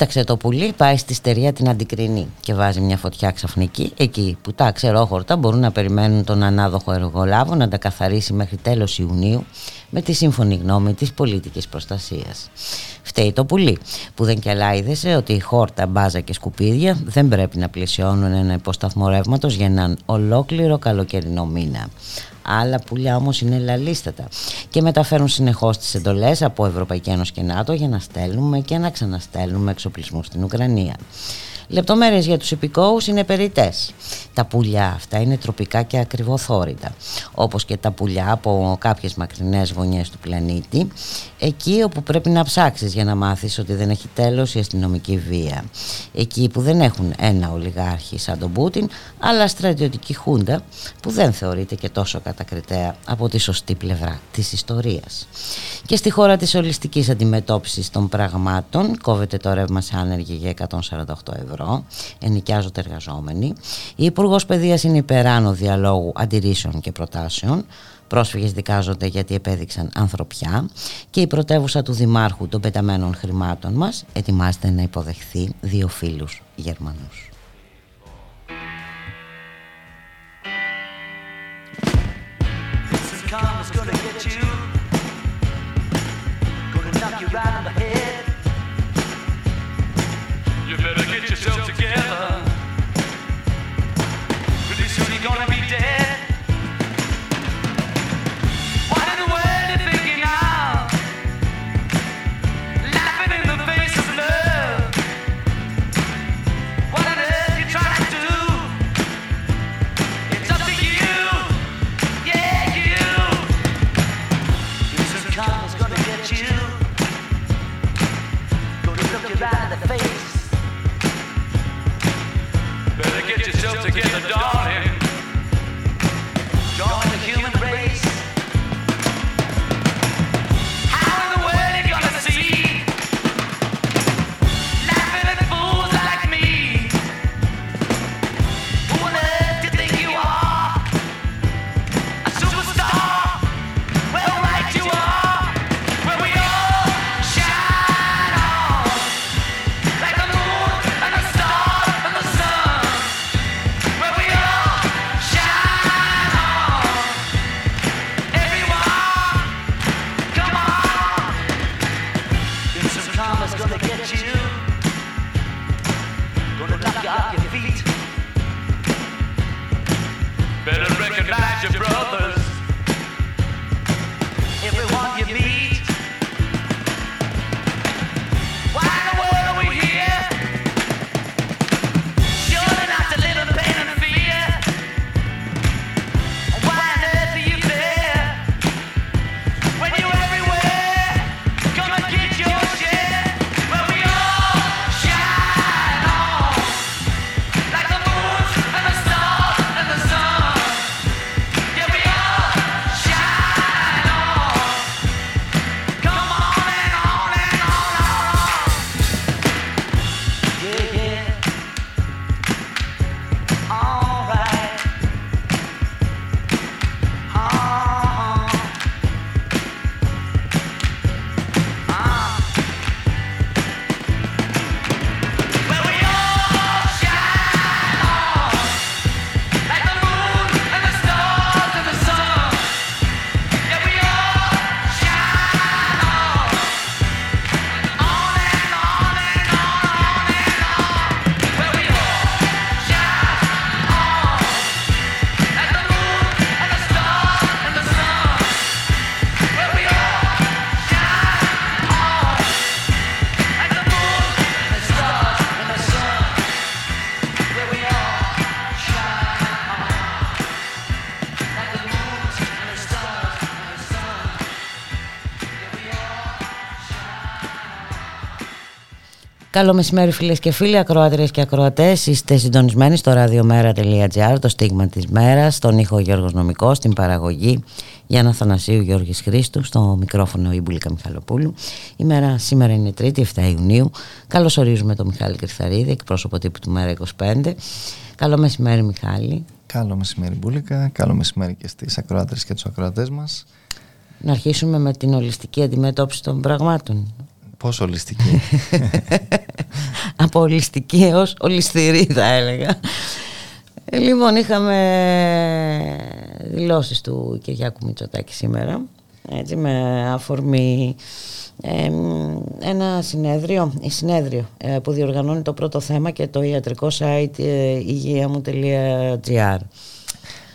Πέταξε το πουλί, πάει στη στεριά την αντικρινή και βάζει μια φωτιά ξαφνική εκεί που τα ξερόχορτα μπορούν να περιμένουν τον ανάδοχο εργολάβο να τα καθαρίσει μέχρι τέλος Ιουνίου με τη σύμφωνη γνώμη της πολιτικής προστασίας. Φταίει το πουλί που δεν κελάιδεσε ότι η χόρτα, μπάζα και σκουπίδια δεν πρέπει να πλησιώνουν ένα υποσταθμό ρεύματος για έναν ολόκληρο καλοκαιρινό μήνα. Άλλα πουλιά όμως είναι λαλίστατα και μεταφέρουν συνεχώς τις εντολές από Ευρωπαϊκή Ένωση και ΝΑΤΟ για να στέλνουμε και να ξαναστέλνουμε εξοπλισμούς στην Ουκρανία. Λεπτομέρειες για τους υπηκόους είναι περιτές. Τα πουλιά αυτά είναι τροπικά και ακριβοθόρυτα, όπως και τα πουλιά από κάποιες μακρινές γωνιές του πλανήτη, εκεί όπου πρέπει να ψάξεις για να μάθεις ότι δεν έχει τέλος η αστυνομική βία. Εκεί που δεν έχουν ένα ολιγάρχη σαν τον Πούτιν, αλλά στρατιωτική χούντα που δεν θεωρείται και τόσο κατακριτέα από τη σωστή πλευρά της ιστορίας. Και στη χώρα της ολιστικής αντιμετώπισης των πραγμάτων κόβεται το ρεύμα σε άνεργη για 148 ευρώ ευρώ, ενοικιάζονται εργαζόμενοι. Η Υπουργός Παιδείας είναι υπεράνω διαλόγου αντιρρήσεων και προτάσεων. Πρόσφυγες δικάζονται γιατί επέδειξαν ανθρωπιά και η πρωτεύουσα του Δημάρχου των πεταμένων χρημάτων μας ετοιμάζεται να υποδεχθεί δύο φίλους Γερμανούς. Καλό μεσημέρι φίλες και φίλοι, ακροάτριες και ακροατές. Είστε συντονισμένοι στο radiomera.gr, το στίγμα της μέρας, στον ήχο Γιώργος Νομικός, στην παραγωγή Γιάννα Θανασίου Γιώργης Χρήστου, στο μικρόφωνο η Μπουλίκα Μιχαλοπούλου. Η μέρα σήμερα είναι 3η, 7 Ιουνίου. Καλώ ορίζουμε τον Μιχάλη Κρυθαρίδη, εκπρόσωπο τύπου του Μέρα 25. Καλό μεσημέρι, Μιχάλη. Καλό μεσημέρι, Μπουλίκα. Καλό μεσημέρι και στις ακροάτρε και τους ακροατές μας. Να αρχίσουμε με την ολιστική αντιμετώπιση των πραγμάτων. Πόσο ολιστική. Από ολιστική έως ολιστηρή θα έλεγα. Ε, λοιπόν, είχαμε δηλώσεις του Κυριάκου Μητσοτάκη σήμερα, έτσι, με αφορμή ένα συνέδριο, συνέδριο ε, που διοργανώνει το πρώτο θέμα και το ιατρικό site ε, υγειαμου.gr.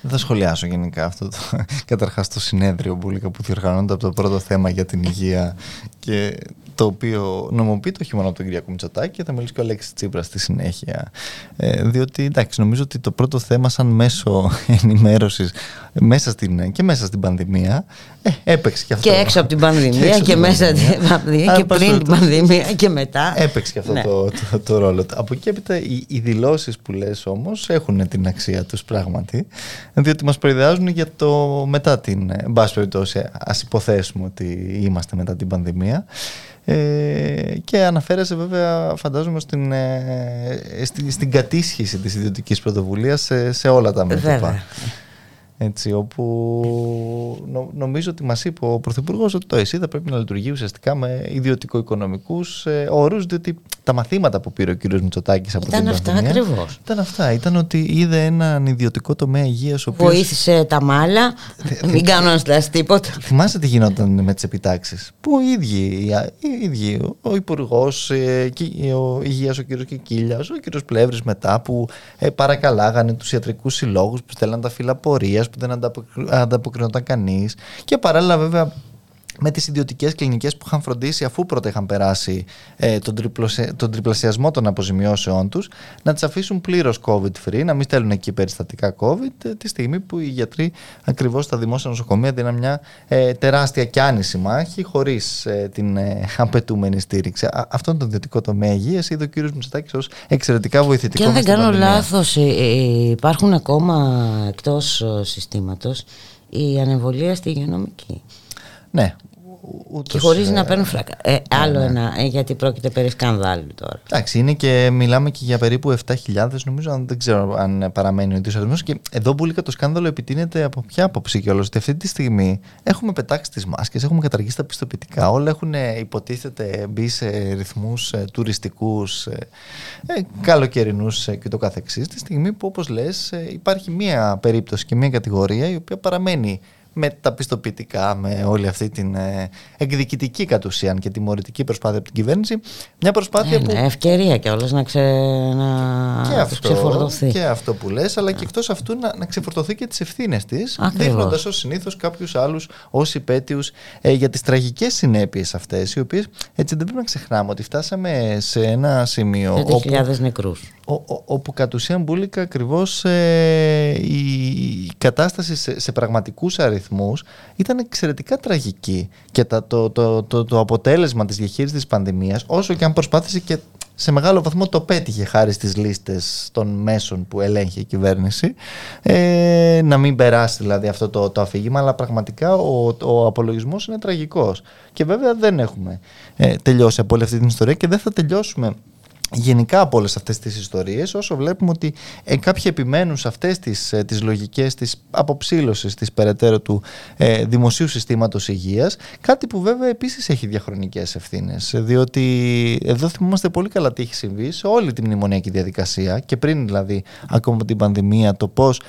Δεν θα σχολιάσω γενικά αυτό το, καταρχάς το συνέδριο που διοργανώνεται από το πρώτο θέμα για την υγεία και το οποίο νομοποιείται όχι μόνο από τον Κυριακό Μητσοτάκη και θα μιλήσει και ο Αλέξης Τσίπρας στη συνέχεια. Ε, διότι εντάξει, νομίζω ότι το πρώτο θέμα, σαν μέσο ενημέρωσης μέσα στην, και μέσα στην πανδημία, ε, έπαιξε και αυτό. Και έξω από την πανδημία και, μέσα την πανδημία και πριν την πανδημία και μετά. Έπαιξε και αυτό ναι. το, το, το, ρόλο. Από εκεί έπειτα οι, οι δηλώσεις που λες όμως έχουν την αξία τους πράγματι, διότι μας προειδεάζουν για το μετά την. Εν πάση περιπτώσει, ας υποθέσουμε ότι είμαστε μετά την πανδημία. Ε, και αναφέρεσαι βέβαια φαντάζομαι στην, ε, στην, στην κατήσχηση της ιδιωτικής πρωτοβουλίας σε, σε όλα τα μέτωπα. Έτσι, όπου νομίζω ότι μας είπε ο Πρωθυπουργός ότι το ΕΣΥ θα πρέπει να λειτουργεί ουσιαστικά με ιδιωτικο-οικονομικούς ε, όρους, διότι τα μαθήματα που πήρε ο κύριος Μητσοτάκης από ήταν την αυτά πανδημία, ακριβώς. Ήταν αυτά. Ήταν ότι είδε έναν ιδιωτικό τομέα υγείας ο οποίος... Βοήθησε τα μάλα, μην κάνω να τίποτα. Θυμάσαι τι γινόταν με τις επιτάξεις; Που οι ίδιοι, οι ίδιοι ο υπουργός ε, ο Υγείας, ο κύριος Κικίλιας, ο κύριος Πλεύρης μετά που ε, παρακαλάγανε τους ιατρικούς συλλόγους που στέλναν τα φύλλα πορεία που δεν ανταποκρινόταν κανείς. Και παράλληλα, βέβαια, με τις ιδιωτικές κλινικές που είχαν φροντίσει αφού πρώτα είχαν περάσει ε, τον, τον τριπλασιασμό των αποζημιώσεών τους να τις αφήσουν πλήρως COVID-free, να μην στέλνουν εκεί περιστατικά COVID ε, τη στιγμή που οι γιατροί ακριβώς στα δημόσια νοσοκομεία δίναν μια ε, τεράστια και άνηση μάχη χωρίς ε, την απαιτούμενη στήριξη. Α, αυτό είναι το ιδιωτικό τομέα υγείας είδε ο κύριος Μητσοτάκης ως εξαιρετικά βοηθητικό. Και αν δεν κάνω λάθος υπάρχουν ακόμα εκτός συστήματος η ανεμβολία στη υγειονομική. Ναι, Ούτως, και χωρίς να παίρνουν φράκα. Ε, ναι, άλλο ναι. ένα, ε, γιατί πρόκειται περί σκανδάλου τώρα. Εντάξει, είναι και μιλάμε και για περίπου 7.000, νομίζω, αν δεν ξέρω αν παραμένει ο ίδιος αριθμός. Και εδώ που το σκάνδαλο επιτείνεται από ποια άποψη κιόλας. Ότι αυτή τη στιγμή έχουμε πετάξει τις μάσκες, έχουμε καταργήσει τα πιστοποιητικά. Όλα έχουν ε, υποτίθεται μπει σε ρυθμούς ε, τουριστικούς, ε, καλοκαιρινούς και το καθεξής. Τη στιγμή που, όπως λες, υπάρχει μία περίπτωση και μία κατηγορία η οποία παραμένει με τα πιστοποιητικά, με όλη αυτή την ε, εκδικητική κατ' ουσίαν και τιμωρητική προσπάθεια από την κυβέρνηση. Μια προσπάθεια ε, που. Ναι, ευκαιρία και όλες να, ξε... να και αυτό, ξεφορτωθεί. Και αυτό που λες, αλλά και εκτός αυτού να, να ξεφορτωθεί και τις ευθύνες της, δείχνοντας ως συνήθως κάποιους άλλους ως υπέτειους ε, για τις τραγικές συνέπειες αυτές, οι οποίες έτσι δεν πρέπει να ξεχνάμε ότι φτάσαμε σε ένα σημείο. 5.000 όπου, νεκρούς. όπου κατ' ουσίαν μπουλίκα ακριβώς ε, η, κατάσταση σε, σε πραγματικούς αριθμούς ήταν εξαιρετικά τραγική. Και το, το, το, το, αποτέλεσμα της διαχείρισης της πανδημίας όσο και αν προσπάθησε και σε μεγάλο βαθμό το πέτυχε χάρη στις λίστες των μέσων που ελέγχει η κυβέρνηση ε, να μην περάσει δηλαδή αυτό το, το αφήγημα αλλά πραγματικά ο, ο απολογισμός είναι τραγικός. Και βέβαια δεν έχουμε ε, τελειώσει από όλη αυτή την ιστορία και δεν θα τελειώσουμε γενικά από όλες αυτές τις ιστορίες όσο βλέπουμε ότι ε, κάποιοι επιμένουν σε αυτές τις, ε, τις λογικές της αποψήλωσης της περαιτέρω του ε, δημοσίου συστήματος υγείας κάτι που βέβαια επίσης έχει διαχρονικές ευθύνες διότι εδώ θυμόμαστε πολύ καλά τι έχει συμβεί σε όλη τη μνημονιακή διαδικασία και πριν δηλαδή ακόμα από την πανδημία το πώς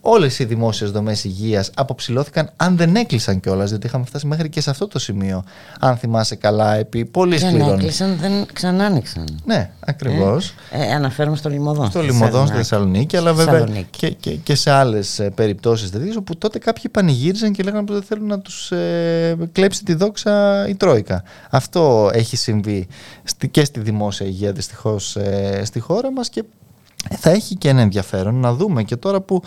όλες οι δημόσιες δομές υγείας αποψηλώθηκαν αν δεν έκλεισαν κιόλας διότι είχαμε φτάσει μέχρι και σε αυτό το σημείο αν θυμάσαι καλά επί πολύ σκληρών. Δεν έκλεισαν, δεν ξανά άνοιξαν. Ναι, ακριβώς. Ε, ε, αναφέρουμε στο Λιμωδόν. Στο Λιμωδόν στη Θεσσαλονίκη, αλλά βέβαια και, και, και σε άλλες περιπτώσεις τέτοιες, όπου τότε κάποιοι πανηγύριζαν και λέγανε ότι δεν θέλουν να τους ε, κλέψει τη δόξα η Τρόικα. Αυτό έχει συμβεί στη, και στη δημόσια υγεία δυστυχώς ε, στη χώρα μας και θα έχει και ένα ενδιαφέρον να δούμε και τώρα που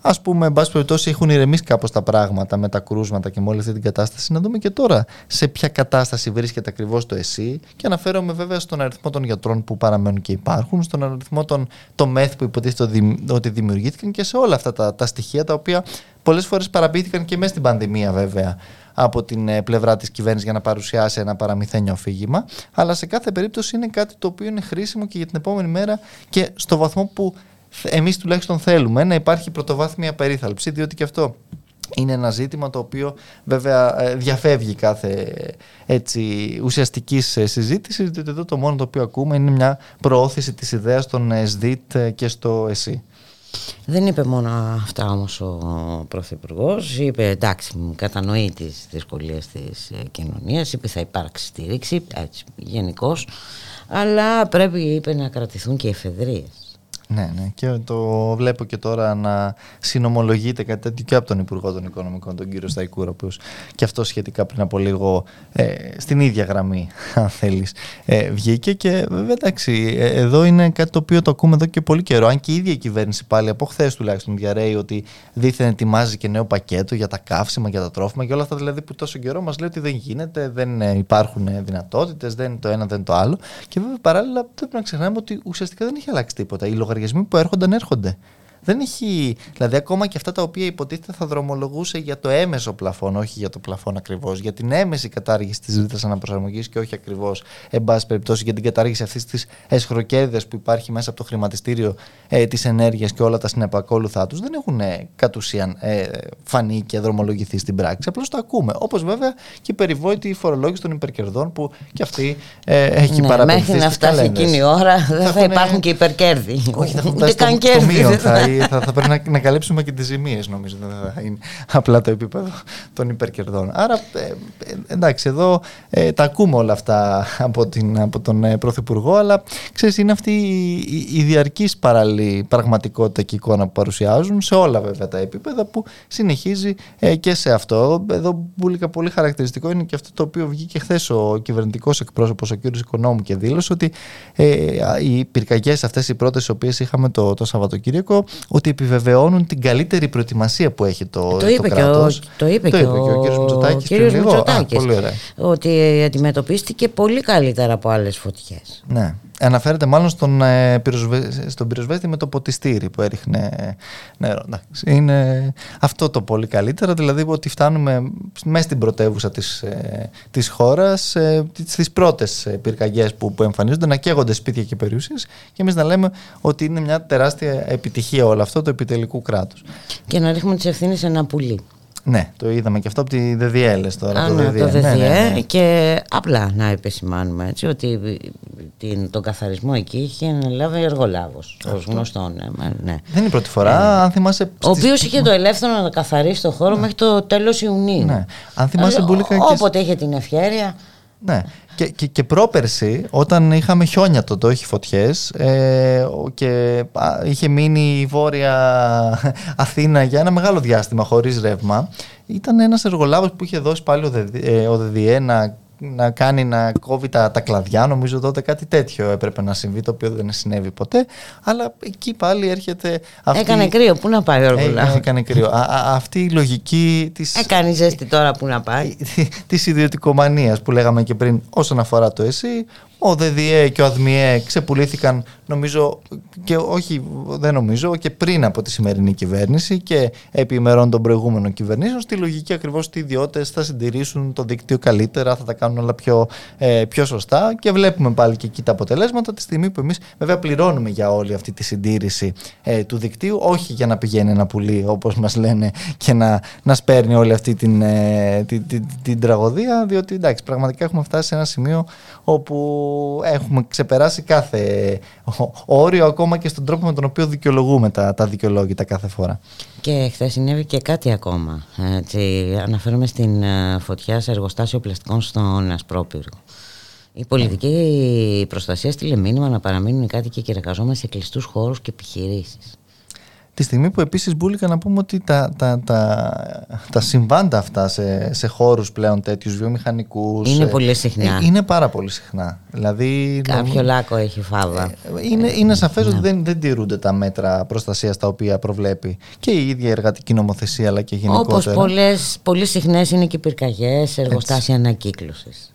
ας πούμε, εν πάση περιπτώσει, έχουν ηρεμήσει κάπως τα πράγματα με τα κρούσματα και με όλη αυτή την κατάσταση. Να δούμε και τώρα σε ποια κατάσταση βρίσκεται ακριβώς το ΕΣΥ. Και αναφέρομαι βέβαια στον αριθμό των γιατρών που παραμένουν και υπάρχουν, στον αριθμό των το μεθ που υποτίθεται ότι δημιουργήθηκαν και σε όλα αυτά τα, τα στοιχεία τα οποία πολλές φορές παραποιήθηκαν και μέσα στην πανδημία βέβαια από την ε, πλευρά της κυβέρνησης για να παρουσιάσει ένα παραμυθένιο αφήγημα αλλά σε κάθε περίπτωση είναι κάτι το οποίο είναι χρήσιμο και για την επόμενη μέρα και στο βαθμό που εμείς τουλάχιστον θέλουμε να υπάρχει πρωτοβάθμια περίθαλψη διότι και αυτό είναι ένα ζήτημα το οποίο βέβαια ε, διαφεύγει κάθε έτσι, ουσιαστικής ε, συζήτησης διότι εδώ το μόνο το οποίο ακούμε είναι μια προώθηση της ιδέας των ΣΔΙΤ και στο ΕΣΥ. Δεν είπε μόνο αυτά όμως ο Πρωθυπουργός. είπε εντάξει κατανοεί τις δυσκολίες της ε, κοινωνίας, είπε θα υπάρξει στήριξη έτσι γενικώς, αλλά πρέπει είπε να κρατηθούν και εφεδρείες. Ναι, ναι. Και το βλέπω και τώρα να συνομολογείται κάτι τέτοιο και από τον Υπουργό των Οικονομικών, τον κύριο Σταϊκούρα, ο και αυτός σχετικά πριν από λίγο ε, στην ίδια γραμμή, αν θέλεις, ε, βγήκε. Και βέβαια εντάξει, ε, εδώ είναι κάτι το οποίο το ακούμε εδώ και πολύ καιρό. Αν και η ίδια η κυβέρνηση πάλι από χθες τουλάχιστον διαρρέει ότι δίθεν ετοιμάζει και νέο πακέτο για τα καύσιμα, για τα τρόφιμα και όλα αυτά δηλαδή που τόσο καιρό μας λέει ότι δεν γίνεται, δεν ε, υπάρχουν δυνατότητες, δεν το ένα, δεν το άλλο. Και βέβαια παράλληλα πρέπει να ξεχνάμε ότι ουσιαστικά δεν έχει αλλάξει τίποτα. Οι λογαριασμοί που έρχονταν έρχονται. Δεν έχει, δηλαδή ακόμα και αυτά τα οποία υποτίθεται θα δρομολογούσε για το έμεσο πλαφόν, όχι για το πλαφόν ακριβώς, για την έμεση κατάργηση της ρήτρας αναπροσαρμογής και όχι ακριβώς, εν πάση περιπτώσει, για την κατάργηση αυτής της εσχροκέρδειας που υπάρχει μέσα από το χρηματιστήριο ε, της ενέργειας και όλα τα συνεπακόλουθά τους, δεν έχουν ε, κατ' ουσίαν ε, φανεί και δρομολογηθεί στην πράξη. Απλώς το ακούμε. Όπως βέβαια και η περιβόητη φορολόγηση των υπερκερδών που και αυτή ε, έχει ναι, παραπεμφθεί. Μέχρι να φτάσει εκείνη η ώρα δεν θα, θα υπάρχουν και υπερκέρδη. Όχι, θα φτάσει στο, θα, θα πρέπει να, να καλύψουμε και τις ζημίες, νομίζω. Δεν θα είναι απλά το επίπεδο των υπερκερδών. Άρα, ε, ε, εντάξει, εδώ ε, τα ακούμε όλα αυτά από, την, από τον ε, Πρωθυπουργό, αλλά ξέρεις, είναι αυτή η, η, η διαρκής παράλληλη πραγματικότητα και εικόνα που παρουσιάζουν σε όλα βέβαια τα επίπεδα που συνεχίζει ε, και σε αυτό. Εδώ μπουλικα πολύ χαρακτηριστικό είναι και αυτό το οποίο βγήκε χθες ο κυβερνητικός εκπρόσωπος, ο κ. Οικονόμου, και δήλωσε ότι ε, οι πυρκαγιές αυτές οι πρώτες, οι οποίες είχαμε το, το Σαββατοκύριακο, ότι επιβεβαιώνουν την καλύτερη προετοιμασία που έχει το, το, είπε, το κράτος. Και ο, το είπε, το και, ο, ο, κύριος Μητσοτάκης κύριος Μητσοτάκης, Α, πολύ ωραία. ότι αντιμετωπίστηκε πολύ καλύτερα από άλλες φωτιές. Ναι. Αναφέρεται μάλλον στον, ε, στον πυροσβέστη με το ποτιστήρι που έριχνε νερό. Είναι αυτό το πολύ καλύτερα, δηλαδή ότι φτάνουμε μέσα στην πρωτεύουσα της, ε, της χώρας ε, στις πρώτες πυρκαγιές που, που εμφανίζονται να καίγονται σπίτια και περιουσίες και εμείς να λέμε ότι είναι μια τεράστια επιτυχία όλο αυτό το επιτελικού κράτους. Και να ρίχνουμε τις ευθύνες σε ένα πουλί. Ναι, το είδαμε και αυτό από τη ΔΔΕ τώρα. Α, το, ναι, το ΔΔΕ. Ναι, ναι, ναι, Και απλά να επισημάνουμε έτσι ότι την, τον καθαρισμό εκεί είχε αναλάβει εργολάβος, ως γνωστό. Ναι, ναι. Δεν είναι η πρώτη φορά, ε, αν θυμάσαι... Ο στις... οποίος είχε το ελεύθερο να καθαρίσει το χώρο μέχρι το τέλος Ιουνίου. Ναι. Αν θυμάσαι, ε, Όποτε είχε την ευχαίρεια... Ναι. Και, και, και πρόπερση, όταν είχαμε χιόνια τότε, όχι φωτιές, ε, και είχε μείνει η βόρεια Αθήνα για ένα μεγάλο διάστημα χωρίς ρεύμα, ήταν ένας εργολάβος που είχε δώσει πάλι ο ΔΔΕ να να κάνει να κόβει τα, τα κλαδιά. Νομίζω τότε κάτι τέτοιο έπρεπε να συμβεί, το οποίο δεν συνέβη ποτέ. Αλλά εκεί πάλι έρχεται. Αυτή... Έκανε κρύο, πού να πάει ο Έκανε, έκανε κρύο. Α, α, αυτή η λογική τη. Έκανε ζέστη τώρα, πού να πάει; Της ιδιωτικομανίας που λέγαμε και πριν όσον αφορά το ΕΣΥ, ο ΔΔΕ και ο ΑΔΜΙΕ ξεπουλήθηκαν νομίζω και όχι δεν νομίζω και πριν από τη σημερινή κυβέρνηση και επί ημερών των προηγούμενων κυβερνήσεων στη λογική ακριβώς ότι οι ιδιώτες θα συντηρήσουν το δίκτυο καλύτερα, θα τα κάνουν όλα πιο, ε, πιο σωστά και βλέπουμε πάλι και εκεί τα αποτελέσματα τη στιγμή που εμείς βέβαια πληρώνουμε για όλη αυτή τη συντήρηση ε, του δικτύου όχι για να πηγαίνει ένα πουλί όπως μας λένε και να, να σπέρνει όλη αυτή την, ε, την, την, την τραγωδία διότι εντάξει πραγματικά έχουμε φτάσει σε ένα σημείο όπου έχουμε ξεπεράσει κάθε όριο ακόμα και στον τρόπο με τον οποίο δικαιολογούμε τα, τα δικαιολόγητα κάθε φορά. Και χθες συνέβη και κάτι ακόμα. Έτσι, αναφέρομαι στην ε, φωτιά σε εργοστάσιο πλαστικών στον Ασπρόπυργο. Η πολιτική προστασία στείλε μήνυμα να παραμείνουν οι κάτοικοι και εργαζόμενοι σε κλειστούς χώρους και επιχειρήσεις. Τη στιγμή που επίσης μπουλικα να πούμε ότι τα, τα, τα, τα συμβάντα αυτά σε, σε χώρους πλέον τέτοιους βιομηχανικούς είναι πολύ συχνά. είναι πάρα πολύ συχνά. Δηλαδή, Κάποιο λάκκο έχει φάβα. είναι, είναι σαφές ότι δεν, δεν τηρούνται τα μέτρα προστασίας τα οποία προβλέπει και η ίδια εργατική νομοθεσία αλλά και γενικότερα. Όπως πολλές, πολύ συχνές είναι και οι πυρκαγιές, εργοστάσια ανακύκλωσης.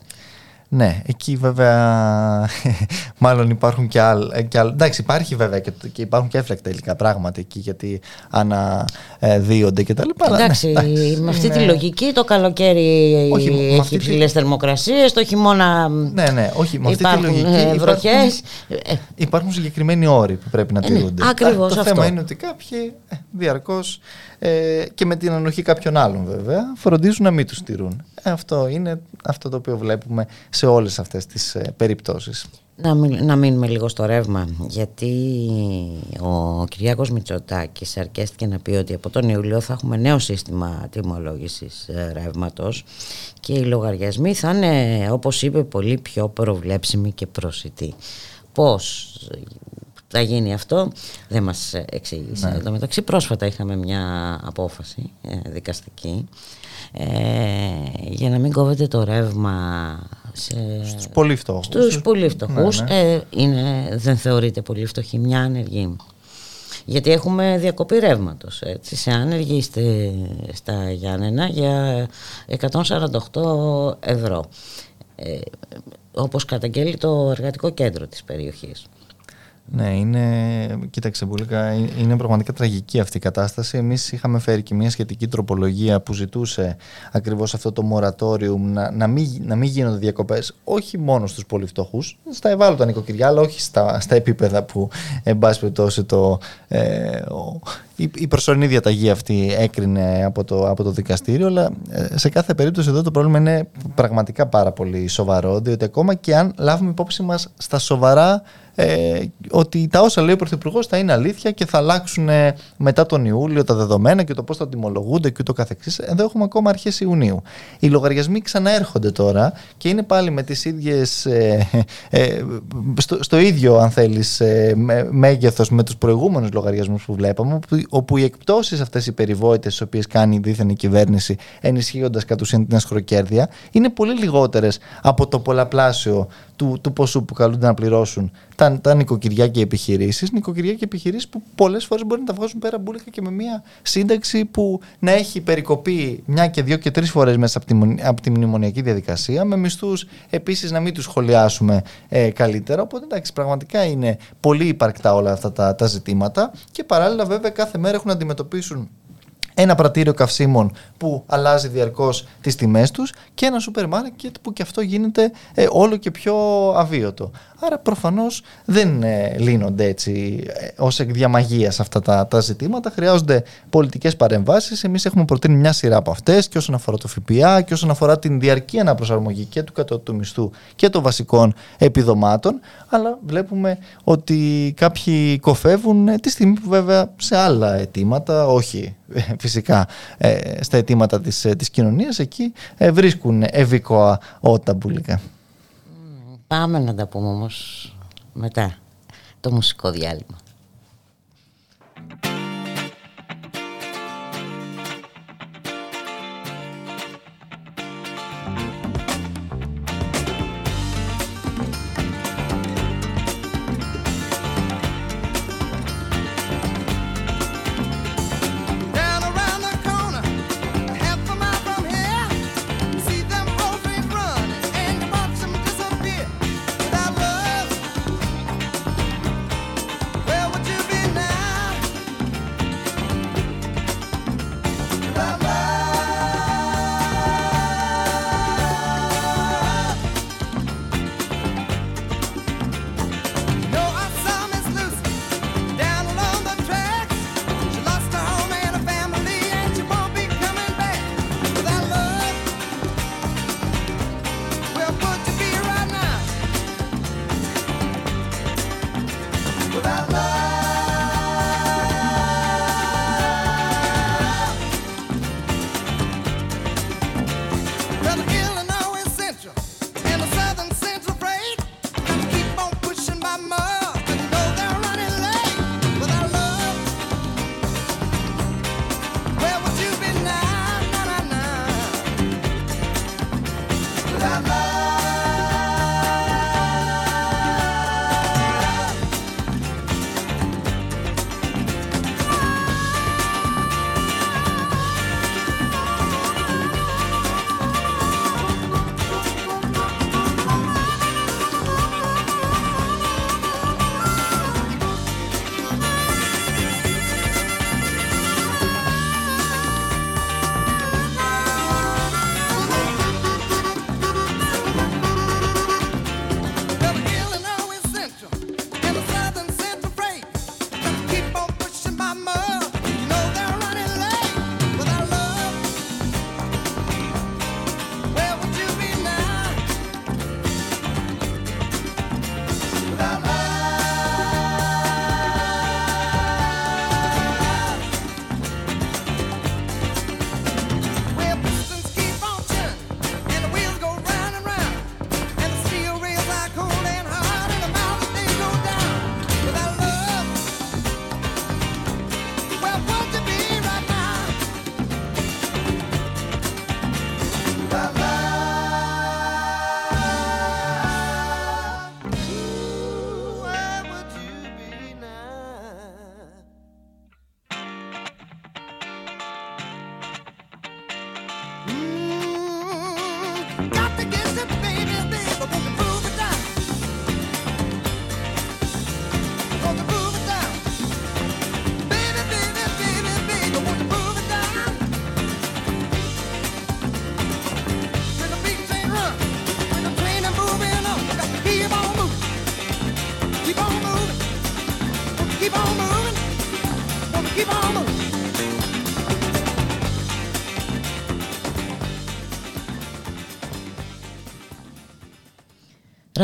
Ναι, εκεί βέβαια μάλλον υπάρχουν και άλλα. Και Εντάξει, υπάρχει βέβαια και, και υπάρχουν και έφλεκτα υλικά πράγματα εκεί γιατί αναδύονται και τα λοιπά. Εντάξει, ναι, με αυτή τη λογική το καλοκαίρι όχι, έχει ψηλές τη... θερμοκρασίες, το χειμώνα ναι, ναι, όχι, με αυτή τη λογική ε, βροχές. Υπάρχουν, υπάρχουν συγκεκριμένοι όροι που πρέπει να ε, ναι, τηρούνται. Ακριβώς το αυτό. θέμα είναι ότι κάποιοι ε, διαρκώς ε, και με την ανοχή κάποιων άλλων βέβαια φροντίζουν να μην τους στηρούν. Ε, αυτό είναι αυτό το οποίο βλέπουμε σε όλες αυτές τις ε, περιπτώσεις. Να, να μείνουμε λίγο στο ρεύμα γιατί ο Κυριάκος Μητσοτάκης αρκέστηκε να πει ότι από τον Ιουλίο θα έχουμε νέο σύστημα τιμολόγησης ε, ρεύματος και οι λογαριασμοί θα είναι όπως είπε πολύ πιο προβλέψιμοι και προσιτοί. Πώς θα γίνει αυτό δεν μας εξήγησε. Ναι. Εν μεταξύ πρόσφατα είχαμε μια απόφαση ε, δικαστική ε, για να μην κόβεται το ρεύμα σε... στους πολύ φτωχούς. Στους πολύ φτωχούς. Ναι, ναι. Ε, είναι, δεν θεωρείται πολύ φτωχή μια ανεργή. Γιατί έχουμε διακοπή ρεύματος. Σε άνεργη είστε στα Γιάννενα για 148 ευρώ. Ε, όπως καταγγέλει το εργατικό κέντρο της περιοχής. Ναι, είναι, κοίταξε Μπουλίκα, είναι πραγματικά τραγική αυτή η κατάσταση. Εμείς είχαμε φέρει και μια σχετική τροπολογία που ζητούσε ακριβώς αυτό το μορατόριο να, να, μην, να μην γίνονται διακοπές όχι μόνο στους πολύ φτωχούς, στα ευάλωτα νοικοκυριά, αλλά όχι στα, στα επίπεδα που εν πάση περιπτώσει το, ε, η, η προσωρινή διαταγή αυτή έκρινε από το, από το δικαστήριο, αλλά ε, σε κάθε περίπτωση εδώ το πρόβλημα είναι πραγματικά πάρα πολύ σοβαρό, διότι ακόμα και αν λάβουμε υπόψη μας στα σοβαρά ε, ότι τα όσα λέει ο Πρωθυπουργός θα είναι αλήθεια και θα αλλάξουν ε, μετά τον Ιούλιο τα δεδομένα και το πώς θα τιμολογούνται και ούτω καθεξής. Εδώ έχουμε ακόμα αρχές Ιουνίου. Οι λογαριασμοί ξαναέρχονται τώρα και είναι πάλι με τις ίδιες. Ε, ε, στο, στο, ίδιο, αν θέλεις, ε, μέγεθος με τους προηγούμενους λογαριασμούς που βλέπαμε, όπου οι εκπτώσεις αυτές οι περιβόητες, τις οποίες κάνει η δίθεν η κυβέρνηση, ενισχύοντας κατ' ουσίαν την ασχροκέρδεια, είναι πολύ λιγότερες από το πολλαπλάσιο του, του ποσού που καλούνται να πληρώσουν τα, τα νοικοκυριά και επιχειρήσεις. Νοικοκυριά και επιχειρήσεις που πολλές φορές μπορεί να τα βγάζουν πέρα μπουλικα και με μια σύνταξη που να έχει περικοπεί μια και δύο και τρεις φορές μέσα από τη, από τη μνημονιακή διαδικασία, με μισθούς επίσης να μην τους σχολιάσουμε ε, καλύτερα. Οπότε εντάξει, πραγματικά είναι πολύ υπαρκτά όλα αυτά τα, τα ζητήματα και παράλληλα βέβαια κάθε μέρα έχουν να αντιμετωπίσουν ένα πρατήριο καυσίμων που αλλάζει διαρκώς τις τιμές τους και ένα σούπερ μάρκετ που και αυτό γίνεται ε, όλο και πιο αβίωτο. Άρα προφανώς δεν ε, λύνονται έτσι ε, ως εκ διαμαγείας αυτά τα, τα ζητήματα. Χρειάζονται πολιτικές παρεμβάσεις. Εμείς έχουμε προτείνει μια σειρά από αυτές και όσον αφορά το ΦΠΑ και όσον αφορά την διαρκή αναπροσαρμογή και του κατώτατου μισθού και των βασικών επιδομάτων. Αλλά βλέπουμε ότι κάποιοι κοφεύουν ε, τη στιγμή που βέβαια σε άλλα αιτήματα, όχι ε, φυσικά ε, στα αιτήματα της, της κοινωνίας, εκεί βρίσκουν ευήκοα ότα μπουλικά. Πάμε να τα πούμε όμως μετά το μουσικό διάλειμμα.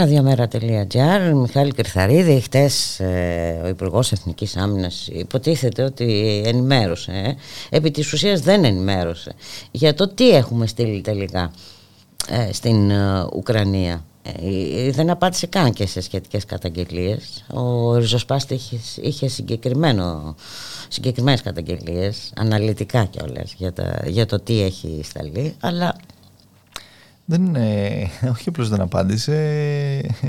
Ραδιομέρα.gr Μιχάλη Κρυθαρίδη χτες ε, ο Υπουργός Εθνικής Άμυνας υποτίθεται ότι ενημέρωσε ε. επί της ουσίας δεν ενημέρωσε για το τι έχουμε στείλει τελικά ε, στην Ουκρανία δεν απάντησε καν και σε σχετικές καταγγελίες ο Ριζοσπάστη είχε, είχε συγκεκριμένο συγκεκριμένες καταγγελίες αναλυτικά κιόλας για, για το τι έχει σταλεί αλλά δεν, όχι απλώς δεν απάντησε,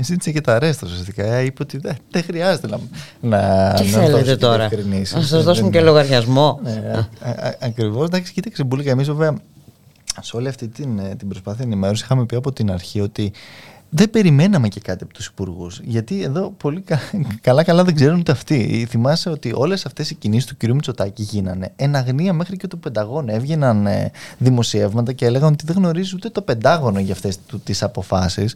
ζήτησε και τα ρέστα ουσιαστικά. Είπε ότι δεν, δεν χρειάζεται να. να Τι να θέλετε τώρα, να σας δώσουμε και λογαριασμό. Ναι, Ακριβώς. Εντάξει, κοίταξε πολύ. Εμείς βέβαια σε όλη αυτή την, την προσπάθεια ενημέρωση είχαμε πει από την αρχή ότι δεν περιμέναμε και κάτι από τους υπουργούς. Γιατί εδώ πολύ καλά-καλά δεν ξέρουν ούτε αυτοί. Θυμάσαι ότι όλες αυτές οι κινήσεις του κ. Μητσοτάκη γίνανε εν αγνία μέχρι και το Πενταγώνο. Έβγαιναν ε, δημοσιεύματα και έλεγαν ότι δεν γνωρίζεις ούτε το Πεντάγωνο για αυτές τις αποφάσεις.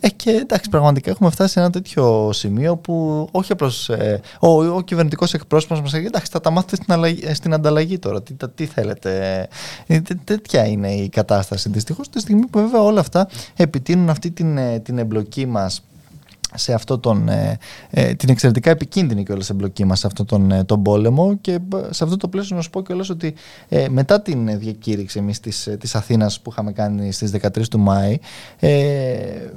Ε, και εντάξει, πραγματικά έχουμε φτάσει σε ένα τέτοιο σημείο που όχι απλώς ε, ο, ο κυβερνητικός εκπρόσωπος μας λέει: Εντάξει, θα τα μάθετε στην, αλλαγή, στην ανταλλαγή τώρα. Τι, τι θέλετε. Ε, τέτοια είναι η κατάσταση. Δυστυχώς, τη στιγμή που βέβαια όλα αυτά επιτείνουν αυτή την, ε, την εμπλοκή μας σε αυτό τον, ε, ε, την εξαιρετικά επικίνδυνη και όλες εμπλοκή μας σε αυτόν τον, ε, τον πόλεμο και σε αυτό το πλαίσιο να σου πω κιόλας ότι ε, μετά την διακήρυξη εμείς της, της Αθήνας που είχαμε κάνει στις 13 του Μάη ε,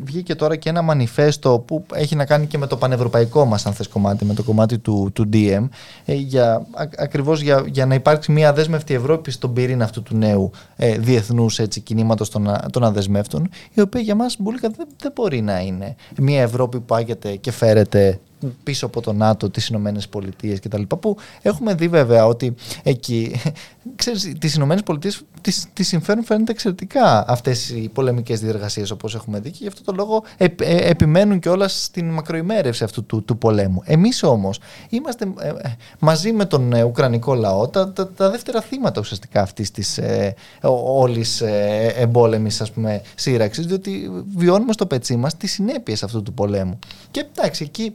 βγήκε τώρα και ένα μανιφέστο που έχει να κάνει και με το πανευρωπαϊκό μας αν θες κομμάτι, με το κομμάτι του, του DM ε, για, ακριβώς για, για να υπάρξει μια αδέσμευτη Ευρώπη στον πυρήνα αυτού του νέου ε, διεθνούς έτσι, κινήματος των, των αδεσμεύτων η οποία για μας δεν, δεν μπορεί να είναι μια Ευρώπη πάγεται και φέρεται πίσω από το ΝΑΤΟ, τις Ηνωμένες Πολιτείες κτλ. Που έχουμε δει βέβαια ότι εκεί, ξέρεις, τις Ηνωμένες Πολιτείες τις, τις συμφέρουν φαίνεται εξαιρετικά αυτές οι πολεμικές διεργασίες όπως έχουμε δει και γι' αυτό το λόγο ε, επιμένουν και όλα στην μακροημέρευση αυτού του, του πολέμου. Εμείς όμως είμαστε ε, ε, μαζί με τον Ουκρανικό λαό τα, τα, δεύτερα θύματα ουσιαστικά αυτής της ε, όλης ε, εμπόλεμης ας πούμε σύραξης διότι βιώνουμε στο πετσί μας τις συνέπειες αυτού του πολέμου. Και εντάξει εκεί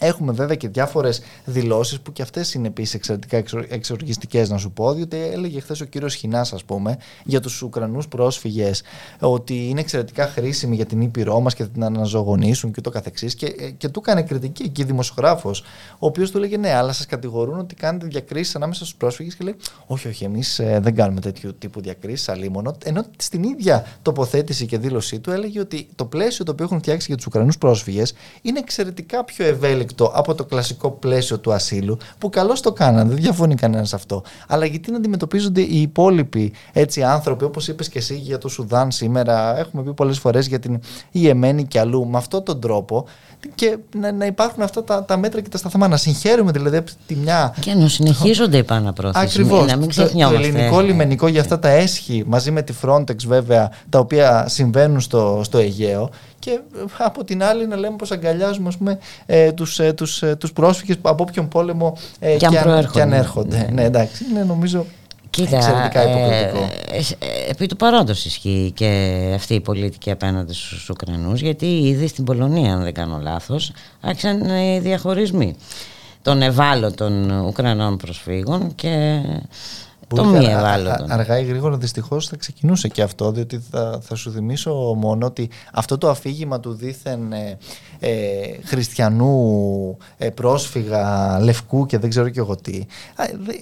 Έχουμε βέβαια και διάφορες δηλώσεις που και αυτές είναι επίσης εξαιρετικά εξοργιστικές, να σου πω. Διότι έλεγε χθες ο κύριος Χινάς, ας πούμε, για τους Ουκρανούς πρόσφυγες, ότι είναι εξαιρετικά χρήσιμοι για την ήπειρό μας και την αναζωογονήσουν και το καθεξής. Και, και του έκανε κριτική εκεί δημοσιογράφος, ο οποίος του έλεγε Ναι, αλλά σας κατηγορούν ότι κάνετε διακρίσεις ανάμεσα στους πρόσφυγες. Και λέει Όχι, όχι, εμείς ε, δεν κάνουμε τέτοιου τύπου διακρίσεις, αλίμονο. Ενώ στην ίδια τοποθέτηση και δήλωσή του έλεγε ότι το πλαίσιο το οποίο έχουν φτιάξει για τους Ουκρανούς πρόσφυγες είναι εξαιρετικά πιο ευέλικτο ευέλικτο από το κλασικό πλαίσιο του ασύλου, που καλώς το κάνανε, δεν διαφωνεί κανένας αυτό. Αλλά γιατί να αντιμετωπίζονται οι υπόλοιποι έτσι, άνθρωποι, όπως είπες και εσύ για το Σουδάν σήμερα, έχουμε πει πολλές φορές για την Ιεμένη και αλλού, με αυτόν τον τρόπο και να, να υπάρχουν αυτά τα, τα μέτρα και τα σταθμά. Να συγχαίρουμε δηλαδή από τη μια. Και να συνεχίζονται οι παναπρόθεση. Ακριβώ. Να μην το, το ελληνικό λιμενικό για αυτά τα έσχη μαζί με τη Frontex βέβαια, τα οποία συμβαίνουν στο, στο Αιγαίο. Και από την άλλη να λέμε πως αγκαλιάζουμε ας πούμε, ε, τους, ε, τους, ε, τους πρόσφυγες από όποιον πόλεμο ε, και, αν, και αν έρχονται. Ναι, ναι εντάξει, είναι νομίζω Κοίτα, εξαιρετικά υποκριτικό. Ε, ε, επί του παρόντος ισχύει και αυτή η πολιτική απέναντι στους Ουκρανούς γιατί ήδη στην Πολωνία αν δεν κάνω λάθος άρχισαν οι διαχωρισμοί των ευάλωτων Ουκρανών προσφύγων και το μη ευάλωτο. Αργά ή γρήγορα δυστυχώς θα ξεκινούσε και αυτό, διότι θα, θα σου θυμίσω μόνο ότι αυτό το αφήγημα του δίθεν ε, ε χριστιανού ε, πρόσφυγα λευκού και δεν ξέρω και εγώ τι,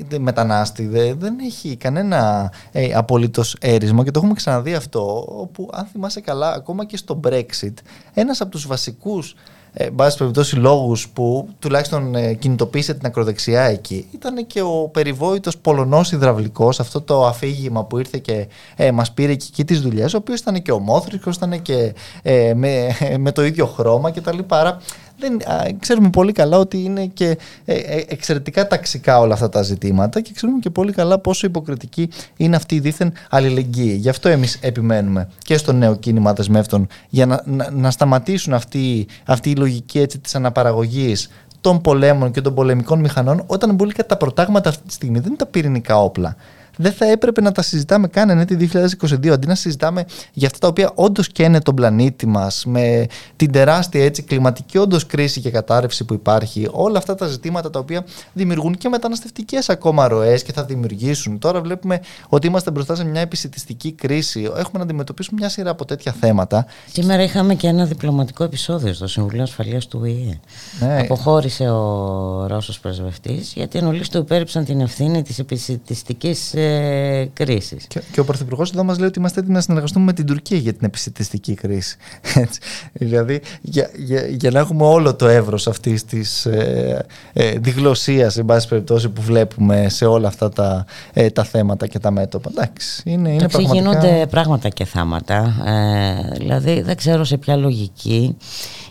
δε, μετανάστη, δε, δεν έχει κανένα ε, απολύτως έρισμα και το έχουμε ξαναδεί αυτό, όπου αν θυμάσαι καλά, ακόμα και στο Brexit, ένας από τους βασικούς ε, πάση περιπτώσει λόγους που τουλάχιστον ε, κινητοποίησε την ακροδεξιά εκεί ήταν και ο περιβόητος Πολωνός υδραυλικός αυτό το αφήγημα που ήρθε και ε, μας πήρε και εκεί τις δουλειές ο οποίος ήταν και ομόθρικος, ήταν και ε, με, με το ίδιο χρώμα κτλ. Άρα δεν, ξέρουμε πολύ καλά ότι είναι και ε, ε, εξαιρετικά ταξικά όλα αυτά τα ζητήματα και ξέρουμε και πολύ καλά πόσο υποκριτική είναι αυτή η δίθεν αλληλεγγύη. Γι' αυτό εμείς επιμένουμε και στο νέο κίνημα δεσμεύτων για να, να, σταματήσουν αυτή, αυτή η λογική έτσι, της αναπαραγωγής των πολέμων και των πολεμικών μηχανών όταν μπορεί τα προτάγματα αυτή τη στιγμή δεν είναι τα πυρηνικά όπλα δεν θα έπρεπε να τα συζητάμε καν εν 2022 αντί να συζητάμε για αυτά τα οποία όντως καίνε τον πλανήτη μας με την τεράστια έτσι, κλιματική όντως κρίση και κατάρρευση που υπάρχει, όλα αυτά τα ζητήματα τα οποία δημιουργούν και μεταναστευτικές ακόμα ροές και θα δημιουργήσουν. Τώρα βλέπουμε ότι είμαστε μπροστά σε μια επισητιστική κρίση. Έχουμε να αντιμετωπίσουμε μια σειρά από τέτοια θέματα. Σήμερα είχαμε και ένα διπλωματικό επεισόδιο στο Συμβουλίο Ασφαλείας του ΟΗΕ. Ναι. Αποχώρησε ο Ρώσος πρεσβευτής γιατί ενολί του υπέριψαν την ευθύνη της επισητιστικής ε, κρίση. Και, και ο Πρωθυπουργός εδώ μας λέει ότι είμαστε έτοιμοι να συνεργαστούμε με την Τουρκία για την επιστημιστική κρίση. Έτσι. Δηλαδή, για, για, για, να έχουμε όλο το εύρος αυτής της ε, ε, διγλωσίας, εν πάση περιπτώσει, που βλέπουμε σε όλα αυτά τα, ε, τα θέματα και τα μέτωπα. Εντάξει, είναι, είναι πραγματικά... Γίνονται πράγματα και θάματα. Ε, δηλαδή, δεν ξέρω σε ποια λογική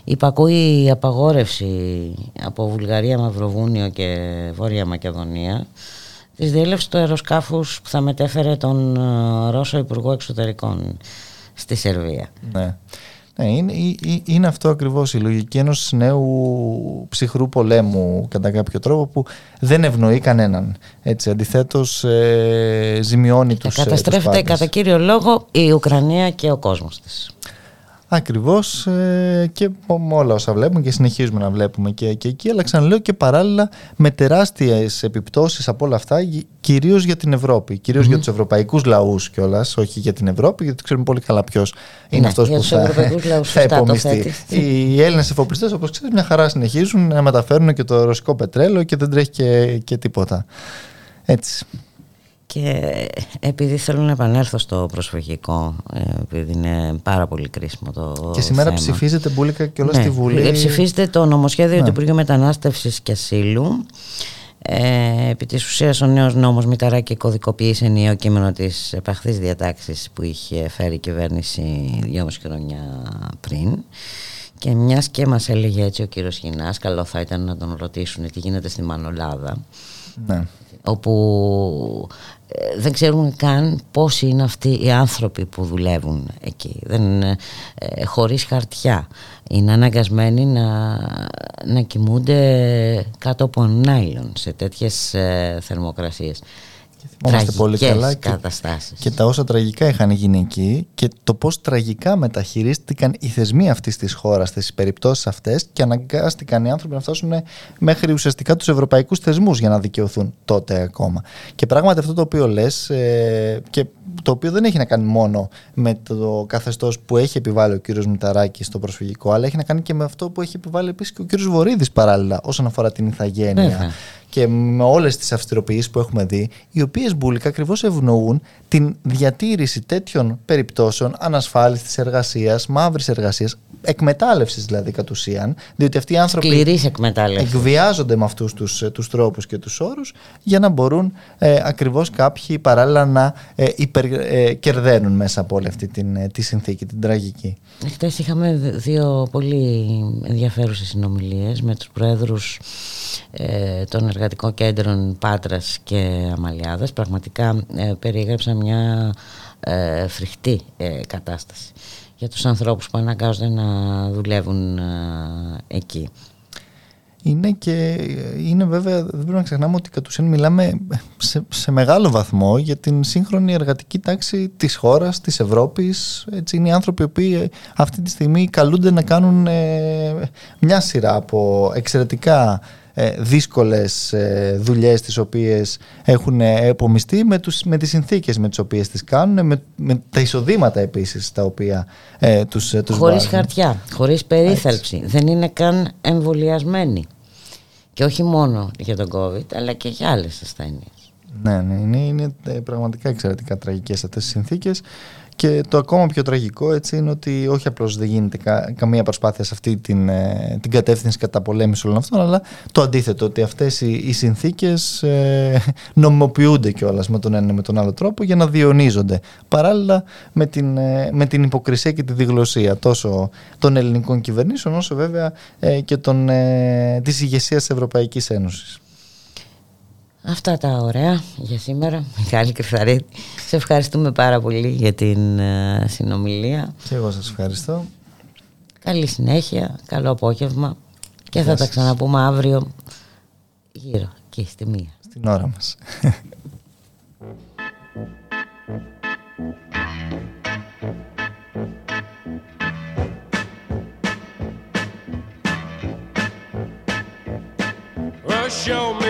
υπακούει η απαγόρευση από Βουλγαρία, Μαυροβούνιο και Βόρεια Μακεδονία τη διέλευση του αεροσκάφου που θα μετέφερε τον ε, Ρώσο Υπουργό Εξωτερικών στη Σερβία. Ναι. Ναι, είναι, είναι αυτό ακριβώς η λογική ενός νέου ψυχρού πολέμου κατά κάποιο τρόπο που δεν ευνοεί κανέναν. Έτσι, αντιθέτως ε, ζημιώνει τους ε, Καταστρέφεται κατά κύριο λόγο η Ουκρανία και ο κόσμος της. Ακριβώς ε, και με όλα όσα βλέπουμε και συνεχίζουμε να βλέπουμε και, και εκεί αλλά ξαναλέω και παράλληλα με τεράστιες επιπτώσεις από όλα αυτά κυρίως για την Ευρώπη, κυρίως για τους ευρωπαϊκούς λαούς κιόλας, όχι για την Ευρώπη γιατί ξέρουμε πολύ καλά ποιος είναι ναι, αυτός που θα, θα υπομειστεί. Οι Έλληνες εφοπλιστές όπως ξέρετε μια χαρά συνεχίζουν να μεταφέρουν και το ρωσικό πετρέλαιο και δεν τρέχει και, και τίποτα. Έτσι. Και επειδή θέλω να επανέλθω στο προσφυγικό, ε, επειδή είναι πάρα πολύ κρίσιμο το Και σήμερα θέμα. ψηφίζεται μπουλικα και όλα ναι, στη Βουλή. Ε, ψηφίζεται το νομοσχέδιο ναι. του Υπουργείου Μετανάστευσης και Ασύλου. Ε, επί της ουσίας ο νέος νόμος Μηταράκη κωδικοποίησε ενιαίο κείμενο της επαχθής διατάξης που είχε φέρει η κυβέρνηση δυόμιση χρόνια πριν. Και μιας και μας έλεγε έτσι ο κύριος Χινάς, καλό θα ήταν να τον ρωτήσουν τι γίνεται στη Μανολάδα. Ναι. Όπου ε, δεν ξέρουν καν πόσοι είναι αυτοί οι άνθρωποι που δουλεύουν εκεί. Δεν, ε, χωρίς χαρτιά. Είναι αναγκασμένοι να, να κοιμούνται κάτω από νάιλον σε τέτοιες ε, θερμοκρασίες Θυμόμαστε πολύ καλά και, και τα όσα τραγικά είχαν γίνει εκεί και το πώς τραγικά μεταχειρίστηκαν οι θεσμοί αυτής της χώρας στις περιπτώσεις αυτές και αναγκάστηκαν οι άνθρωποι να φτάσουν μέχρι ουσιαστικά τους ευρωπαϊκούς θεσμούς για να δικαιωθούν τότε ακόμα. Και πράγματι αυτό το οποίο λες ε, και το οποίο δεν έχει να κάνει μόνο με το καθεστώς που έχει επιβάλει ο κύριος Μηταράκης στο προσφυγικό αλλά έχει να κάνει και με αυτό που έχει επιβάλει επίσης και ο κύριος Βορύδης παράλληλα όσον αφορά την ηθαγένεια και με όλες τις αυστηροποιήσεις που έχουμε δει, οι οποίες μπουλικά ακριβώς ευνοούν την διατήρηση τέτοιων περιπτώσεων ανασφάλιστης εργασίας, μαύρης εργασίας, εκμετάλλευσης δηλαδή κατ' ουσίαν, διότι αυτοί οι άνθρωποι εκβιάζονται με αυτούς τους τους τρόπους και τους όρους για να μπορούν ε, ακριβώς κάποιοι παράλληλα να ε, υπερκερδένουν ε, μέσα από όλη αυτή την, ε, τη συνθήκη, την τραγική. Χθες είχαμε δύο πολύ ενδιαφέρουσες συνομιλίες με τους προέδρου ε, των εργατικών κέντρων Πάτρας και Αμαλιάδας. Πραγματικά ε, περιέγραψα μια ε, φρικτή ε, κατάσταση για τους ανθρώπους που αναγκάζονται να δουλεύουν ε, εκεί. Είναι και είναι βέβαια, δεν πρέπει να ξεχνάμε ότι κατ' ουσίαν μιλάμε σε, σε, μεγάλο βαθμό για την σύγχρονη εργατική τάξη της χώρας, της Ευρώπης. Έτσι είναι οι άνθρωποι που αυτή τη στιγμή καλούνται να κάνουν μια σειρά από εξαιρετικά ε, δύσκολες ε, δουλειές τις οποίες έχουν επομιστεί με, τους, με τις συνθήκες με τις οποίες τις κάνουν με, με τα εισοδήματα επίσης τα οποία ε, τους, ε, τους Χωρίς χαρτιά, χωρίς περίθαλψη. Δεν είναι καν εμβολιασμένοι. Και όχι μόνο για τον COVID αλλά και για άλλες ασθένειες. Ναι, ναι είναι, είναι πραγματικά εξαιρετικά τραγικές αυτές τις συνθήκες και το ακόμα πιο τραγικό έτσι είναι ότι όχι απλώς δεν γίνεται καμία προσπάθεια σε αυτή την, ε, την κατεύθυνση κατά πολέμηση όλων αυτών, αλλά το αντίθετο, ότι αυτές οι, οι συνθήκες ε, νομιμοποιούνται κιόλας με τον ένα με τον άλλο τρόπο για να διονίζονται. Παράλληλα με την, ε, με την υποκρισία και τη διγλωσία τόσο των ελληνικών κυβερνήσεων όσο βέβαια ε, και των, ε, της ηγεσίας της Ευρωπαϊκής Ένωσης. Αυτά τα ωραία για σήμερα. Μιχάλη Κρυθαρίτη. Σε ευχαριστούμε πάρα πολύ για την uh, συνομιλία. Και εγώ σας ευχαριστώ. Καλή συνέχεια, καλό απόγευμα και θα τα ξαναπούμε αύριο γύρω και στη μία. Στην ώρα μας. show me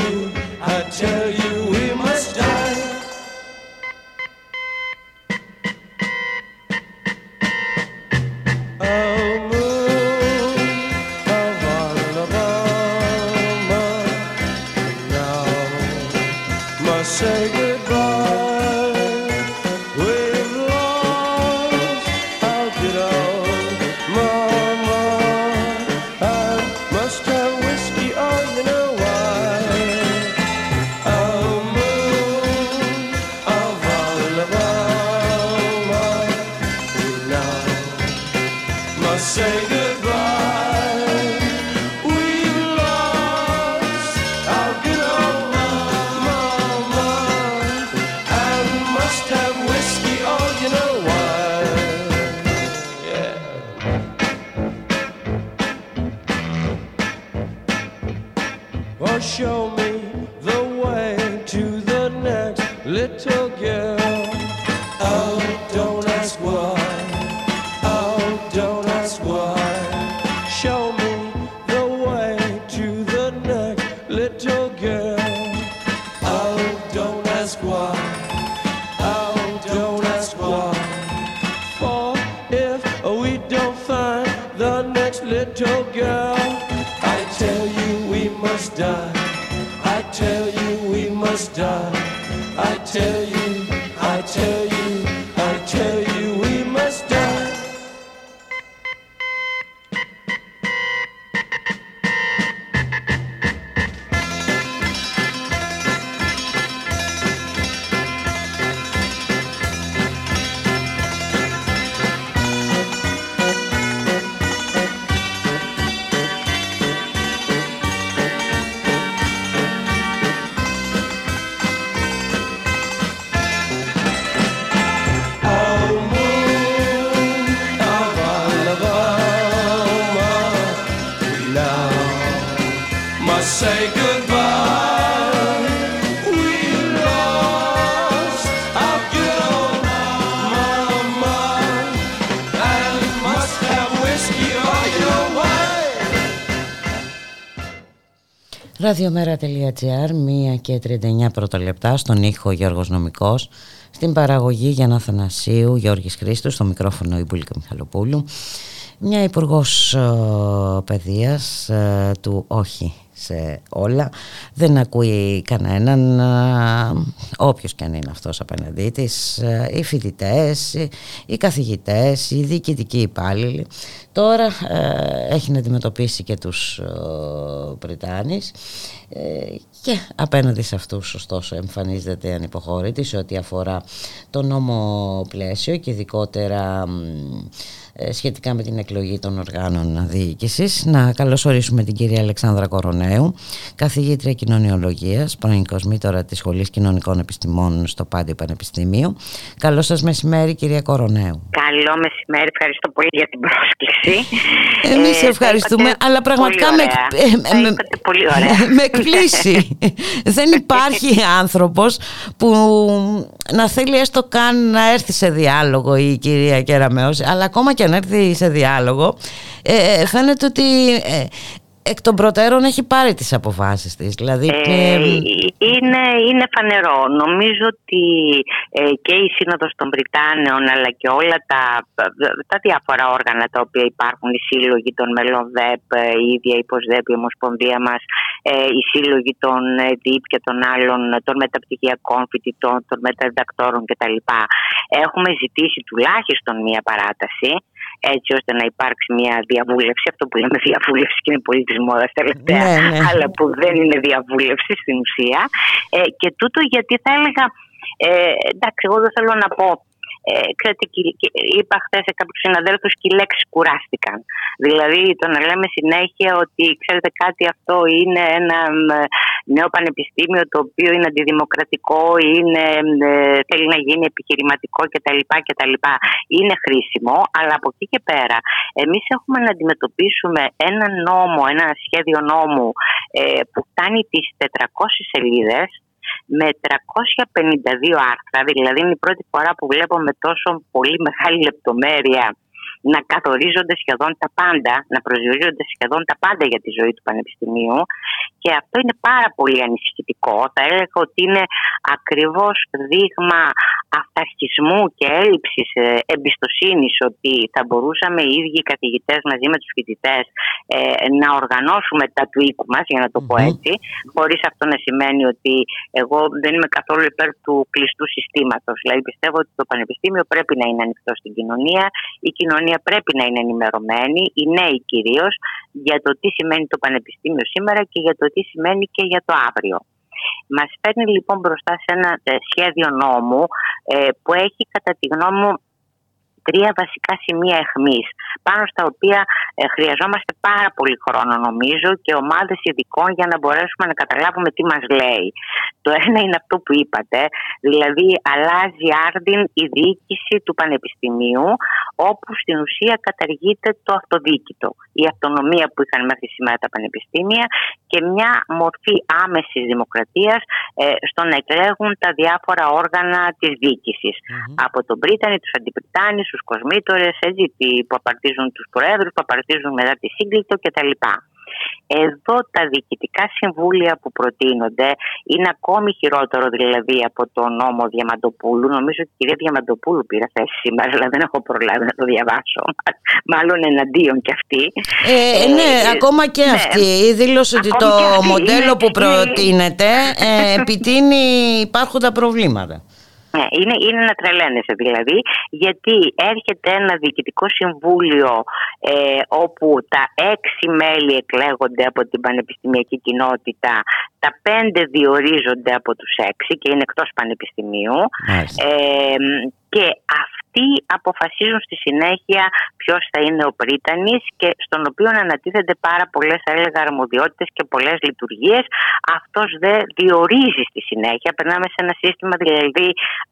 Ραδιομέρα.gr, 1 και 39 πρώτα λεπτά, στον ήχο Γιώργος Νομικός, στην παραγωγή Γιάννα Θανασίου, Γιώργης Χρήστος, στο μικρόφωνο η Μπουλίκα Μιχαλοπούλου. Μια υπουργός ε, παιδείας ε, του όχι σε όλα δεν ακούει κανέναν όποιος και αν είναι αυτός απέναντί της οι φοιτητές, οι καθηγητές οι διοικητικοί υπάλληλοι τώρα έχει να αντιμετωπίσει και τους Βρυτάνης και απέναντι σε αυτούς ωστόσο εμφανίζεται ανυποχώρητη σε ό,τι αφορά το νόμο πλαίσιο και ειδικότερα ε, σχετικά με την εκλογή των οργάνων διοίκησης. Να καλωσορίσουμε την κυρία Αλεξάνδρα Κορονέου, καθηγήτρια κοινωνιολογίας, πρώην κοσμήτωρα της Σχολής Κοινωνικών Επιστημών στο Πάντιο Πανεπιστήμιο. Καλό σας μεσημέρι, κυρία Κορονέου. Καλό μεσημέρι, ευχαριστώ πολύ για την πρόσκληση. Εμείς ε, ευχαριστούμε, αλλά πραγματικά με, ε, με, πολύ ωραία. με εκπλήσει. Δεν υπάρχει άνθρωπος που να θέλει έστω καν να έρθει σε διάλογο η κυρία Κεραμέως αλλά ακόμα και να έρθει σε διάλογο ε, φαίνεται ότι ε, εκ των προτέρων έχει πάρει τις αποφάσεις της. Δηλαδή, ε, είναι, είναι φανερό. Νομίζω ότι ε, και η Σύνοδος των Βρυτάνεων αλλά και όλα τα, τα διάφορα όργανα τα οποία υπάρχουν, οι σύλλογοι των μελών ΔΕΠ, ε, η ίδια η ΠΟΣΔΕΠ, η Ομοσπονδία μας, ε, οι σύλλογοι των ΔΥΠ και των άλλων, των μεταπτυχιακών φοιτητών, των μεταδιδακτόρων κτλ. Έχουμε ζητήσει τουλάχιστον μία παράταση έτσι ώστε να υπάρξει μια διαβούλευση. Αυτό που λέμε διαβούλευση και είναι πολύ τη μόδα τελευταία, ναι, ναι. αλλά που δεν είναι διαβούλευση στην ουσία. Ε, και τούτο γιατί θα έλεγα, ε, εντάξει, εγώ δεν θέλω να πω ε, ξέρετε, είπα χθες σε κάποιους συναδέλφους και οι λέξεις κουράστηκαν. Δηλαδή το να λέμε συνέχεια ότι ξέρετε κάτι αυτό είναι ένα νέο πανεπιστήμιο το οποίο είναι αντιδημοκρατικό, είναι, ε, θέλει να γίνει επιχειρηματικό κτλ. κτλ. Είναι χρήσιμο, αλλά από εκεί και πέρα εμείς έχουμε να αντιμετωπίσουμε ένα νόμο, ένα σχέδιο νόμου ε, που φτάνει τις 400 σελίδες με 352 άρθρα, δηλαδή είναι η πρώτη φορά που βλέπω με τόσο πολύ μεγάλη λεπτομέρεια να καθορίζονται σχεδόν τα πάντα, να προσδιορίζονται σχεδόν τα πάντα για τη ζωή του Πανεπιστημίου και αυτό είναι πάρα πολύ ανησυχητικό. Θα έλεγα ότι είναι ακριβώς δείγμα αυταρχισμού και έλλειψης ε, εμπιστοσύνης ότι θα μπορούσαμε οι ίδιοι οι καθηγητές μαζί με τους φοιτητές ε, να οργανώσουμε τα του οίκου μας, για να το πω έτσι, χωρίς αυτό να σημαίνει ότι εγώ δεν είμαι καθόλου υπέρ του κλειστού συστήματος. Δηλαδή πιστεύω ότι το Πανεπιστήμιο πρέπει να είναι ανοιχτό στην κοινωνία, η κοινωνία πρέπει να είναι ενημερωμένη, οι νέοι κυρίως, για το τι σημαίνει το Πανεπιστήμιο σήμερα και για το τι σημαίνει και για το αύριο. Μας φέρνει λοιπόν μπροστά σε ένα ε, σχέδιο νόμου ε, που έχει κατά τη γνώμη μου τρία βασικά σημεία εχμής πάνω στα οποία ε, χρειαζόμαστε πάρα πολύ χρόνο νομίζω και ομάδες ειδικών για να μπορέσουμε να καταλάβουμε τι μας λέει. Το ένα είναι αυτό που είπατε, δηλαδή αλλάζει άρδιν η διοίκηση του Πανεπιστημίου όπου στην ουσία καταργείται το αυτοδίκητο, η αυτονομία που είχαν μέχρι σήμερα τα πανεπιστήμια και μια μορφή άμεσης δημοκρατίας ε, στο να εκλέγουν τα διάφορα όργανα της διοικησης Από τον Πρίτανη, τους Αντιπριτάνης, τους Κοσμήτορες, έτσι, που απαρτίζουν τους Προέδρους, που απαρτίζουν μετά τη Σύγκλιτο κτλ. Εδώ τα διοικητικά συμβούλια που προτείνονται είναι ακόμη χειρότερο δηλαδή από το νόμο Διαμαντοπούλου. Νομίζω ότι η κυρία Διαμαντοπούλου πήρα θέση σήμερα, αλλά δεν έχω προλάβει να το διαβάσω. Μάλλον εναντίον κι αυτή. Ε, ε ναι, ε, ακόμα και ναι. αυτή. Δήλωσε ότι το μοντέλο που προτείνεται ε, επιτείνει υπάρχοντα προβλήματα. Ναι, είναι, είναι να τρελαίνεσαι δηλαδή, γιατί έρχεται ένα διοικητικό συμβούλιο ε, όπου τα έξι μέλη εκλέγονται από την πανεπιστημιακή κοινότητα, τα πέντε διορίζονται από τους έξι και είναι εκτός πανεπιστημίου. Ε, και αυτοί αποφασίζουν στη συνέχεια ποιος θα είναι ο πρίτανης και στον οποίο ανατίθενται πάρα πολλές αρμοδιότητες και πολλές λειτουργίες. Αυτός δεν διορίζει στη συνέχεια. Περνάμε σε ένα σύστημα δηλαδή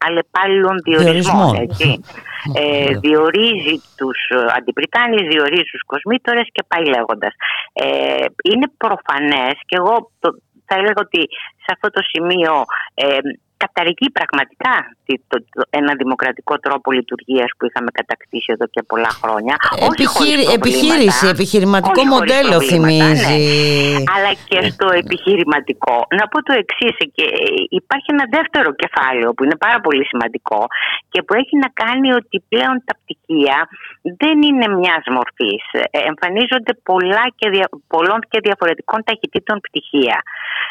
αλλεπάλληλων διορισμών. ε, διορίζει τους αντιπριτάνεις, διορίζει τους κοσμήτορε και πάει λέγοντας. Ε, είναι προφανές και εγώ το, θα έλεγα ότι σε αυτό το σημείο ε, καταργεί πραγματικά ένα δημοκρατικό τρόπο λειτουργίας που είχαμε κατακτήσει εδώ και πολλά χρόνια. Επιχείρη, επιχείρηση, επιχειρηματικό μοντέλο ναι. θυμίζει. Αλλά και στο επιχειρηματικό. Να πω το εξής. Υπάρχει ένα δεύτερο κεφάλαιο που είναι πάρα πολύ σημαντικό και που έχει να κάνει ότι πλέον τα πτυχία δεν είναι μιας μορφής. Ε, εμφανίζονται πολλά και δια, πολλών και διαφορετικών ταχυτήτων πτυχία.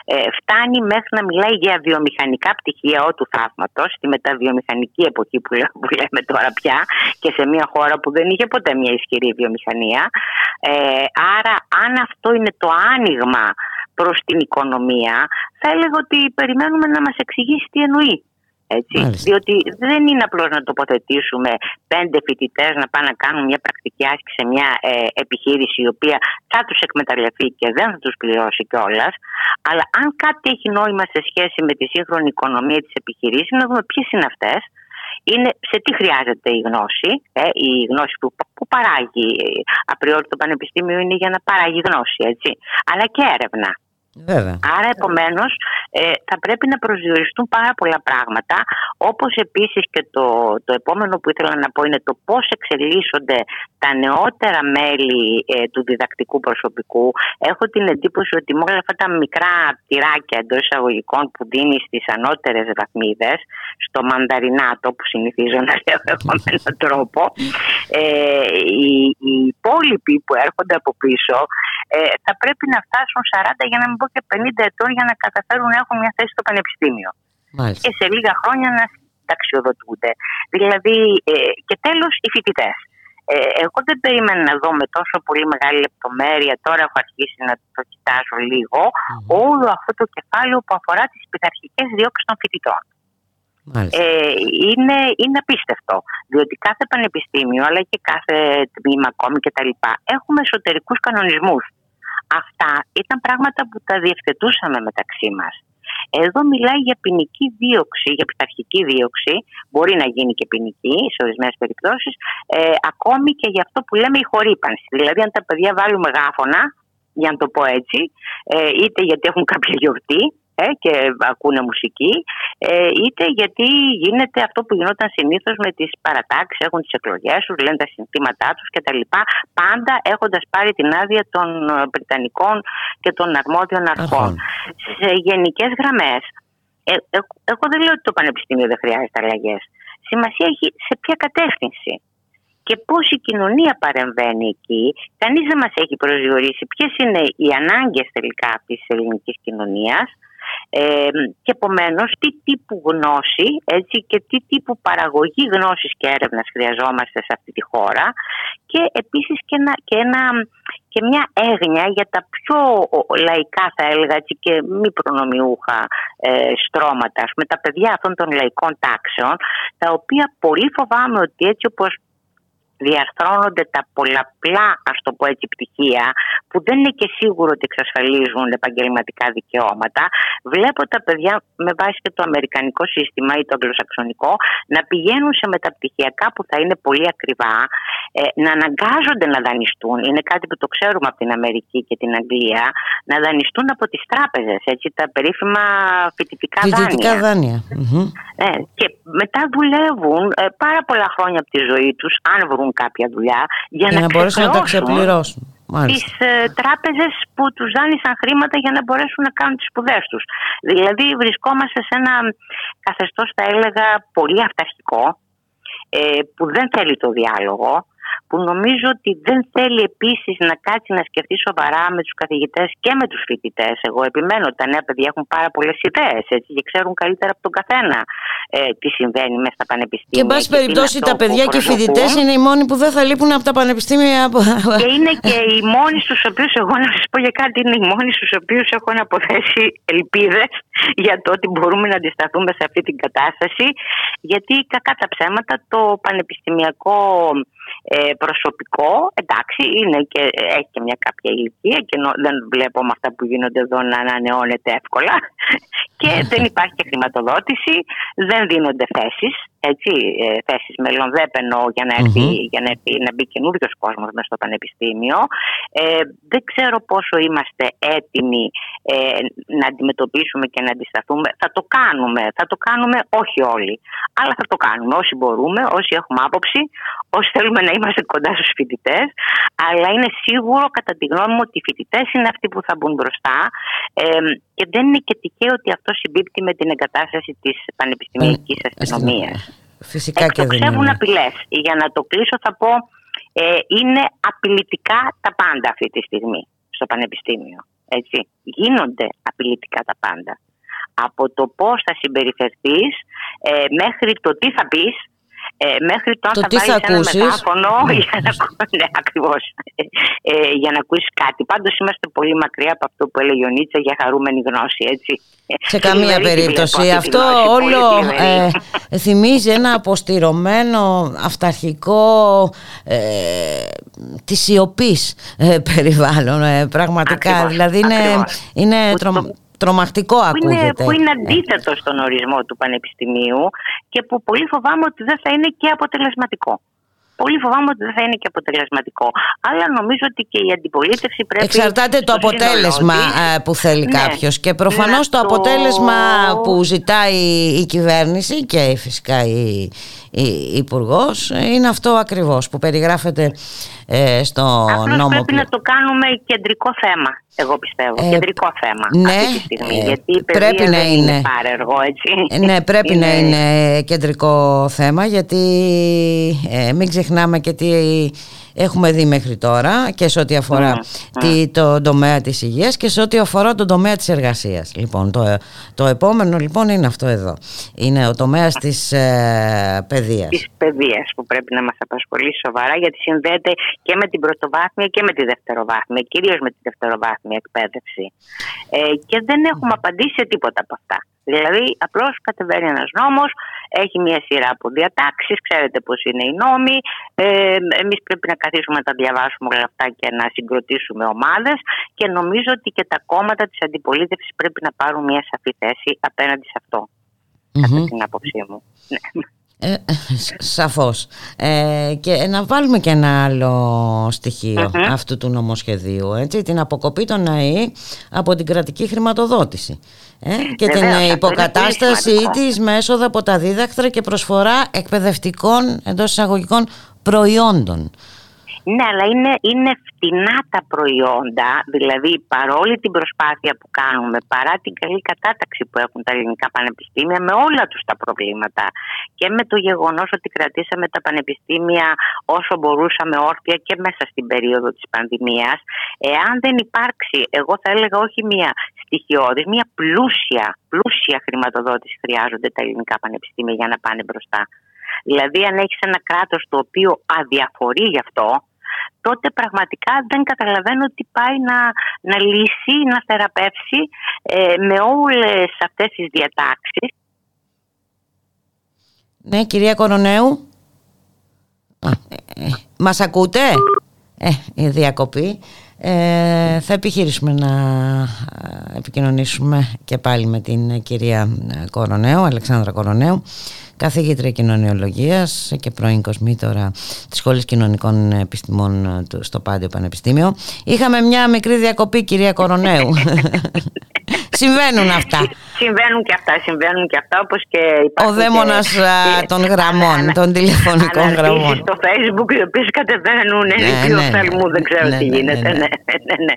Ε, φτάνει μέχρι να μιλάει για βιομηχανικά πτυχία ότου θαύματος, στη μεταβιομηχανική εποχή που, που λέμε τώρα πια και σε μια χώρα που δεν είχε ποτέ μια ισχυρή βιομηχανία. Ε, άρα, αν αυτό είναι το άνοιγμα προς την οικονομία, θα έλεγα ότι περιμένουμε να μας εξηγήσει τι εννοεί. Έτσι. Διότι δεν είναι απλώς να τοποθετήσουμε πέντε φοιτητές να πάνε να κάνουν μια πρακτική άσκηση σε μια ε, επιχείρηση η οποία θα τους εκμεταλλευτεί και δεν θα τους πληρώσει κιόλας. Αλλά αν κάτι έχει νόημα σε σχέση με τη σύγχρονη οικονομία της επιχειρήσης, να δούμε ποιες είναι αυτές, είναι σε τι χρειάζεται η γνώση. Ε, η γνώση που, που παράγει. Απριόρι το Πανεπιστήμιο είναι για να παράγει γνώση, έτσι. Αλλά και έρευνα. Βέβαια. Άρα επομένως ε, θα πρέπει να προσδιοριστούν πάρα πολλά πράγματα όπως επίσης και το, το επόμενο που ήθελα να πω είναι το πώς εξελίσσονται τα νεότερα μέλη ε, του διδακτικού προσωπικού. Έχω την εντύπωση ότι με όλα αυτά τα μικρά τυράκια εντός εισαγωγικών που δίνει στις ανώτερες βαθμίδες στο μανταρινάτο που συνηθίζω να λέω εγώ με έναν τρόπο ε, οι, οι υπόλοιποι που έρχονται από πίσω ε, θα πρέπει να φτάσουν 40 για να μην πω και 50 ετών για να καταφέρουν να έχουν μια θέση στο πανεπιστήμιο. Μάλιστα. Και σε λίγα χρόνια να ταξιοδοτούνται. Δηλαδή, ε, και τέλος οι φοιτητές. Ε, εγώ δεν περίμενα να δω με τόσο πολύ μεγάλη λεπτομέρεια, τώρα έχω αρχίσει να το κοιτάζω λίγο, όλο αυτό το κεφάλαιο που αφορά τις πειθαρχικές διώξεις των φοιτητών. Ε, είναι, είναι απίστευτο, διότι κάθε πανεπιστήμιο αλλά και κάθε τμήμα ακόμη και τα λοιπά έχουμε εσωτερικούς κανονισμούς. Αυτά ήταν πράγματα που τα διευθετούσαμε μεταξύ μας. Εδώ μιλάει για ποινική δίωξη, για πειθαρχική δίωξη. Μπορεί να γίνει και ποινική σε ορισμένες περιπτώσεις, ε, ακόμη και για αυτό που λέμε η χορύπανση. Δηλαδή, αν τα παιδιά βάλουμε γάφωνα, για να το πω έτσι, ε, είτε γιατί έχουν κάποια γιορτή, ε, και ακούνε μουσική, ε, είτε γιατί γίνεται αυτό που γινόταν συνήθως με τις παρατάξεις, έχουν τις εκλογές τους, λένε τα συνθήματά τους κτλ. Πάντα έχοντας πάρει την άδεια των ε, Βρετανικών και των αρμόδιων αρχών. Σε γενικές γραμμές, ε, ε, εγώ δεν λέω ότι το Πανεπιστήμιο δεν χρειάζεται αλλαγές. Σημασία έχει σε ποια κατεύθυνση και πώς η κοινωνία παρεμβαίνει εκεί. Κανείς δεν μας έχει προσδιορίσει ποιες είναι οι ανάγκες τελικά της ελληνικής κοινωνίας ε, και επομένως τι τύπου γνώση έτσι, και τι τύπου παραγωγή γνώσης και έρευνας χρειαζόμαστε σε αυτή τη χώρα. Και επίσης και, ένα, και, ένα, και μια έγνοια για τα πιο λαϊκά θα έλεγα έτσι, και μη προνομιούχα ε, στρώματα, με τα παιδιά αυτών των λαϊκών τάξεων τα οποία πολύ φοβάμαι ότι έτσι όπως διαρθρώνονται τα πολλαπλά, ας το πω έτσι, πτυχία που δεν είναι και σίγουρο ότι εξασφαλίζουν επαγγελματικά δικαιώματα. Βλέπω τα παιδιά με βάση και το αμερικανικό σύστημα ή το αγγλοσαξονικό να πηγαίνουν σε μεταπτυχιακά που θα είναι πολύ ακριβά, ε, να αναγκάζονται να δανειστούν. Είναι κάτι που το ξέρουμε από την Αμερική και την Αγγλία, να δανειστούν από τις τράπεζες, έτσι, τα περίφημα φοιτητικά, φοιτητικά δάνεια. Ε, και μετά δουλεύουν ε, πάρα πολλά χρόνια από τη ζωή τους, αν βρουν κάποια δουλειά για, για να, να μπορέσουν να τα ξεπληρώσουν. Τις ε, τράπεζες που τους δάνεισαν χρήματα για να μπορέσουν να κάνουν τις σπουδές τους. Δηλαδή, βρισκόμαστε σε ένα καθεστώς, θα έλεγα, πολύ αυταρχικό, ε, που δεν θέλει το διάλογο, που νομίζω ότι δεν θέλει επίσης να κάτσει να σκεφτεί σοβαρά με τους καθηγητές και με τους φοιτητές. Εγώ επιμένω ότι τα νέα παιδιά έχουν πάρα πολλές ιδέες και ξέρουν καλύτερα από τον καθένα ε, τι συμβαίνει μέσα στα πανεπιστήμια. Και, εν πάση περιπτώσει, τα παιδιά και οι φοιτητές είναι οι μόνοι που δεν θα λείπουν από τα πανεπιστήμια. Και είναι και οι μόνοι στους οποίους, εγώ να σας πω για κάτι, είναι οι μόνοι στους οποίους έχω αποθέσει ελπίδες για το ότι μπορούμε να αντισταθούμε σε αυτή την κατάσταση. Γιατί κακά τα ψέματα το πανεπιστημιακό ε, προσωπικό, εντάξει, είναι και, έχει και μια κάποια ηλικία και δεν βλέπω με αυτά που γίνονται εδώ να ανανεώνεται εύκολα και δεν υπάρχει και χρηματοδότηση, δεν δίνονται θέσεις, έτσι, ε, θέσεις μελλονδέπαινο για να, έρθει, για να, έρθει, να μπει καινούριος κόσμος μέσα στο πανεπιστήμιο. Ε, δεν ξέρω πόσο είμαστε έτοιμοι ε, να αντιμετωπίσουμε και να αντισταθούμε. Θα το κάνουμε, θα το κάνουμε όχι όλοι, αλλά θα το κάνουμε όσοι μπορούμε, όσοι έχουμε άποψη, όσοι θέλουμε να είμαστε κοντά στους φοιτητές, αλλά είναι σίγουρο κατά τη γνώμη μου ότι οι φοιτητές είναι αυτοί που θα μπουν μπροστά ε, και δεν είναι και τυχαίο ότι αυτό συμπίπτει με την εγκατάσταση της πανεπιστημιακής ε, αστυνομίας. Φυσικά και δεν είναι. απειλές. Για να το κλείσω θα πω ε, είναι απειλητικά τα πάντα αυτή τη στιγμή στο πανεπιστήμιο. Έτσι. Γίνονται απειλητικά τα πάντα. Από το πώς θα συμπεριφερθείς ε, μέχρι το τι θα πεις ε, μέχρι το αν το θα βάλεις ένα μεγάφωνο ναι. για, να, ναι, ακριβώς, ε, για να ακούσεις κάτι. Πάντως είμαστε πολύ μακριά από αυτό που έλεγε ο Νίτσα για χαρούμενη γνώση, έτσι. Σε καμία περίπτωση. Αυτό όλο ε, θυμίζει ένα αποστηρωμένο αυταρχικό ε, της σιωπής ε, περιβάλλον. Ε, πραγματικά. Ακριβώς, δηλαδή είναι, είναι τρομακτικό που ακούγεται. Είναι, που είναι αντίθετο στον ορισμό του πανεπιστημίου και που πολύ φοβάμαι ότι δεν θα είναι και αποτελεσματικό. Πολύ φοβάμαι ότι δεν θα είναι και αποτελεσματικό. Αλλά νομίζω ότι και η αντιπολίτευση πρέπει. Εξαρτάται το αποτέλεσμα ε, που θέλει ναι, κάποιος. Και προφανώς το... αποτέλεσμα που ζητάει η κυβέρνηση και φυσικά η, η Υπουργός είναι αυτό ακριβώς που περιγράφεται ε, στο Απλώς νόμο. Πρέπει να το κάνουμε κεντρικό θέμα. Εγώ πιστεύω. Ε, κεντρικό θέμα ναι, αυτή τη στιγμή. Ε, γιατί η πρέπει να δεν είναι, είναι πάρεργο, έτσι. Ναι, πρέπει είναι... να είναι κεντρικό θέμα γιατί ε, μην ξεχνάμε και τι έχουμε δει μέχρι τώρα και σε ό,τι αφορά mm, το τομέα της υγείας και σε ό,τι αφορά τον τομέα της εργασίας. Λοιπόν, το, το επόμενο λοιπόν είναι αυτό εδώ. Είναι ο τομέας της ε, παιδείας. Της παιδείας που πρέπει να μας απασχολεί σοβαρά γιατί συνδέεται και με την πρωτοβάθμια και με τη δευτεροβάθμια, κυρίως με τη δευτεροβάθμια εκπαίδευση. Ε, και δεν έχουμε απαντήσει σε τίποτα από αυτά. Δηλαδή, απλώς κατεβαίνει ένας νόμος, έχει μια σειρά από διατάξεις, ξέρετε πώς είναι οι νόμοι. Ε, Εμείς πρέπει να καθίσουμε να τα διαβάσουμε όλα αυτά και να συγκροτήσουμε ομάδες. Και νομίζω ότι και τα κόμματα της αντιπολίτευσης πρέπει να πάρουν μια σαφή θέση απέναντι σε αυτό. Mm-hmm. Κατά την άποψή μου. Ναι. Ε, σαφώς ε, και να βάλουμε και ένα άλλο αυτού του νομοσχεδίου έτσι, την αποκοπή των ΑΕΗ από την κρατική χρηματοδότηση ε, και την υποκατάστασή της με έσοδα από τα δίδακτρα και προσφορά εκπαιδευτικών εντός εισαγωγικών προϊόντων. Ναι, αλλά είναι, είναι φτηνά τα προϊόντα, δηλαδή παρόλη την προσπάθεια που κάνουμε, παρά την καλή κατάταξη που έχουν τα ελληνικά πανεπιστήμια με όλα τους τα προβλήματα και με το γεγονός ότι κρατήσαμε τα πανεπιστήμια όσο μπορούσαμε όρθια και μέσα στην περίοδο της πανδημίας, εάν δεν υπάρξει, εγώ θα έλεγα όχι μία στοιχειώδης, μία πλούσια, πλούσια χρηματοδότηση χρειάζονται τα ελληνικά πανεπιστήμια για να πάνε μπροστά. Δηλαδή αν έχεις ένα κράτος το οποίο αδιαφορεί γι' αυτό, τότε πραγματικά δεν καταλαβαίνω τι πάει να, να λύσει, να θεραπεύσει ε, με όλες αυτές τις διατάξεις. Ναι, κυρία Κορονέου. Ε, ε, μας ακούτε; Ε, η διακοπή. Ε, θα επιχειρήσουμε να επικοινωνήσουμε και πάλι με την κυρία Κορονέου, Αλεξάνδρα Κορονέου καθηγήτρια κοινωνιολογίας και πρώην κοσμήτωρα της Σχολής Κοινωνικών Επιστημών στο Πάντιο Πανεπιστήμιο. Είχαμε μια μικρή διακοπή κυρία Κορονέου. Συμβαίνουν αυτά. Συμβαίνουν και αυτά, συμβαίνουν και αυτά όπως και Ο δαίμονας και... των γραμμών, των τηλεφωνικών γραμμών. στο facebook οι οποίες κατεβαίνουν, ναι, ναι, ναι, δεν ξέρω ναι, τι ναι, γίνεται. Ναι, ναι, ναι.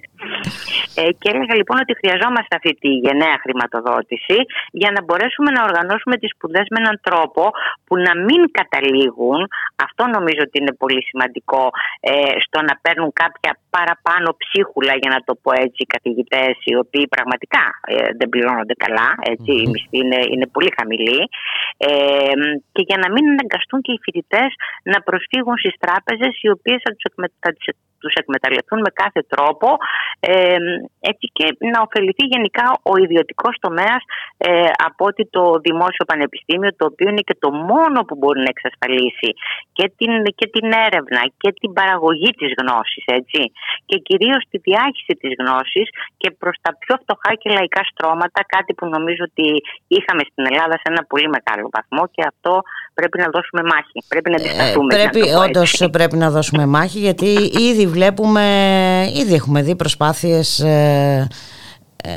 Ε, και έλεγα λοιπόν ότι χρειαζόμαστε αυτή τη γενναία χρηματοδότηση για να μπορέσουμε να οργανώσουμε τις σπουδές με έναν τρόπο που να μην καταλήγουν, αυτό νομίζω ότι είναι πολύ σημαντικό, ε, στο να παίρνουν κάποια παραπάνω ψίχουλα για να το πω έτσι οι καθηγητές οι οποίοι πραγματικά ε, δεν πληρώνονται καλά, έτσι, mm-hmm. η μισθή είναι, είναι πολύ χαμηλή ε, και για να μην αναγκαστούν και οι φοιτητές να προσφύγουν στις τράπεζες οι οποίες θα, τους, θα, τους εκμεταλλευτούν με κάθε τρόπο ε, έτσι και να ωφεληθεί γενικά ο ιδιωτικός τομέας ε, από ότι το δημόσιο πανεπιστήμιο το οποίο είναι και το μόνο που μπορεί να εξασφαλίσει και την, και την έρευνα και την παραγωγή της γνώσης έτσι και κυρίως τη διάχυση της γνώσης και προς τα πιο φτωχά και λαϊκά στρώματα κάτι που νομίζω ότι είχαμε στην Ελλάδα σε ένα πολύ μεγάλο βαθμό και αυτό πρέπει να δώσουμε μάχη. Πρέπει να αντισταθούμε. Ε, πρέπει, όντως πρέπει να δώσουμε μάχη γιατί ήδη βλέπουμε, ήδη έχουμε δει προσπάθειες ε, ε,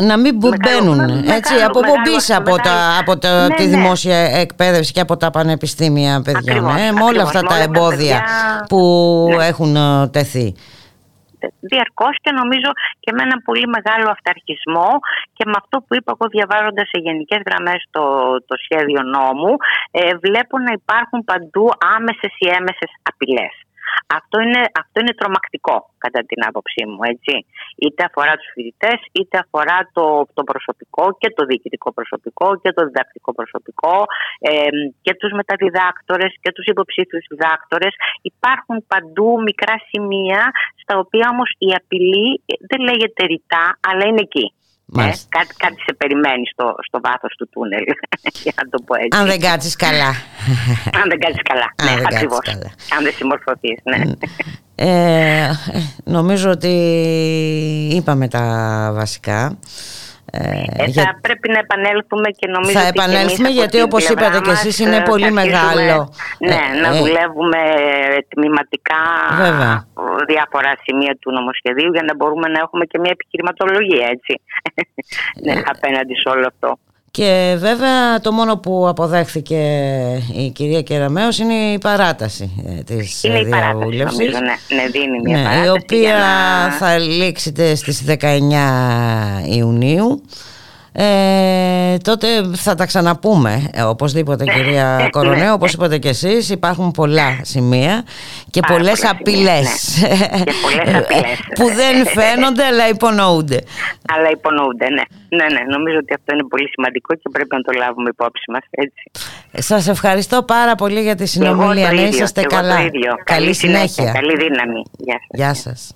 να μην μπαίνουν έτσι, από πίσω από, τα, από τα, ναι, τη ναι. δημόσια εκπαίδευση και από τα πανεπιστήμια παιδιών ε, με όλα αυτά τα εμπόδια που ναι. έχουν ε, τεθεί διαρκώς και νομίζω και με ένα πολύ μεγάλο αυταρχισμό και με αυτό που είπα εγώ διαβάζοντας σε γενικές γραμμές το, το σχέδιο νόμου ε, βλέπω να υπάρχουν παντού άμεσες ή έμεσες απειλές. Αυτό είναι, αυτό είναι τρομακτικό κατά την άποψή μου, έτσι. Είτε αφορά τους φοιτητές, είτε αφορά το, το προσωπικό και το διοικητικό προσωπικό και το διδακτικό προσωπικό ε, και τους μεταδιδάκτορες και τους υποψήφιους διδάκτορες. Υπάρχουν παντού μικρά σημεία στα οποία όμως η απειλή δεν λέγεται ρητά, αλλά είναι εκεί. Ε, κάτι, κάτι σε περιμένει στο, στο βάθος του τούνελ, για να το πω έτσι. Αν δεν κάτσεις καλά. Αν δεν κάτσεις καλά, ναι, ακριβώς. Αν δεν συμμορφωθείς, ναι. Ε, νομίζω ότι είπαμε τα βασικά. Ε, ε, για... Θα πρέπει να επανέλθουμε και νομίζω θα ότι επανέλθουμε γιατί όπως είπατε και εσείς είναι πολύ μεγάλο. Ναι, ε, να δουλεύουμε τμηματικά Βέβαια. διάφορα σημεία του νομοσχεδίου για να μπορούμε να έχουμε και μια επιχειρηματολογία έτσι ναι, απέναντι σε όλο αυτό. Και βέβαια το μόνο που αποδέχθηκε η κυρία Κεραμέως είναι η παράταση ε, της είναι διαβούλευσης. Η παράταση, ναι, ναι, δίνει μια ναι, παράταση. Η οποία θα λήξει στις 19 Ιουνίου. Ε, τότε θα τα ξαναπούμε ε, οπωσδήποτε ναι. κυρία ναι. Κορονέου όπως είπατε και εσείς υπάρχουν πολλά σημεία και Πάρα πολλές απειλές, ναι. πολλές απειλές. που δεν φαίνονται αλλά υπονοούνται αλλά υπονοούνται ναι. ναι ναι νομίζω ότι αυτό είναι πολύ σημαντικό και πρέπει να το λάβουμε υπόψη μας έτσι. Σας ευχαριστώ πάρα πολύ για τη συνομιλία να είσαστε καλά Καλή, καλή συνέχεια καλή δύναμη Γεια σας, Γεια σας.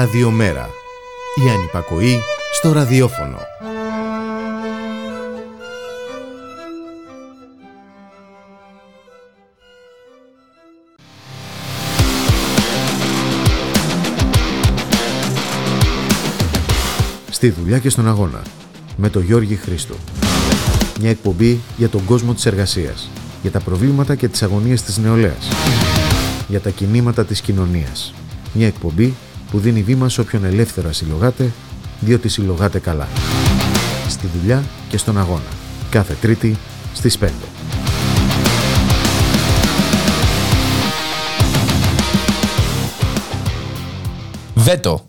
Ραδιομέρα. Η ανυπακοή στο ραδιόφωνο. Στη δουλειά και στον αγώνα. Με τον Γιώργη Χρήστο. Μια εκπομπή για τον κόσμο της εργασίας. Για τα προβλήματα και τις αγωνίες της νεολαίας. Για τα κινήματα της κοινωνίας. Μια εκπομπή που δίνει βήμα σε όποιον ελεύθερα συλλογάται, διότι συλλογάται καλά. Στη δουλειά και στον αγώνα. Κάθε Τρίτη στις 5. Βέτο.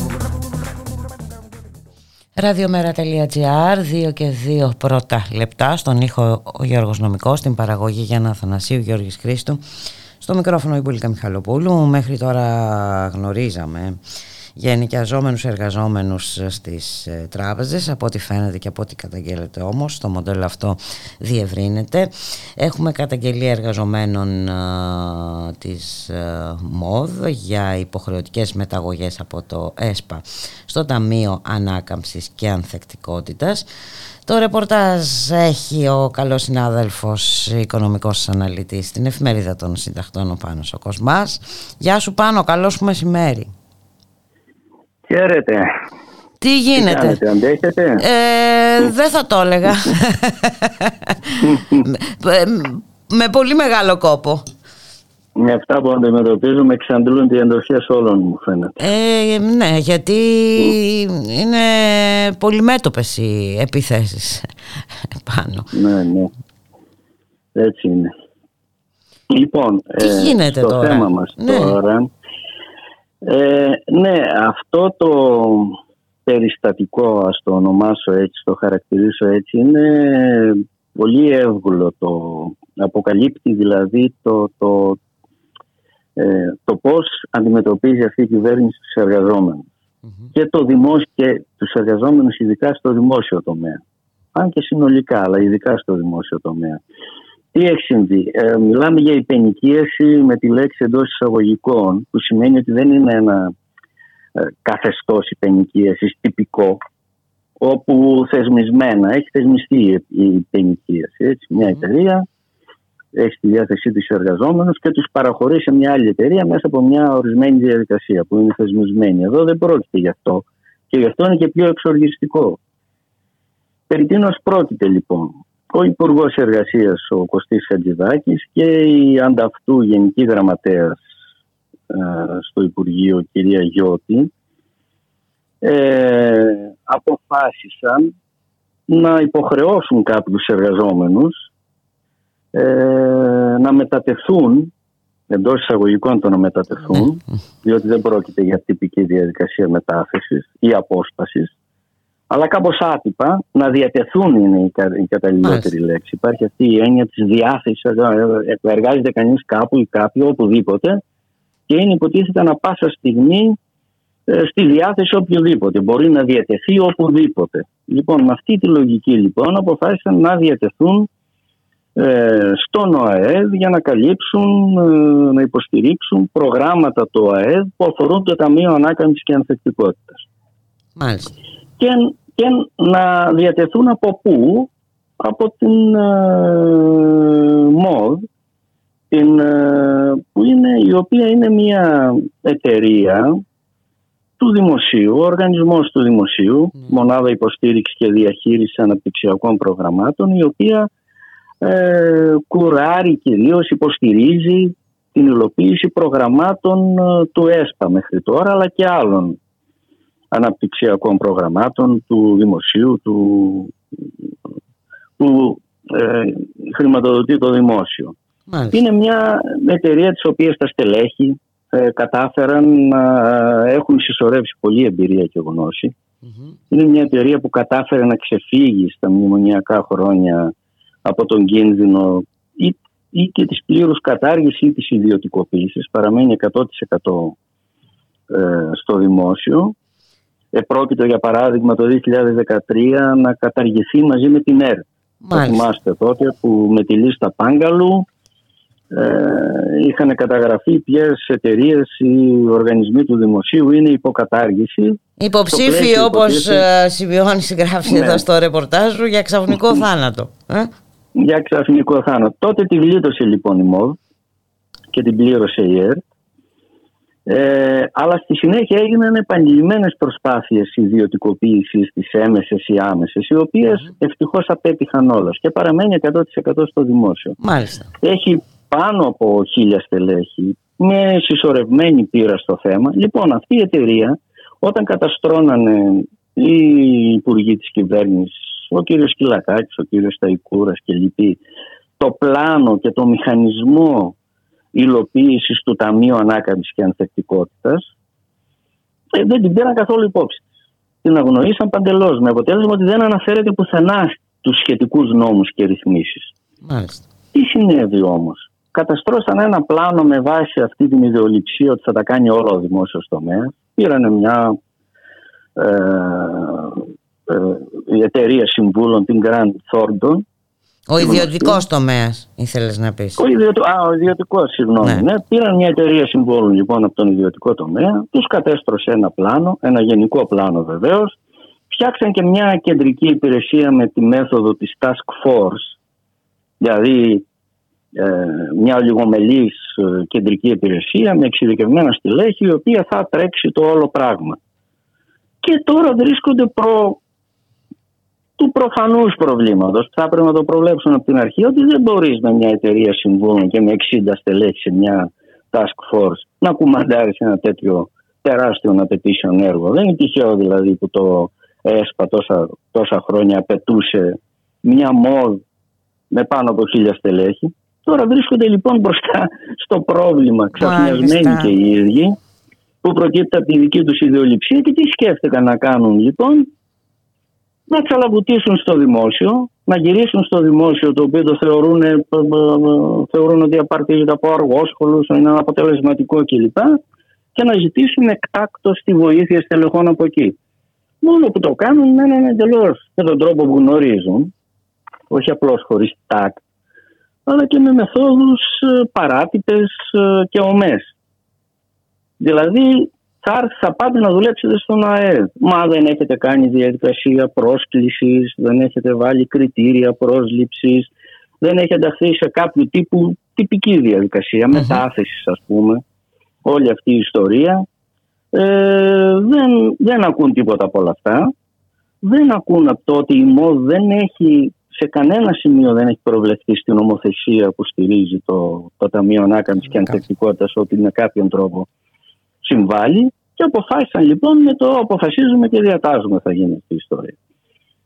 Ραδιομέρα.gr, 2 και 2 πρώτα λεπτά, στον ήχο ο Γιώργος Νομικός, στην παραγωγή Γιάννα Αθανασίου, Γιώργης Χρήστου, στο μικρόφωνο η Μπουλίκα Μιχαλοπούλου. Μέχρι τώρα γνωρίζαμε για ενοικιαζόμενους εργαζόμενους στις ε, τράπεζες από ό,τι φαίνεται και από ό,τι καταγγέλλεται όμως το μοντέλο αυτό διευρύνεται έχουμε καταγγελία εργαζομένων α, της α, ΜΟΔ για υποχρεωτικές μεταγωγές από το ΕΣΠΑ στο Ταμείο Ανάκαμψης και Ανθεκτικότητας το ρεπορτάζ έχει ο καλός συνάδελφος οικονομικός αναλυτής στην εφημερίδα των συνταχτών ο Πάνος ο Κοσμάς. Γεια σου Πάνο, καλώς που μεσημέρι. Χαίρετε. Τι γίνεται; κάνετε, αντέχετε; Ε, δεν θα το έλεγα. με, με πολύ μεγάλο κόπο. Με αυτά που αντιμετωπίζουμε εξαντλούν την εντοχή όλων μου φαίνεται. Ε, ναι, γιατί είναι πολυμέτωπες οι επιθέσεις πάνω. Ναι, ναι. Έτσι είναι. Λοιπόν, Τι γίνεται στο τώρα; θέμα μας Ναι. τώρα. Ε, ναι, αυτό το περιστατικό, ας το ονομάσω έτσι, το χαρακτηρίσω έτσι, είναι πολύ εύκολο το αποκαλύπτει δηλαδή το, το, ε, το πώς αντιμετωπίζει αυτή η κυβέρνηση τους εργαζόμενους και το δημόσιο και τους εργαζόμενους ειδικά στο δημόσιο τομέα. Αν και συνολικά, αλλά ειδικά στο δημόσιο τομέα. Τι έχει συμβεί. Ε, μιλάμε για υπενοικίαση με τη λέξη εντός εισαγωγικών, που σημαίνει ότι δεν είναι ένα ε, καθεστώς υπενοικίασης τυπικό, όπου θεσμισμένα έχει θεσμιστεί η- η υπενοικίαση. Έτσι. Μια εταιρεία έχει στη διάθεσή της εργαζόμενους και τους παραχωρεί σε μια άλλη εταιρεία μέσα από μια ορισμένη διαδικασία που είναι θεσμισμένη. Εδώ δεν πρόκειται γι' αυτό και γι' αυτό είναι και πιο εξοργιστικό. Περί τίνος πρόκειται λοιπόν; Ο Υπουργός Εργασίας, ο Κωστής Χατζηδάκης και η ανταυτού Γενική Γραμματέας στο Υπουργείο, κυρία Γιώτη, ε, αποφάσισαν να υποχρεώσουν κάποιους εργαζόμενους ε, να μετατεθούν εντός εισαγωγικών το να μετατεθούν, ναι. διότι δεν πρόκειται για τυπική διαδικασία μετάθεσης ή απόσπασης, αλλά κάπως άτυπα να διατεθούν είναι η καταλληλότερη λέξη. Υπάρχει αυτή η έννοια της διάθεσης, εργάζεται κανείς κάπου ή κάποιο, οπουδήποτε και είναι υποτίθεται ανα πάσα στιγμή ε, στη διάθεση οποιοδήποτε. Μπορεί να διατεθεί οπουδήποτε. Λοιπόν, με αυτή τη λογική λοιπόν αποφάσισαν να διατεθούν ε, στον ΟΑΕΔ για να καλύψουν, ε, να υποστηρίξουν προγράμματα του ΟΑΕΔ που αφορούν το Ταμείο Ανάκαμψης και Ανθεκτικότητας. Μάλιστα. Και, και να διατεθούν από πού; Από την ΜΟΔ, την, που είναι, η οποία είναι μια εταιρεία του Δημοσίου, ο οργανισμός του Δημοσίου, mm. Μονάδα Υποστήριξης και Διαχείρισης Αναπτυξιακών Προγραμμάτων, η οποία ε, κουράρει κυρίως υποστηρίζει την υλοποίηση προγραμμάτων ε, του ΕΣΠΑ μέχρι τώρα, αλλά και άλλων αναπτυξιακών προγραμμάτων του Δημοσίου, του, που ε, χρηματοδοτεί το Δημόσιο. Είναι μια εταιρεία της οποίας τα στελέχη ε, κατάφεραν να έχουν συσσωρεύσει πολλή εμπειρία και γνωση Είναι μια εταιρεία που κατάφερε να ξεφύγει στα μνημονιακά χρόνια από τον κίνδυνο ή, ή και της πλήρους κατάργησης ή της ιδιωτικοποίησης. Παραμένει 100% ε, στο δημόσιο. Επρόκειτο για παράδειγμα το 2013 να καταργηθεί μαζί με την ΕΡΤ. Θα θυμάστε τότε που με τη λίστα Πάγκαλου ε, είχαν καταγραφεί ποιες εταιρείες ή οργανισμοί του δημοσίου είναι υποκατάργηση. Υποψήφιοι όπως ε, σημειώνει συγγράφει ναι. εδώ στο ρεπορτάζ σου για ξαφνικό θάνατο. Ε; Για ξαφνικό θάνατο. Τότε τη γλίτωσε λοιπόν η ΜΟΒ και την πλήρωσε η ΕΡΤ. Ε, αλλά στη συνέχεια έγιναν επανειλημμένες προσπάθειες ιδιωτικοποίησης της έμεσε ή άμεσε, οι οποίες mm. ευτυχώς απέτυχαν όλες και παραμένει 100% στο δημόσιο. Μάλιστα. Έχει πάνω από χίλια στελέχη με συσσωρευμένη πείρα στο θέμα. Λοιπόν, αυτή η εταιρεία όταν καταστρώνανε οι υπουργοί της κυβέρνησης, ο κύριος Κυλακάκης, ο κύριος Σταϊκούρας και λοιποί, το πλάνο και το μηχανισμό υλοποίησης του Ταμείου Ανάκαμψης και Ανθεκτικότητας, ε, δεν την πήραν καθόλου υπόψη. Την αγνοήσαν παντελώς, με αποτέλεσμα ότι δεν αναφέρεται πουθενά στους σχετικούς νόμους και ρυθμίσεις. Μάλιστα. Τι συνέβη όμως; Καταστρώσαν ένα πλάνο με βάση αυτή την ιδεολειψία ότι θα τα κάνει όλο ο δημόσιος τομέας. Πήραν μια ε, ε, εταιρεία συμβούλων, την Grand Thornton. Ο ιδιωτικός τομέας, ήθελες να πεις. Ο, ιδιωτικό, ο ιδιωτικός, συγγνώμη. Ναι. ναι. Πήραν μια εταιρεία συμβούλων λοιπόν από τον ιδιωτικό τομέα, τους κατέστρωσε ένα πλάνο, ένα γενικό πλάνο βεβαίως. Φτιάξαν και μια κεντρική υπηρεσία με τη μέθοδο της Task Force, δηλαδή ε, μια ολιγομελής ε, κεντρική υπηρεσία με εξειδικευμένα στελέχη η οποία θα τρέξει το όλο πράγμα. Και τώρα βρίσκονται προ του προφανούς προβλήματος. Θα πρέπει να το προβλέψουν από την αρχή ότι δεν μπορείς με μια εταιρεία συμβούλων και με 60 στελέχη σε μια task force να κουμαντάρεις ένα τέτοιο τεράστιο να πετύσσιον έργο. Δεν είναι τυχαίο δηλαδή που το ΕΣΠΑ τόσα, τόσα χρόνια απαιτούσε μια μόδ με πάνω από χίλια στελέχη. Τώρα βρίσκονται λοιπόν μπροστά στο πρόβλημα, ξαφνιασμένοι και οι ίδιοι, που προκύπτει από τη δική τους ιδεολειψία και τι σκέφτηκαν να κάνουν λοιπόν, να ξαλαβουτίσουν στο δημόσιο, να γυρίσουν στο δημόσιο το οποίο το θεωρούν, ε, ε, ε, θεωρούν ότι απαρτίζεται από αργόσχολους, είναι αποτελεσματικό κλπ. Και να ζητήσουν εκτάκτως τη βοήθεια στελεχών από εκεί. Μόνο που το κάνουν είναι εντελώς με τον τρόπο που γνωρίζουν, όχι απλώς χωρίς τάκτ, αλλά και με μεθόδους ε, παράτυπες ε, και ομές. Δηλαδή θα έρθει, θα πάτε να δουλέψετε στον ΑΕΔ. Μα δεν έχετε κάνει διαδικασία πρόσκλησης, δεν έχετε βάλει κριτήρια πρόσληψης, δεν έχετε ενταχθεί σε κάποιο τύπου τυπική διαδικασία, mm-hmm. μετάθεσης ας πούμε. Όλη αυτή η ιστορία. Ε, δεν, δεν ακούν τίποτα από όλα αυτά. Δεν ακούν από το ότι η ΜΟΔ δεν έχει σε κανένα σημείο δεν έχει προβλεφθεί στην νομοθεσία που στηρίζει το, το Ταμείο Ανάκαμψης και Ανθεκτικότητας ότι με κάποιον τρόπο συμβάλλει. Και αποφάσισαν λοιπόν με το αποφασίζουμε και διατάζουμε θα γίνει αυτή η ιστορία.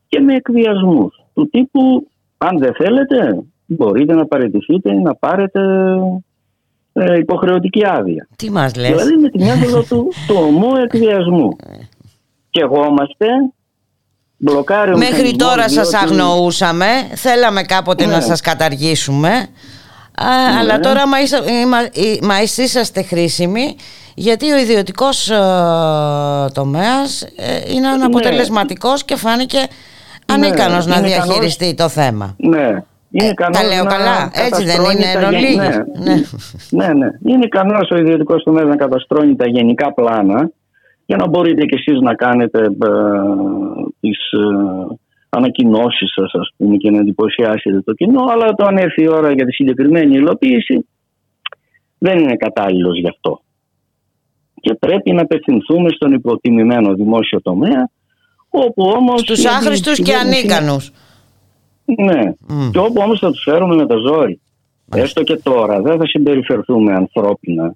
και με εκβιασμούς του τύπου αν δεν θέλετε μπορείτε να παραιτηθείτε ή να πάρετε ε, υποχρεωτική άδεια. Τι μας λες; Δηλαδή με τη μέθοδο του, του ομού εκβιασμού. και εγώ είμαστε μπλοκάρει Μέχρι τώρα σας αγνοούσαμε, θέλαμε κάποτε να ναι. σας καταργήσουμε, ναι. αλλά τώρα μα, μα, είσαστε χρήσιμοι γιατί ο ιδιωτικός ε, τομέας ε, είναι αναποτελεσματικός και φάνηκε ανίκανος να διαχειριστεί το θέμα. Ναι. Είναι ε, τα λέω καλά, έτσι δεν είναι εν ναι. ναι. ναι, ναι. Είναι ικανό ο ιδιωτικός τομέας να καταστρώνει τα γενικά πλάνα για να μπορείτε κι εσείς να κάνετε ε, τις ε, ανακοινώσεις σας ας πούμε και να εντυπωσιάσετε το κοινό αλλά όταν έρθει η ώρα για τη συγκεκριμένη υλοποίηση δεν είναι κατάλληλος γι' αυτό. Και πρέπει να απευθυνθούμε στον υποτιμημένο δημόσιο τομέα όπου όμως... Στους άχρηστους και ανίκανους. Ναι. Mm. Και όπου όμως θα τους φέρουμε με το ζόρι. Έστω και τώρα δεν θα συμπεριφερθούμε ανθρώπινα.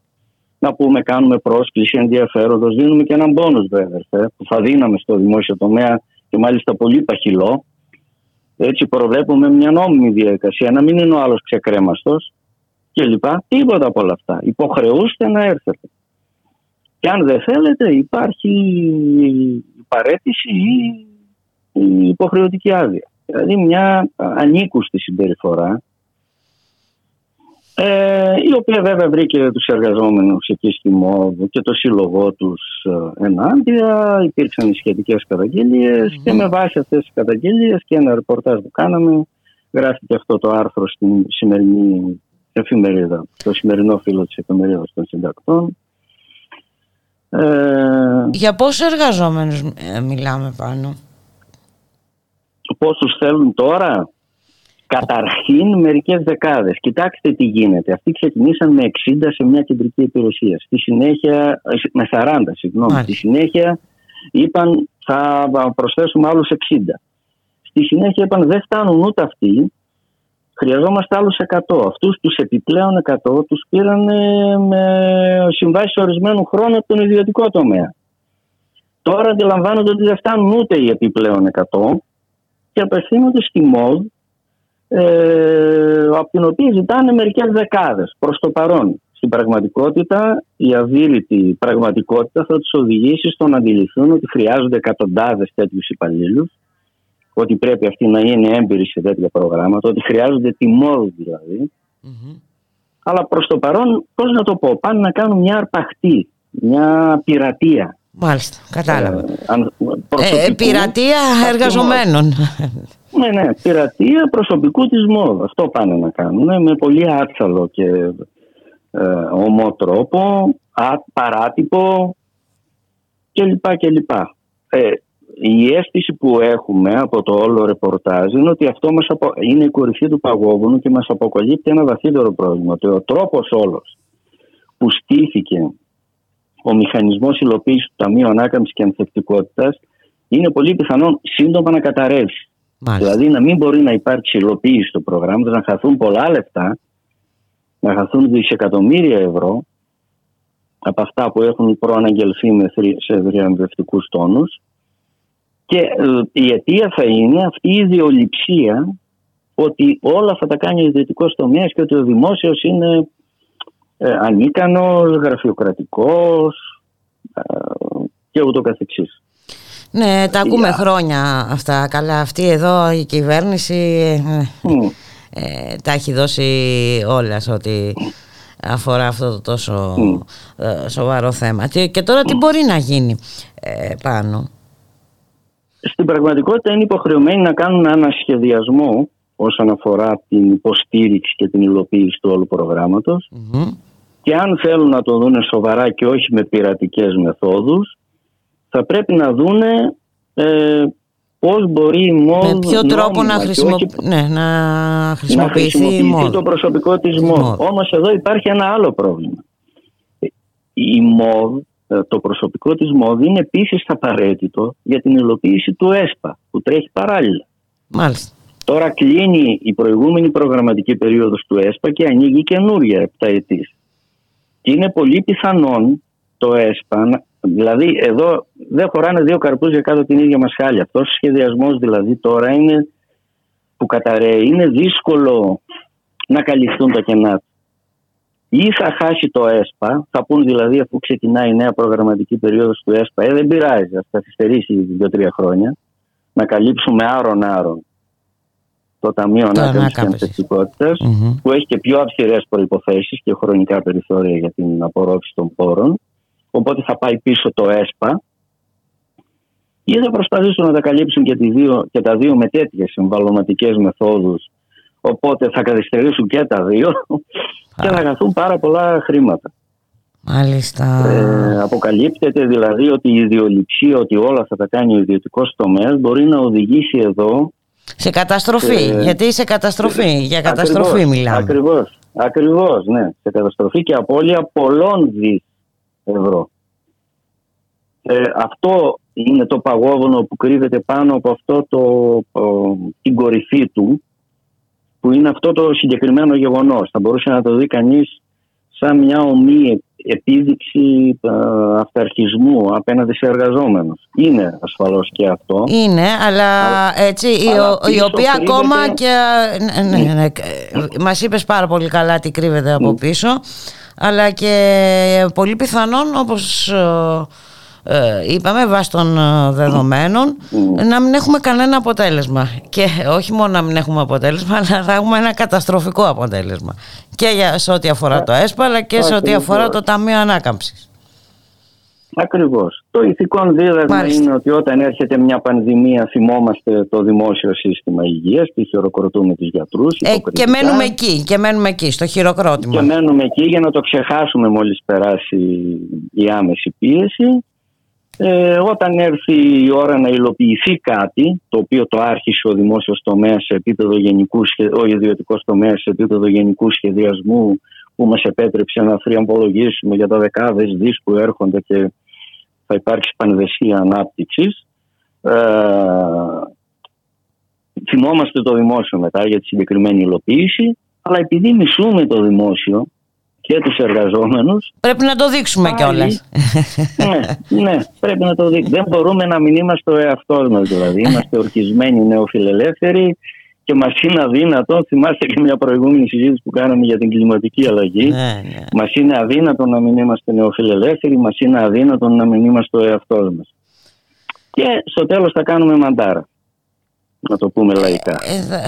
Να πούμε κάνουμε πρόσκληση ενδιαφέροντος, δίνουμε και έναν πόνος βέβαια που θα δίναμε στο δημόσιο τομέα και μάλιστα πολύ παχυλό. Έτσι προβλέπουμε μια νόμιμη διαδικασία, να μην είναι ο άλλος ξεκρέμαστος και λοιπά. Τίποτα από όλα αυτά. Υποχρεούστε να έρθετε. Και αν δεν θέλετε υπάρχει η παρέτηση ή η υποχρεωτική άδεια. Δηλαδή μια ανήκουστη συμπεριφορά ε, η οποία βέβαια βρήκε τους εργαζόμενους εκεί στη ΜΟΒ και το σύλλογό τους ε, ενάντια, υπήρξαν οι σχετικές και με βάση αυτές τις καταγγελίες και ένα ρεπορτάζ που κάναμε γράφτηκε αυτό το άρθρο στην σημερινή εφημερίδα, το σημερινό φύλλο της εφημερίδας των συντακτών. Ε, Για πόσους εργαζόμενους ε, μιλάμε πάνω; Πόσους θέλουν τώρα; Καταρχήν μερικές δεκάδες. Κοιτάξτε τι γίνεται. Αυτοί ξεκινήσαν με 60 σε μια κεντρική υπηρεσία. Στη συνέχεια, με 40 συγγνώμη. Στη συνέχεια είπαν θα προσθέσουμε άλλους 60. Στη συνέχεια είπαν δεν φτάνουν ούτε αυτοί. Χρειαζόμαστε άλλους 100. Αυτούς τους επιπλέον 100 τους πήραν με συμβάσεις ορισμένου χρόνου από τον ιδιωτικό τομέα. Τώρα αντιλαμβάνονται ότι δεν φτάνουν ούτε οι επιπλέον 100 και απευθύνονται στη ΜΟΔ ε, από την οποία ζητάνε μερικές δεκάδες προς το παρόν. Στην πραγματικότητα, η αβήρητη πραγματικότητα θα τους οδηγήσει στο να αντιληφθούν ότι χρειάζονται εκατοντάδες τέτοιους υπαλλήλους, ότι πρέπει αυτοί να είναι έμπειροι σε τέτοια προγράμματα, ότι χρειάζονται τιμόρου δηλαδή. Αλλά προς το παρόν, πώς να το πω, πάνε να κάνουν μια αρπαχτή, μια πειρατεία. Μάλιστα, κατάλαβα. Ε, ε, πειρατεία εργαζομένων. Ναι, ναι, πειρατεία προσωπικού της ΜΟΔ. Αυτό πάνε να κάνουν με πολύ άτσαλο και ε, ομό τρόπο, α, παράτυπο κλπ. κλπ. Ε, η αίσθηση που έχουμε από το όλο ρεπορτάζ είναι ότι αυτό μας απο... είναι η κορυφή του παγόβουνου και μας αποκαλύπτει ένα βαθύτερο πρόβλημα. Ότι ο τρόπος όλος που στήθηκε ο μηχανισμός υλοποίησης του Ταμείου Ανάκαμψης και Ανθεκτικότητας είναι πολύ πιθανόν σύντομα να καταρρεύσει. Δηλαδή να μην μπορεί να υπάρξει υλοποίηση του προγράμματος, να χαθούν πολλά λεφτά, να χαθούν δισεκατομμύρια ευρώ από αυτά που έχουν προαναγγελθεί σε διαμετρευτικούς τόνους και ε, η αιτία θα είναι αυτή η ιδεολειψία ότι όλα αυτά τα κάνει ο ιδιωτικός τομέας και ότι ο δημόσιος είναι ε, ανίκανος, γραφειοκρατικός ε, και ούτω καθεξής. Ναι, τα ακούμε χρόνια αυτά. Καλά, αυτή εδώ η κυβέρνηση ε, τα έχει δώσει όλα σε ό,τι αφορά αυτό το τόσο σοβαρό θέμα. Και, τώρα τι μπορεί να γίνει πάνω; Στην πραγματικότητα είναι υποχρεωμένοι να κάνουν ένα σχεδιασμό όσον αφορά την υποστήριξη και την υλοποίηση του όλου και αν θέλουν να το δούνε σοβαρά και όχι με πειρατικές μεθόδους θα πρέπει να δούνε ε, πώς μπορεί η ΜΟΔ με ποιο τρόπο να, ναι, να χρησιμοποιηθεί, να χρησιμοποιηθεί το προσωπικό της ΜΟΔ. ΜΟΔ. Όμως εδώ υπάρχει ένα άλλο πρόβλημα. Η ΜΟΔ, ε, το προσωπικό της ΜΟΔ είναι επίσης απαραίτητο για την υλοποίηση του ΕΣΠΑ που τρέχει παράλληλα. Μάλιστα. Τώρα κλείνει η προηγούμενη προγραμματική περίοδος του ΕΣΠΑ και ανοίγει καινούρια επταετής. Και είναι πολύ πιθανόν το ΕΣΠΑ, δηλαδή εδώ δεν χωράνε δύο καρπούς για κάτω την ίδια μας χάλια. Αυτός ο σχεδιασμός δηλαδή τώρα είναι που καταραίει. Είναι δύσκολο να καλυφθούν τα κενά του. Ή θα χάσει το ΕΣΠΑ, θα πούν δηλαδή αφού ξεκινάει η νέα προγραμματική περίοδος του ΕΣΠΑ, ε, δεν πειράζει, θα καθυστερήσει δύο-τρία χρόνια, να καλύψουμε άρον-άρον το Ταμείο Ανάκαμψης και Ανθεκτικότητα, που έχει και πιο αυστηρές προποθέσει και χρονικά περιθώρια για την απορρόφηση των πόρων. Οπότε θα πάει πίσω το ΕΣΠΑ ή θα προσπαθήσουν να τα καλύψουν και, δύο, και τα δύο με τέτοιες συμβαλωματικές μεθόδους. Οπότε θα καθυστερήσουν και τα δύο και θα χαθούν πάρα πολλά χρήματα. Μάλιστα. Ε, αποκαλύπτεται δηλαδή ότι η ιδιοληψία, ότι όλα θα τα κάνει ο ιδιωτικός τομέας, μπορεί να οδηγήσει εδώ σε καταστροφή, ε, γιατί σε καταστροφή, για καταστροφή ακριβώς, μιλάμε. Ακριβώς, ακριβώς, ναι. Σε καταστροφή και απώλεια πολλών δις ευρώ. Ε, αυτό είναι το παγόβονο που κρύβεται πάνω από αυτό το, την κορυφή του που είναι αυτό το συγκεκριμένο γεγονός. Θα μπορούσε να το δει κανείς σαν μια ομή επίδειξη ε, αυταρχισμού απέναντι σε εργαζόμενους. Είναι ασφαλώς και αυτό. Είναι, αλλά έτσι, η, οποία ακόμα και... Ναι, ναι, ναι, ναι, μας είπες πάρα πολύ καλά τι κρύβεται από πίσω, αλλά και πολύ πιθανόν όπως ε, είπαμε βάσει των ε, δεδομένων να μην έχουμε κανένα αποτέλεσμα και όχι μόνο να μην έχουμε αποτέλεσμα αλλά να έχουμε ένα καταστροφικό αποτέλεσμα και για, σε ό,τι αφορά το ΕΣΠΑ αλλά και σε ό,τι αφορά το Ταμείο Ανάκαμψης. Ακριβώς. Το ηθικό δίδαγμα είναι ότι όταν έρχεται μια πανδημία θυμόμαστε το δημόσιο σύστημα υγείας και χειροκροτούμε τους γιατρούς. Ε, και μένουμε εκεί, και μένουμε εκεί, στο χειροκρότημα. Και μένουμε εκεί για να το ξεχάσουμε μόλις περάσει η άμεση πίεση ε, όταν έρθει η ώρα να υλοποιηθεί κάτι, το οποίο το άρχισε ο δημόσιος τομέας σε επίπεδο γενικού, ο ιδιωτικός τομέας σε επίπεδο γενικού σχεδιασμού, που μας επέτρεψε να θριαμβολογήσουμε για τα δεκάδες δις που έρχονται και θα υπάρξει πανδεσία ανάπτυξης. Ε, θυμόμαστε το δημόσιο μετά για τη συγκεκριμένη υλοποίηση, αλλά επειδή μισούμε το δημόσιο, και τους εργαζόμενους. Πρέπει να το δείξουμε κιόλας. ναι, ναι, πρέπει να το δείξουμε. Δεν μπορούμε να μην είμαστε ο εαυτός μας δηλαδή. Είμαστε ορκισμένοι νεοφιλελεύθεροι και μας είναι αδύνατο, θυμάστε και μια προηγούμενη συζήτηση που κάναμε για την κλιματική αλλαγή. Ναι, ναι. Μας είναι αδύνατο να μην είμαστε νεοφιλελεύθεροι, μας είναι αδύνατο να μην είμαστε ο εαυτός μας. Και στο τέλος θα κάνουμε μαντάρα να το πούμε λαϊκά. Ε,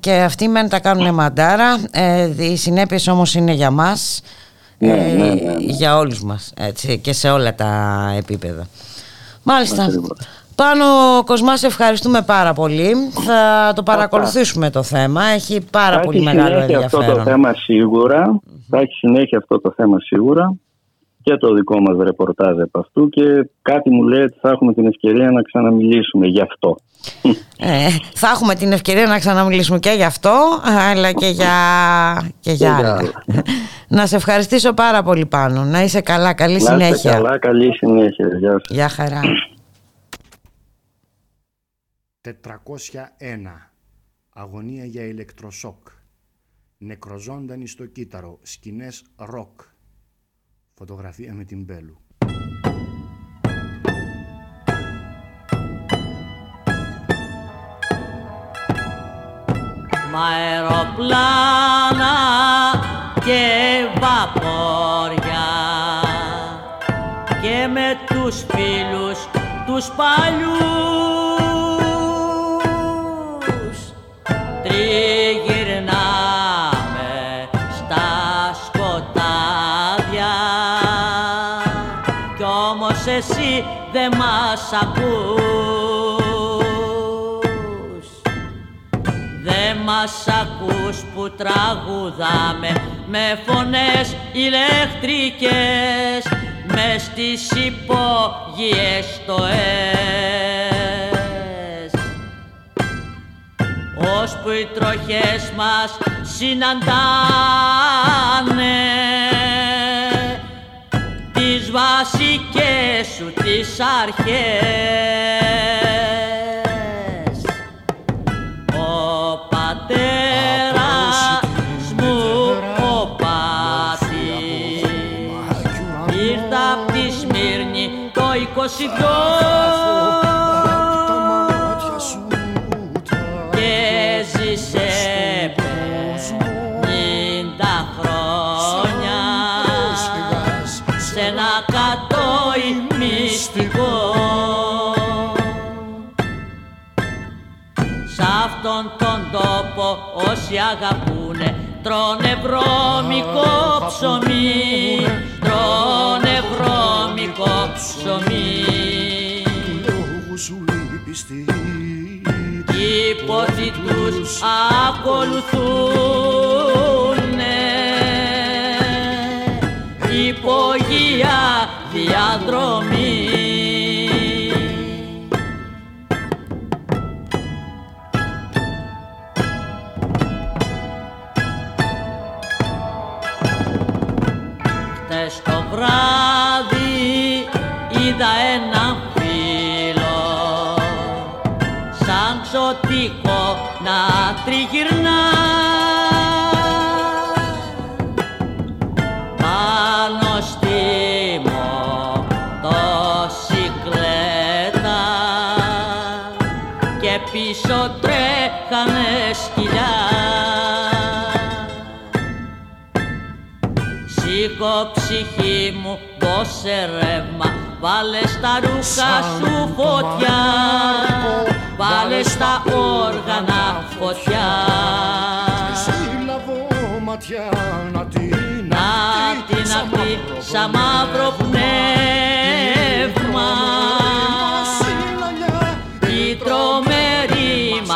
και αυτοί μεν τα κάνουν μαντάρα, ε, οι συνέπειες όμως είναι για μας, ναι, ε, ναι, ναι, για όλους μας έτσι, και σε όλα τα επίπεδα. Μάλιστα. Πάνω Κοσμάς ευχαριστούμε πάρα πολύ. Θα το παρακολουθήσουμε το θέμα. Έχει πάρα πολύ μεγάλο ενδιαφέρον. Θα έχει αυτό το θέμα σίγουρα. Θα έχει συνέχεια αυτό το θέμα σίγουρα και το δικό μας ρεπορτάζ από αυτού και κάτι μου λέει ότι θα έχουμε την ευκαιρία να ξαναμιλήσουμε γι' αυτό. Ε, θα έχουμε την ευκαιρία να ξαναμιλήσουμε και γι' αυτό αλλά και για, και για άλλα. να σε ευχαριστήσω πάρα πολύ πάνω. Να είσαι καλά, καλή συνέχεια. Να είσαι καλά, καλή συνέχεια. Γεια σας. Γεια χαρά. 401. Αγωνία για ηλεκτροσόκ. Νεκροζώντανοι στο κύτταρο. Σκηνές ροκ. Φωτογραφία με την Μπέλου. Μα αεροπλάνα και βαπόρια και με τους φίλους τους παλιούς μας ακούς. Δε μας ακούς που τραγουδάμε με φωνές ηλεκτρικές μες στις υπόγειες το ΕΣ που οι τροχές μας συναντάνε τις βασικές σου τις αρχές. Ο πατέρας μου ο πάτης ήρθα απ' τη Σμύρνη το 22 όσοι αγαπούνε τρώνε βρώμικο ψωμί. τρώνε βρώμικο ψωμί. Οι πόθοι τους πίσω τρέχανε σκυλιά. Σήκω ψυχή μου δώσε ρεύμα Βάλε στα ρούχα σου φωτιά. Βάλε στα όργανα φωτιά. ματιά να την Να την απεί σαν μαύρο πνεύμα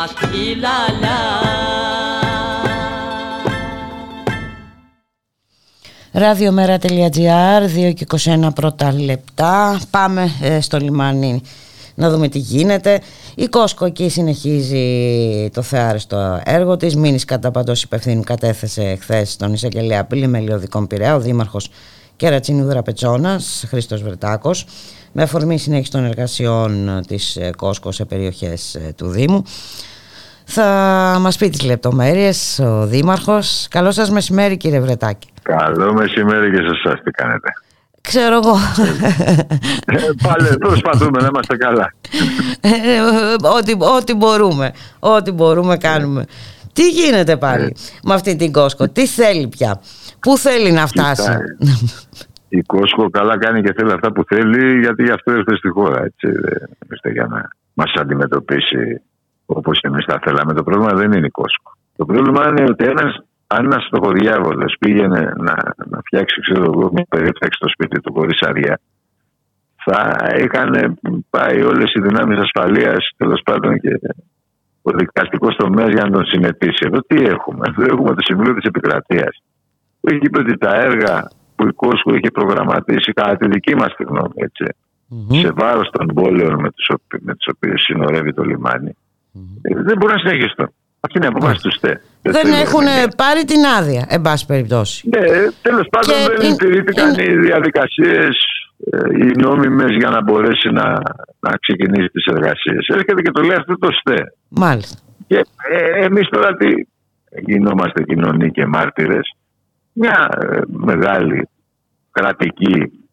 μας η λαλιά Ραδιομέρα.gr 2 και 21 πρώτα λεπτά. Πάμε ε, στο λιμάνι να δούμε τι γίνεται. Η Κόσκο εκεί συνεχίζει το θεάριστο έργο της. Μήνης κατά παντός υπευθύνου κατέθεσε χθες τον εισαγγελέα Πύλη Μελιωδικών Πειραιά ο Δήμαρχος Κερατσίνου Δραπετσόνας Χρήστος Βρετάκος με αφορμή συνέχιση των εργασιών της Κόσκο σε περιοχές του Δήμου θα μας πει τις λεπτομέρειες ο Δήμαρχος. Καλό σας μεσημέρι κύριε Βρετάκη. Καλό μεσημέρι και σε εσάς τι κάνετε; Ξέρω εγώ. Ε, πάλι προσπαθούμε να είμαστε καλά. Ε, ό,τι, ό,τι μπορούμε. Ό,τι μπορούμε κάνουμε. Τι γίνεται πάλι Ε. με αυτή την Κόσκο; Τι θέλει πια; Πού θέλει να φτάσει; Η Κόσκο καλά κάνει και θέλει αυτά που θέλει γιατί γι' αυτό ήρθε στη χώρα. Έτσι. Δεν ήρθε για να μας αντιμετωπίσει όπως εμείς τα θέλαμε. Το πρόβλημα δεν είναι η Κόσκο. Το πρόβλημα είναι ότι ένας αν ένας στοχοδιάβολος πήγαινε να, να φτιάξει ξέρω εγώ, μια περίπτωση στο σπίτι του χωρίς άδεια, θα είχαν πάει όλες οι δυνάμεις ασφαλείας τέλος πάντων και ο δικαστικός τομέας για να τον συνετίσει. Εδώ τι έχουμε, Εδώ έχουμε το Συμβούλιο της Επικρατείας που έχει πει ότι τα έργα που η Κόσκο είχε προγραμματίσει, κατά τη δική μας τη γνώμη, έτσι, mm-hmm. σε βάρος των πόλεων με τι οποίε συνορεύει το λιμάνι, mm-hmm. δεν μπορούν να συνεχιστούν. Αυτή είναι η αποφάση του ΣΤΕ. Δεν έχουν πάρει την άδεια, εν πάση περιπτώσει. Ναι, τέλος πάντων δεν τηρήθηκαν οι διαδικασίες οι νόμιμες για να μπορέσει να, να ξεκινήσει τις εργασίες. Έρχεται και το λέει αυτό το ΣΤΕ. Μάλιστα. Και ε, εμείς τώρα τι γινόμαστε κοινωνοί και μάρτυρες. Μια ε, μεγάλη κρατική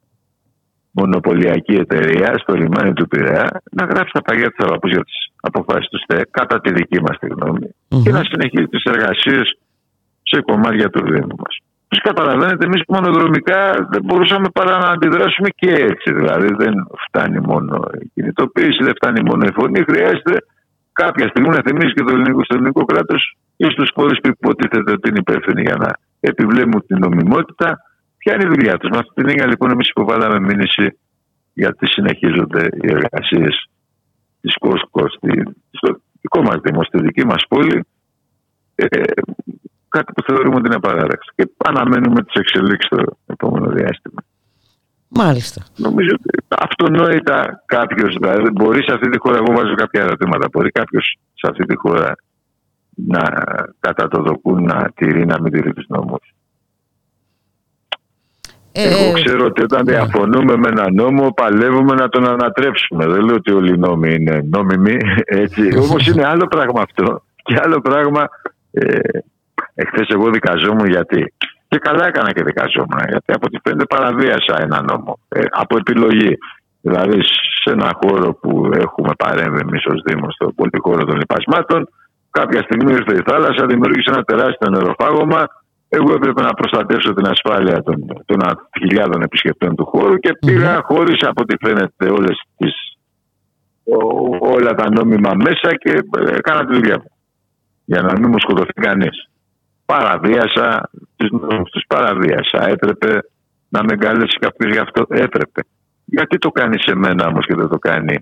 μονοπωλιακή εταιρεία στο λιμάνι του Πειραιά να γράψει τα παγιά της αγαπού για τις αποφάσεις του ΣΤΕ, κατά τη δική μας τη γνώμη, mm-hmm. και να συνεχίσει τις εργασίες σε κομμάτια του Δήμου μας. Όπω καταλαβαίνετε, εμείς μονοδρομικά δεν μπορούσαμε παρά να αντιδράσουμε και έτσι. Δηλαδή, δεν φτάνει μόνο η κινητοποίηση, δεν φτάνει μόνο η φωνή. Χρειάζεται κάποια στιγμή να θυμίσει και το ελληνικό, στο ελληνικό κράτος ή στους χώρους που υποτίθεται ότι είναι υπεύθυνοι για να επιβλέμουν την νομιμότητα Ποια είναι η δουλειά τους; Με αυτή την έννοια λοιπόν εμείς υποβάλαμε μήνυση γιατί συνεχίζονται οι εργασίες τη Κόσκο στο δικό μας Δήμο, στη δική μας πόλη. Ε, κάτι που θεωρούμε ότι είναι απαράδεκτο. Και αναμένουμε τις εξελίξεις στο επόμενο διάστημα. Μάλιστα. Νομίζω ότι αυτονόητα κάποιος, δηλαδή μπορεί σε αυτή τη χώρα, εγώ βάζω κάποια ερωτήματα, μπορεί κάποιος σε αυτή τη χώρα να κατά το δοκούν να τηρεί, να μην τηρεί τους νόμους; Εγώ ξέρω ότι όταν διαφωνούμε με ένα νόμο, παλεύουμε να τον ανατρέψουμε. Δεν λέω ότι όλοι οι νόμοι είναι νόμιμοι. Έτσι. Όμως είναι άλλο πράγμα αυτό. Και άλλο πράγμα. Ε, Εχθές εγώ δικαζόμουν γιατί Και καλά έκανα και δικαζόμουν, γιατί από ό,τι φαίνεται παραβίασα ένα νόμο. Ε, από επιλογή. Δηλαδή, σε ένα χώρο που έχουμε παρέμβει εμείς ως Δήμος, στο πολυχώρο των λοιπασμάτων, κάποια στιγμή ήρθε η θάλασσα, δημιούργησε ένα τεράστιο νεροφάγωμα. Εγώ έπρεπε να προστατεύσω την ασφάλεια των, των χιλιάδων επισκεπτών του χώρου και πήγα, mm χώρισα από ό,τι φαίνεται όλες τις, όλα τα νόμιμα μέσα και ε, έκανα τη δουλειά μου. Για να μην μου σκοτωθεί κανείς. Παραβίασα, τους νόμους τους παραβίασα. Έπρεπε να με εγκαλέσει κάποιος γι' αυτό. Έπρεπε. Γιατί το κάνει σε μένα όμως και δεν το κάνει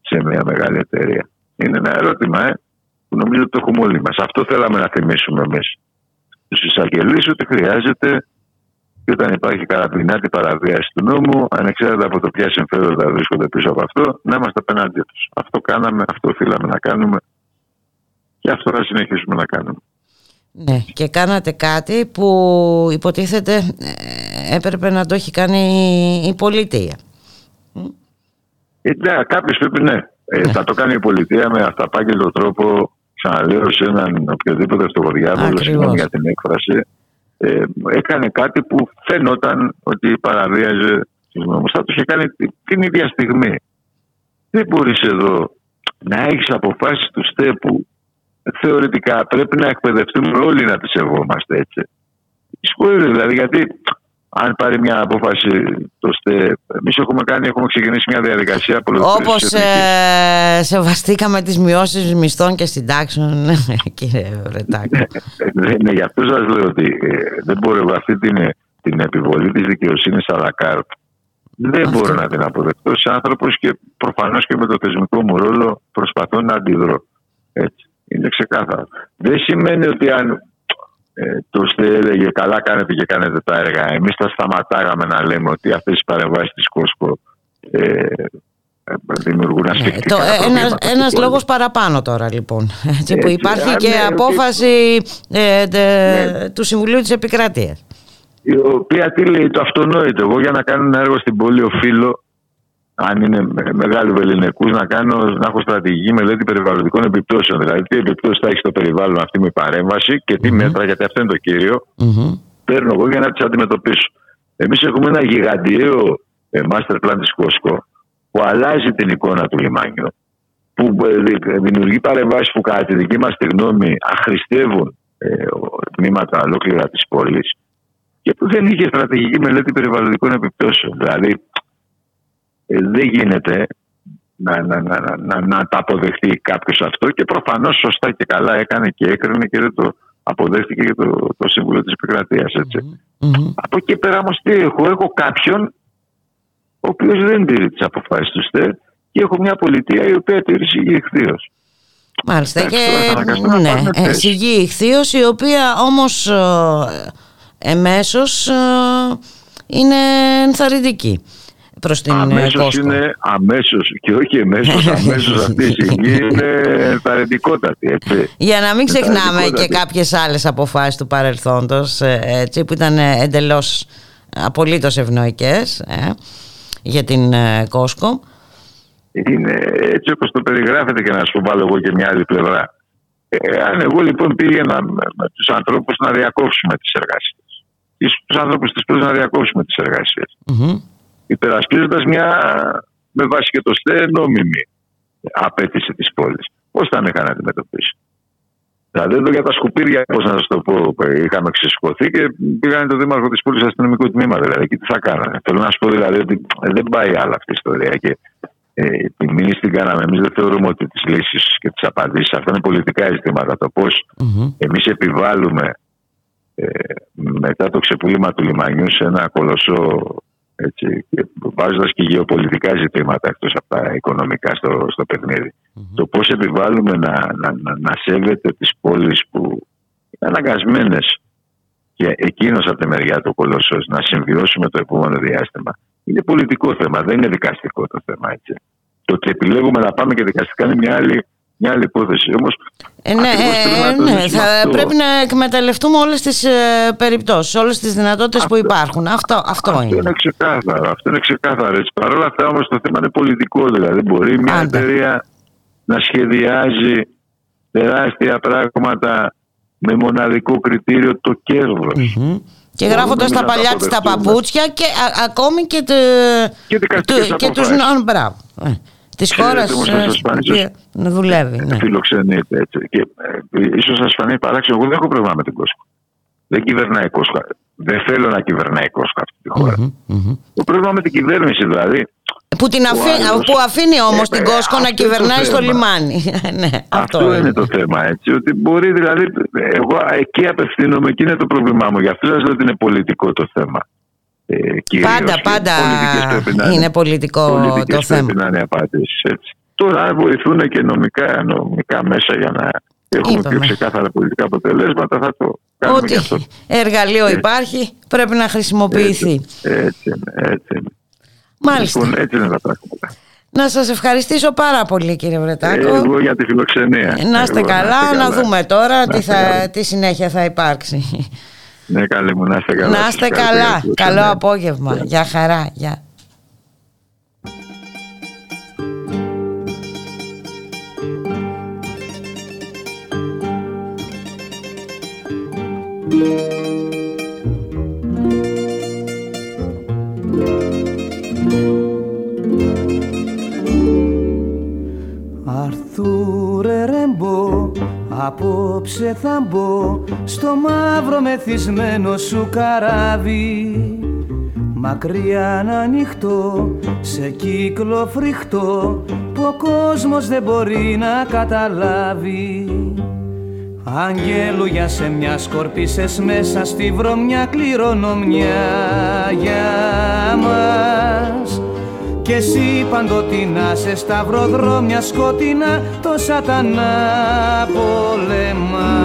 σε μια μεγάλη εταιρεία; Είναι ένα ερώτημα, ε, που νομίζω ότι το έχουμε όλοι μας. Αυτό θέλαμε να θυμίσουμε εμείς στου εισαγγελείς ότι χρειάζεται και όταν υπάρχει καραπινάτη παραβίαση του νόμου, ανεξάρτητα από το ποια συμφέροντα βρίσκονται πίσω από αυτό, να είμαστε απέναντί τους. Αυτό κάναμε, αυτό οφείλαμε να κάνουμε και αυτό θα συνεχίσουμε να κάνουμε. Ναι, και κάνατε κάτι που υποτίθεται ε, έπρεπε να το έχει κάνει η πολιτεία. Ε, ναι, κάποιος πρέπει ναι. Ε, ναι. Θα το κάνει η πολιτεία με αυταπάγγελτο τρόπο, ξαναλέω σε έναν οποιοδήποτε αυτοδιάβολο, συγγνώμη για την έκφραση, ε, έκανε κάτι που φαίνονταν ότι παραβίαζε τους νόμους. Θα το είχε κάνει την ίδια στιγμή. Δεν μπορείς εδώ να έχεις αποφάσεις του ΣΤΕ που θεωρητικά πρέπει να εκπαιδευτούμε όλοι να τις σεβόμαστε έτσι. Σπουδαίο δηλαδή, γιατί αν πάρει μια απόφαση το ΣΤΕ, εμείς έχουμε κάνει, έχουμε ξεκινήσει μια διαδικασία Όπως ε, σεβαστήκαμε τις μειώσεις μισθών και συντάξεων, κύριε Βρετάκη. ναι, ναι, γι' αυτό σας λέω ότι ε, δεν μπορώ αυτή την, την επιβολή της δικαιοσύνης à la Δεν μπορώ να την αποδεχτώ σε άνθρωπος και προφανώς και με το θεσμικό μου ρόλο προσπαθώ να αντιδρώ. Έτσι. Είναι ξεκάθαρο. Δεν σημαίνει ότι αν ε, το έλεγε καλά κάνετε και κάνετε τα έργα. Εμείς θα σταματάγαμε να λέμε ότι αυτές οι παρεμβάσεις της Κόσκο ε, δημιουργούν ναι, ασφυκτικά ε, Ένας, ένας λόγος παραπάνω τώρα λοιπόν έτσι, που υπάρχει και ναι, απόφαση ε, ναι. του Συμβουλίου της Επικρατείας η οποία τι λέει το αυτονόητο εγώ για να κάνω ένα έργο στην πόλη οφείλω αν είναι μεγάλου βεληνικούς, να, κάνω, να έχω στρατηγική μελέτη περιβαλλοντικών επιπτώσεων. Δηλαδή, τι επιπτώσεις θα έχει στο περιβάλλον αυτή η παρέμβαση και τι μέτρα, γιατί αυτό είναι το κύριο, mm-hmm. παίρνω εγώ για να τις αντιμετωπίσω. Εμείς έχουμε ένα γιγαντιαίο ε, master plan της Κόσκο που αλλάζει την εικόνα του λιμάνιου, που ε, δημιουργεί παρεμβάσεις που κατά τη δική μας τη γνώμη αχρηστεύουν ε, τμήματα ολόκληρα της πόλης και που δεν είχε στρατηγική μελέτη περιβαλλοντικών επιπτώσεων. Δηλαδή, ε, δεν γίνεται να, να, να, να, να τα αποδεχτεί κάποιος αυτό και προφανώς σωστά και καλά έκανε και έκρινε και δεν το αποδέχτηκε και το, το Σύμβουλο της Επικρατείας. Από εκεί πέρα όμως τι έχω, έχω κάποιον ο οποίος δεν τηρεί τις αποφάσεις του ΣΤΕ και έχω μια πολιτεία η οποία τηρεί σιγή ηχθείω. Μάλιστα και ναι, ε, σιγή ηχθείω η οποία όμως ε, εμέσως είναι ενθαρρυντική προς την ε, αμέσως είναι αμέσως και όχι εμέσως αμέσως αυτή η στιγμή είναι ενθαρρυντικότατη έτσι. για να μην ξεχνάμε και κάποιες άλλες αποφάσεις του παρελθόντος ε, έτσι, που ήταν εντελώς απολύτως ευνοϊκές ε, για την ε, Κόσκο. Είναι έτσι όπως το περιγράφεται και να σου βάλω εγώ και μια άλλη πλευρά. Ε, αν εγώ λοιπόν πήγαινα με, με τους ανθρώπους να διακόψουμε τις εργασίες. Ή στους ανθρώπους της πόλης να διακόψουμε τις εργασιες υπερασπίζοντας μια με βάση και το ΣΤΕ νόμιμη απέτηση της πόλης. Πώς θα με είχαν αντιμετωπίσει. Δηλαδή εδώ για τα σκουπίδια, πώς να σας το πω, είχαμε ξεσηκωθεί και πήγανε το δήμαρχο της πόλης αστυνομικού τμήμα. Δηλαδή και τι θα κάνανε. Θέλω να σου πω δηλαδή ότι δεν πάει άλλα αυτή η ιστορία. Και ε, τη μήνυση την κάναμε. Εμείς δεν θεωρούμε ότι τις λύσεις και τις απαντήσεις, αυτά είναι πολιτικά ζητήματα. Το πώς mm-hmm. εμείς επιβάλλουμε ε, μετά το ξεπούλημα του λιμανιού σε ένα κολοσσό έτσι, βάζοντας και γεωπολιτικά ζητήματα εκτός από τα οικονομικά στο, στο παιχνιδι Το πώς επιβάλλουμε να, να, να, να σέβεται τις πόλεις που είναι αναγκασμένες και εκείνος από τη μεριά του Κολοσσός να συμβιώσουμε το επόμενο διάστημα είναι πολιτικό θέμα, δεν είναι δικαστικό το θέμα. Έτσι. Το ότι επιλέγουμε να πάμε και δικαστικά είναι μια άλλη μια άλλη υπόθεση. Όμως, ε, ναι, ε, ναι θα πρέπει να εκμεταλλευτούμε όλες τις ε, περιπτώσεις, όλες τις δυνατότητες που υπάρχουν. Αυτό, αυτό, αυτό είναι. είναι ξεκάθαρο. Αυτό είναι ξεκάθαρο. Έτσι. Παρ' όλα αυτά όμως το θέμα είναι πολιτικό. Δηλαδή μπορεί μια Άντε. εταιρεία να σχεδιάζει τεράστια πράγματα με μοναδικό κριτήριο το κέρδος. Mm-hmm. Και γράφοντας τα παλιά της τα παπούτσια και α, ακόμη και, το, και, του, και τους νόν μπράβο. Ε, της χώρας ε, να δουλεύει. Ναι. Φιλοξενείται έτσι. Και, ε, ίσως σας φανεί παράξενο, εγώ δεν έχω πρόβλημα με την Κόσκα. Δεν κυβερνάει Κόσκα. Δεν θέλω να κυβερνάει Κόσκα αυτή τη χώρα. Mm-hmm, mm-hmm. Το πρόβλημα με την κυβέρνηση δηλαδή που, την αφή, που αφήνει όμως την Κόσκο να κυβερνάει στο λιμάνι. ναι, αυτό, αυτό είναι. το θέμα. Έτσι, ότι μπορεί δηλαδή. Εγώ εκεί απευθύνομαι, εκεί είναι το πρόβλημά μου. Γι' αυτό λέω ότι είναι πολιτικό το θέμα. Ε, πάντα, πάντα είναι, είναι πολιτικό το θέμα. Πρέπει να είναι απάντησης. Τώρα, αν βοηθούν και νομικά, νομικά μέσα για να έχουμε Είπαμε. πιο ξεκάθαρα πολιτικά αποτελέσματα, θα το κάνουμε. Ό,τι εργαλείο υπάρχει πρέπει να χρησιμοποιηθεί. Έτσι, έτσι, έτσι. Μάλιστα. Λοιπόν, έτσι είναι τα πράγματα. Να σας ευχαριστήσω πάρα πολύ κύριε Βρετάκο. Εγώ για τη φιλοξενία. Να είστε καλά, να, δούμε τώρα τι, θα, τι συνέχεια θα υπάρξει. Ναι, καλή μου, να είστε καλά. Να είστε καλά. Καλό απόγευμα. Γεια χαρά. Γεια. Αρθούρε απόψε θα μπω στο μαύρο μεθυσμένο σου καράβι. Μακριά να ανοιχτώ, σε κύκλο φρικτό που ο κόσμος δεν μπορεί να καταλάβει. Αγγέλου σε μια σκορπίσες μέσα στη βρωμιά κληρονομιά. Για μας κι εσύ παντοτινά σε σταυροδρόμια σκοτεινά το σατανά πολεμάς.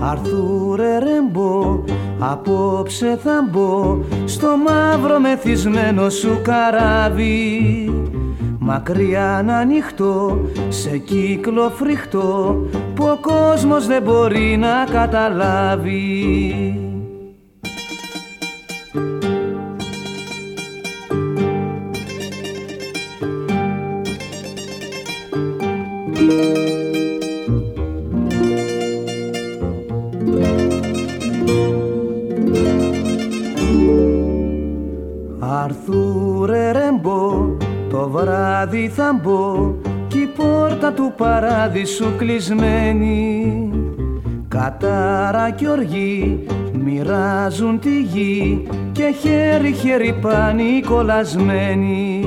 Αρθούρε ρεμπό, απόψε θα μπω στο μαύρο μεθυσμένο σου καράβι. Μακριά να ανοιχτώ σε κύκλο φρικτό που ο κόσμος δεν μπορεί να καταλάβει το βράδυ θα μπω κι η πόρτα του παράδεισου κλεισμένη. Κατάρα και οργή μοιράζουν τη γη και χέρι-χέρι πάνη κολλασμένοι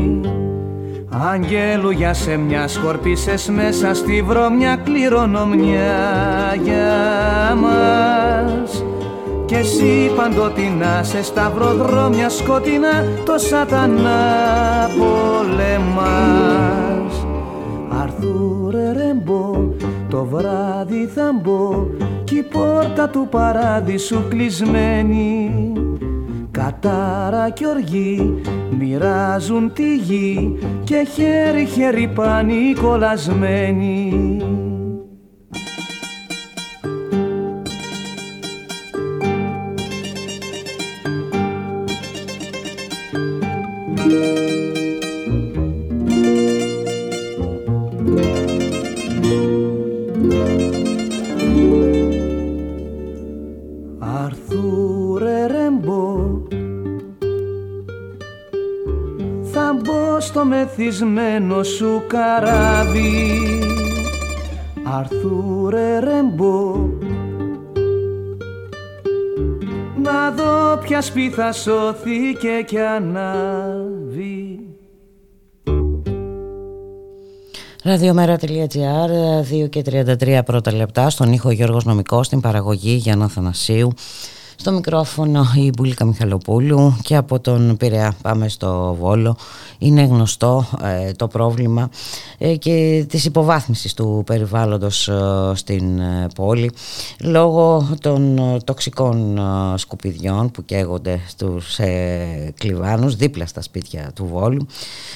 Αγγέλου για σε μια σκορπίσες μέσα στη βρωμιά κληρονομιά για μας κι εσύ παντοτινά σε σταυροδρόμια σκοτεινά το σατανά πολεμάς. Αρθούρε ρεμπό το βράδυ θα μπω κι η πόρτα του παράδεισου κλεισμένη. Κατάρα και οργή μοιράζουν τη γη και χέρι χέρι πάνη κολλασμένοι μεθυσμένο σου καράβι. Αρθούρε ρεμπό. Να δω ποια σπίθα σώθηκε και ανάβει. Ραδιομέρα.gr 2 και 33 πρώτα λεπτά στον ήχο Γιώργος Νομικός στην παραγωγή Γιάννα Θανασίου στο μικρόφωνο η Μπουλίκα Μιχαλοπούλου και από τον Πειραιά πάμε στο Βόλο. Είναι γνωστό ε, το πρόβλημα ε, και της υποβάθμισης του περιβάλλοντος ε, στην πόλη λόγω των τοξικών σκουπιδιών που καίγονται στους κλιβάνους δίπλα στα σπίτια του Βόλου.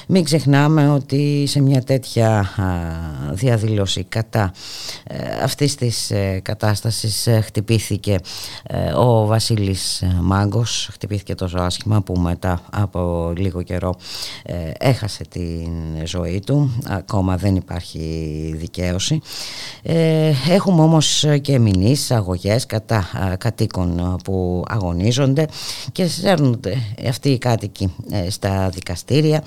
Μην ξεχνάμε ότι σε μια τέτοια διαδήλωση κατά αυτής της κατάστασης χτυπήθηκε ο Βασίλης ε, Μάγκος. Χτυπήθηκε τόσο άσχημα που μετά από λίγο καιρό ε, έχασε την ζωή του. Ακόμα δεν υπάρχει δικαίωση. Έχουμε όμως και μηνύσεις αγωγές κατά κατοίκων που αγωνίζονται και σέρνονται αυτοί οι κάτοικοι στα δικαστήρια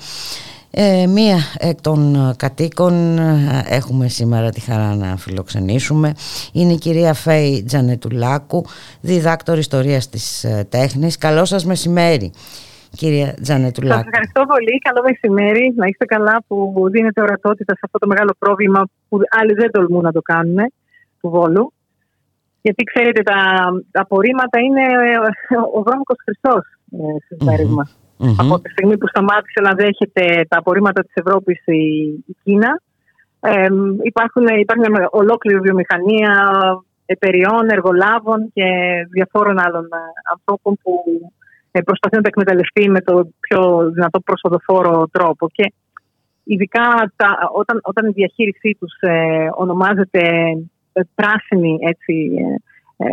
ε, μία εκ των κατοίκων ε, έχουμε σήμερα τη χαρά να φιλοξενήσουμε. Είναι η κυρία Φέη Τζανετουλάκου διδάκτορ ιστορίας της ε, τέχνης. Καλό σας μεσημέρι κυρία Τζανετουλάκου. Σας ευχαριστώ πολύ, καλό μεσημέρι. Να είστε καλά που δίνετε ορατότητα σε αυτό το μεγάλο πρόβλημα που άλλοι δεν τολμούν να το κάνουν του Βόλου. Γιατί ξέρετε τα, τα απορρίμματα είναι ο βρώμικος χριστός ε, στις μέρες μας Mm-hmm. Από τη στιγμή που σταμάτησε να δέχεται τα απορρίμματα της Ευρώπης η, η Κίνα ε, υπάρχουν, υπάρχει μια ολόκληρη βιομηχανία εταιριών, εργολάβων και διαφόρων άλλων ε, ανθρώπων που ε, προσπαθούν να τα εκμεταλλευτεί με το πιο δυνατό προσοδοφόρο τρόπο. Και ειδικά τα, όταν, όταν η διαχείρισή τους ε, ονομάζεται ε, πράσινη έτσι, ε,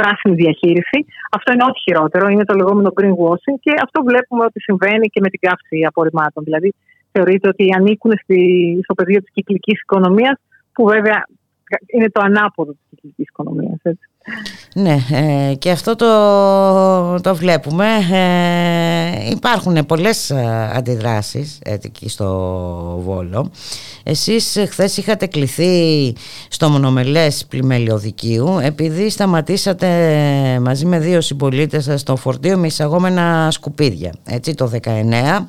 πράσινη διαχείριση. Αυτό είναι ό,τι χειρότερο, είναι το λεγόμενο greenwashing και αυτό βλέπουμε ότι συμβαίνει και με την καύση απορριμμάτων. Δηλαδή, θεωρείται ότι ανήκουν στη, στο πεδίο της κυκλικής οικονομίας, που βέβαια είναι το ανάποδο της κυκλικής οικονομίας. Έτσι. Ναι, ε, και αυτό το, το βλέπουμε. Ε, υπάρχουν πολλές ε, αντιδράσεις εκεί στο Βόλο. Εσείς χθες είχατε κληθεί στο μονομελές πλημελιωδικίου επειδή σταματήσατε μαζί με δύο συμπολίτες σας στο φορτίο με εισαγόμενα σκουπίδια. Έτσι το 19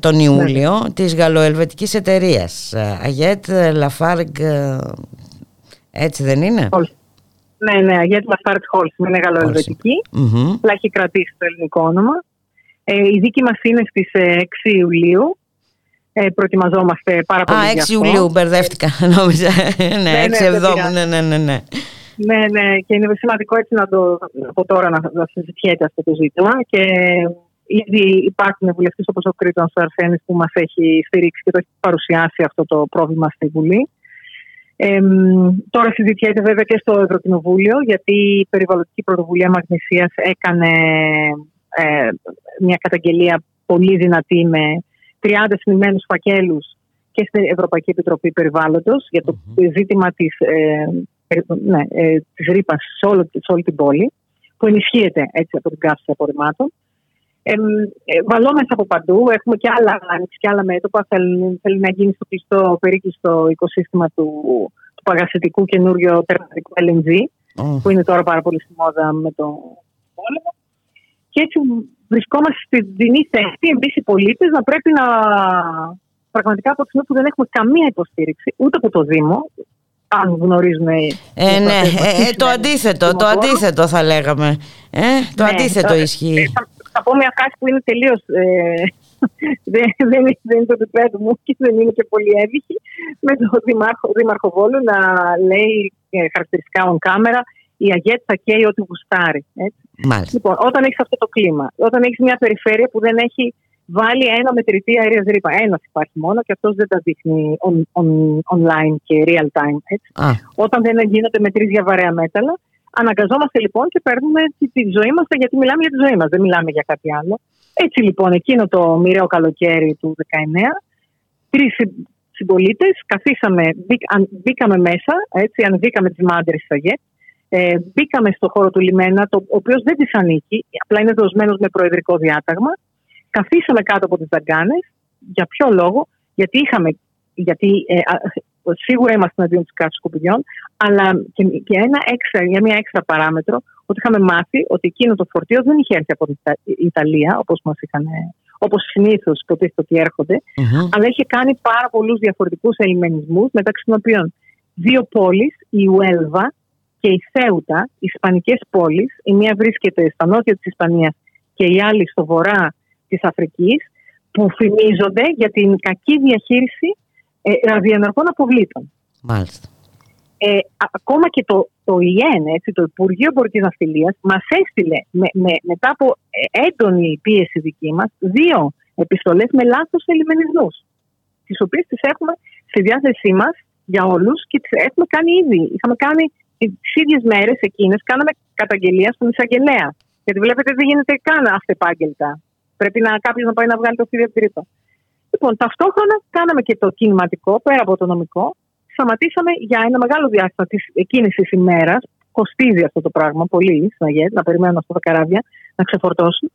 τον Ιούλιο ναι. της γαλλοελβετικής εταιρείας ΑΓΕΤ Λαφάρζ έτσι δεν είναι; Ναι, ναι, ΑΓΕΤ Λαφάρζ Χόλσιμ είναι γαλλοελβετική mm-hmm. αλλά έχει κρατήσει το ελληνικό όνομα ε, η δίκη μας είναι στις 6 ε, Ιουλίου ε, προετοιμαζόμαστε πάρα πολύ. Α, 6 Ιουλίου, μπερδεύτηκα, νόμιζα. ναι, 6 ναι, Εβδόμου, ναι, ναι, ναι, ναι. Ναι, ναι, και είναι σημαντικό έτσι να το, από τώρα να, να συζητιέται αυτό το ζήτημα και Ήδη υπάρχουν βουλευτές όπως ο Κρήτον Αρσένης που μας έχει στηρίξει και το έχει παρουσιάσει αυτό το πρόβλημα στη Βουλή. Ε, τώρα συζητιέται βέβαια και στο Ευρωκοινοβούλιο γιατί η περιβαλλοντική πρωτοβουλία Μαγνησίας έκανε ε, μια καταγγελία πολύ δυνατή με 30 συνημένους φακέλους και στην Ευρωπαϊκή Επιτροπή Περιβάλλοντος για το ζήτημα της, ε, ναι, ε, της ρήπανσης σε, σε όλη την πόλη που ενισχύεται έτσι από την καύση απορριμμάτων. Ε, ε, βαλόμαστε από παντού. Έχουμε και άλλα, και άλλα μέτωπα. Θέλει, θέλει να γίνει στο κλειστό περίκυστο οικοσύστημα του, του παγασιτικού καινούριο τερματικού LNG, που είναι τώρα πάρα πολύ στη μόδα με το πόλεμο. Και έτσι βρισκόμαστε στην δινή θέση εμείς οι πολίτες να πρέπει να πραγματικά από τη στιγμή που δεν έχουμε καμία υποστήριξη ούτε από το Δήμο, αν γνωρίζουν. Ε, ναι, ε, το αντίθετο, το αντίθετο θα λέγαμε. Ε, το ναι, αντίθετο ισχύει. Ε, θα πω μια φράση που είναι τελείως. Ε, δεν, δεν, δεν είναι το επίπεδο μου και δεν είναι και πολύ εύυχη. Με τον Δήμαρχο, Δήμαρχο Βόλου να λέει ε, χαρακτηριστικά on camera η Αγέτ θα καίει ό,τι γουστάρει. Λοιπόν, όταν έχεις αυτό το κλίμα, όταν έχεις μια περιφέρεια που δεν έχει βάλει ένα μετρητή αερίας ρήπα. Ένας υπάρχει μόνο και αυτός δεν τα δείχνει on, on, online και real time. Έτσι. Όταν δεν γίνονται μετρήσεις για βαρέα μέταλλα, Αναγκαζόμαστε λοιπόν και παίρνουμε τη, τη ζωή μας γιατί μιλάμε για τη ζωή μας, δεν μιλάμε για κάτι άλλο. Έτσι λοιπόν, εκείνο το μοιραίο καλοκαίρι του 19, τρεις συμπολίτες καθίσαμε, μπήκαμε μέσα, έτσι, ανεβήκαμε τις μάντρες τη ΑΓΕΤ, ε, μπήκαμε στο χώρο του λιμένα, το, ο οποίος δεν της ανήκει, απλά είναι δοσμένος με προεδρικό διάταγμα. Καθίσαμε κάτω από τις δαγκάνες. Για ποιο λόγο, γιατί είχαμε γιατί ε, σίγουρα είμαστε εναντίον τη κάτω σκουπιδιών, αλλά και, και ένα έξτρα, για μια έξτρα παράμετρο, ότι είχαμε μάθει ότι εκείνο το φορτίο δεν είχε έρθει από την Ιταλία, όπως μας είχαν. Όπως συνήθως υποτίθεται ότι έρχονται, mm-hmm. αλλά είχε κάνει πάρα πολλούς διαφορετικούς ελιμενισμούς, μεταξύ των οποίων δύο πόλεις, η Ουέλβα και η Θέουτα, οι Ισπανικές πόλεις, η μία βρίσκεται στα νότια της Ισπανίας και η άλλη στο βορρά της Αφρικής, που φημίζονται για την κακή διαχείριση ε, ραδιενεργών αποβλήτων. Μάλιστα. Ε, ακόμα και το, το ΙΕΝ, έτσι, το Υπουργείο Εμπορικής Ναυτιλίας, μας έστειλε με, με, μετά από ε, έντονη πίεση δική μας δύο επιστολές με λάθος ελιμενισμούς. Τις οποίες τις έχουμε στη διάθεσή μας για όλους και τις έχουμε κάνει ήδη. Είχαμε κάνει τις ίδιες μέρες εκείνες κάναμε καταγγελία στον εισαγγελέα. Γιατί βλέπετε δεν γίνεται καν αυτεπάγγελτα. Πρέπει να κάποιος να πάει να βγάλει το φίδι από τρύπα. Λοιπόν, ταυτόχρονα κάναμε και το κινηματικό, πέρα από το νομικό. Σταματήσαμε για ένα μεγάλο διάστημα εκείνη τη ημέρας. Κοστίζει αυτό το πράγμα πολύ στην ΑΓΕΤ, να περιμένουν αυτά τα καράβια να ξεφορτώσουν.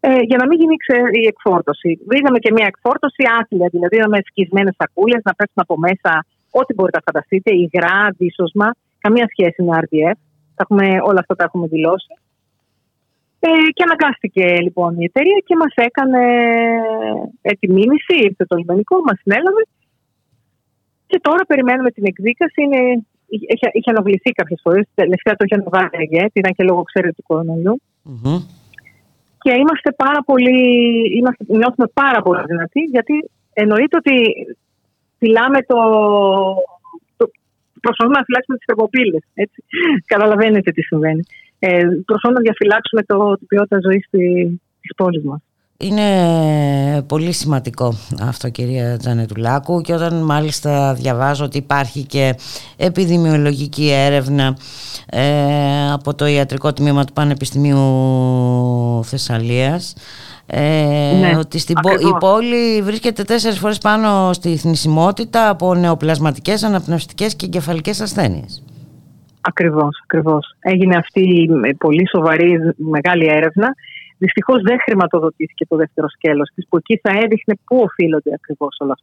Ε, για να μην γίνει η εκφόρτωση. Είδαμε και μια εκφόρτωση άθλια, δηλαδή είδαμε σκισμένες σακούλες να πέσουν από μέσα ό,τι μπορείτε να φανταστείτε, υγρά, αντίσωσμα, καμία σχέση με RDF. όλα αυτά τα έχουμε δηλώσει. Ε, και αναγκάστηκε λοιπόν η εταιρεία και μας έκανε ε, τη μήνυση, ήρθε το λιμενικό, μας συνέλαβε και τώρα περιμένουμε την εκδίκαση. Είναι, είχε, είχε αναβληθεί κάποιες φορές, τελευταία το είχε αναβάλει γιατί ήταν και λόγω ξέρετε του κορονοϊού. Mm-hmm. Και είμαστε πάρα πολύ, είμαστε, νιώθουμε πάρα πολύ δυνατοί γιατί εννοείται ότι φυλάμε το, το προσπαθούμε να φυλάξουμε τις θερμοπύλες. Καταλαβαίνετε τι συμβαίνει ε, να διαφυλάξουμε το, την ποιότητα ζωής της πόλης μας. Είναι πολύ σημαντικό αυτό κυρία Τζανετουλάκου και όταν μάλιστα διαβάζω ότι υπάρχει και επιδημιολογική έρευνα ε, από το ιατρικό τμήμα του Πανεπιστημίου Θεσσαλίας ε, ναι, ότι στην η πόλη βρίσκεται τέσσερις φορές πάνω στη θνησιμότητα από νεοπλασματικές, αναπνευστικές και εγκεφαλικές ασθένειες. Ακριβώς, ακριβώς. Έγινε αυτή η πολύ σοβαρή μεγάλη έρευνα. Δυστυχώς δεν χρηματοδοτήθηκε το δεύτερο σκέλος της που εκεί θα έδειχνε πού οφείλονται ακριβώς όλα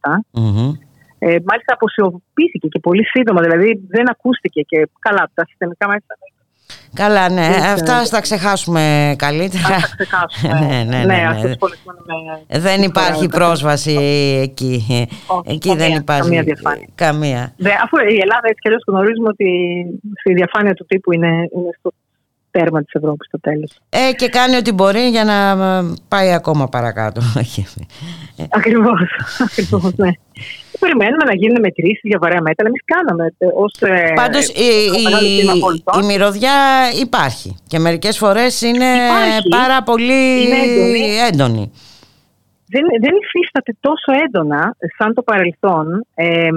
Ε, μάλιστα αποσιωπήθηκε και πολύ σύντομα, δηλαδή δεν ακούστηκε και καλά τα συστημικά μέσα Καλά, ναι. Αυτά θα ξεχάσουμε καλύτερα. Θα ξεχάσουμε. ναι, ναι, ναι, ναι. ναι. Δεν υπάρχει πρόσβαση εκεί. εκεί δεν υπάρχει καμία διαφάνεια. Καμία. αφού η Ελλάδα έτσι κι αλλιώς γνωρίζουμε ότι στη διαφάνεια του τύπου είναι, είναι στο τέρμα της Ευρώπης στο τέλος. Ε, και κάνει ό,τι μπορεί για να πάει ακόμα παρακάτω. ακριβώς, ακριβώς, ναι. Περιμένουμε να γίνουν μετρήσεις για βαρέα μέτρα. Εμείς κάναμε ως. Ε, Πάντως η, η, η, μυρωδιά υπάρχει και μερικές φορές είναι πάρα πολύ έντονη. Δεν, δεν υφίσταται τόσο έντονα σαν το παρελθόν. Ε,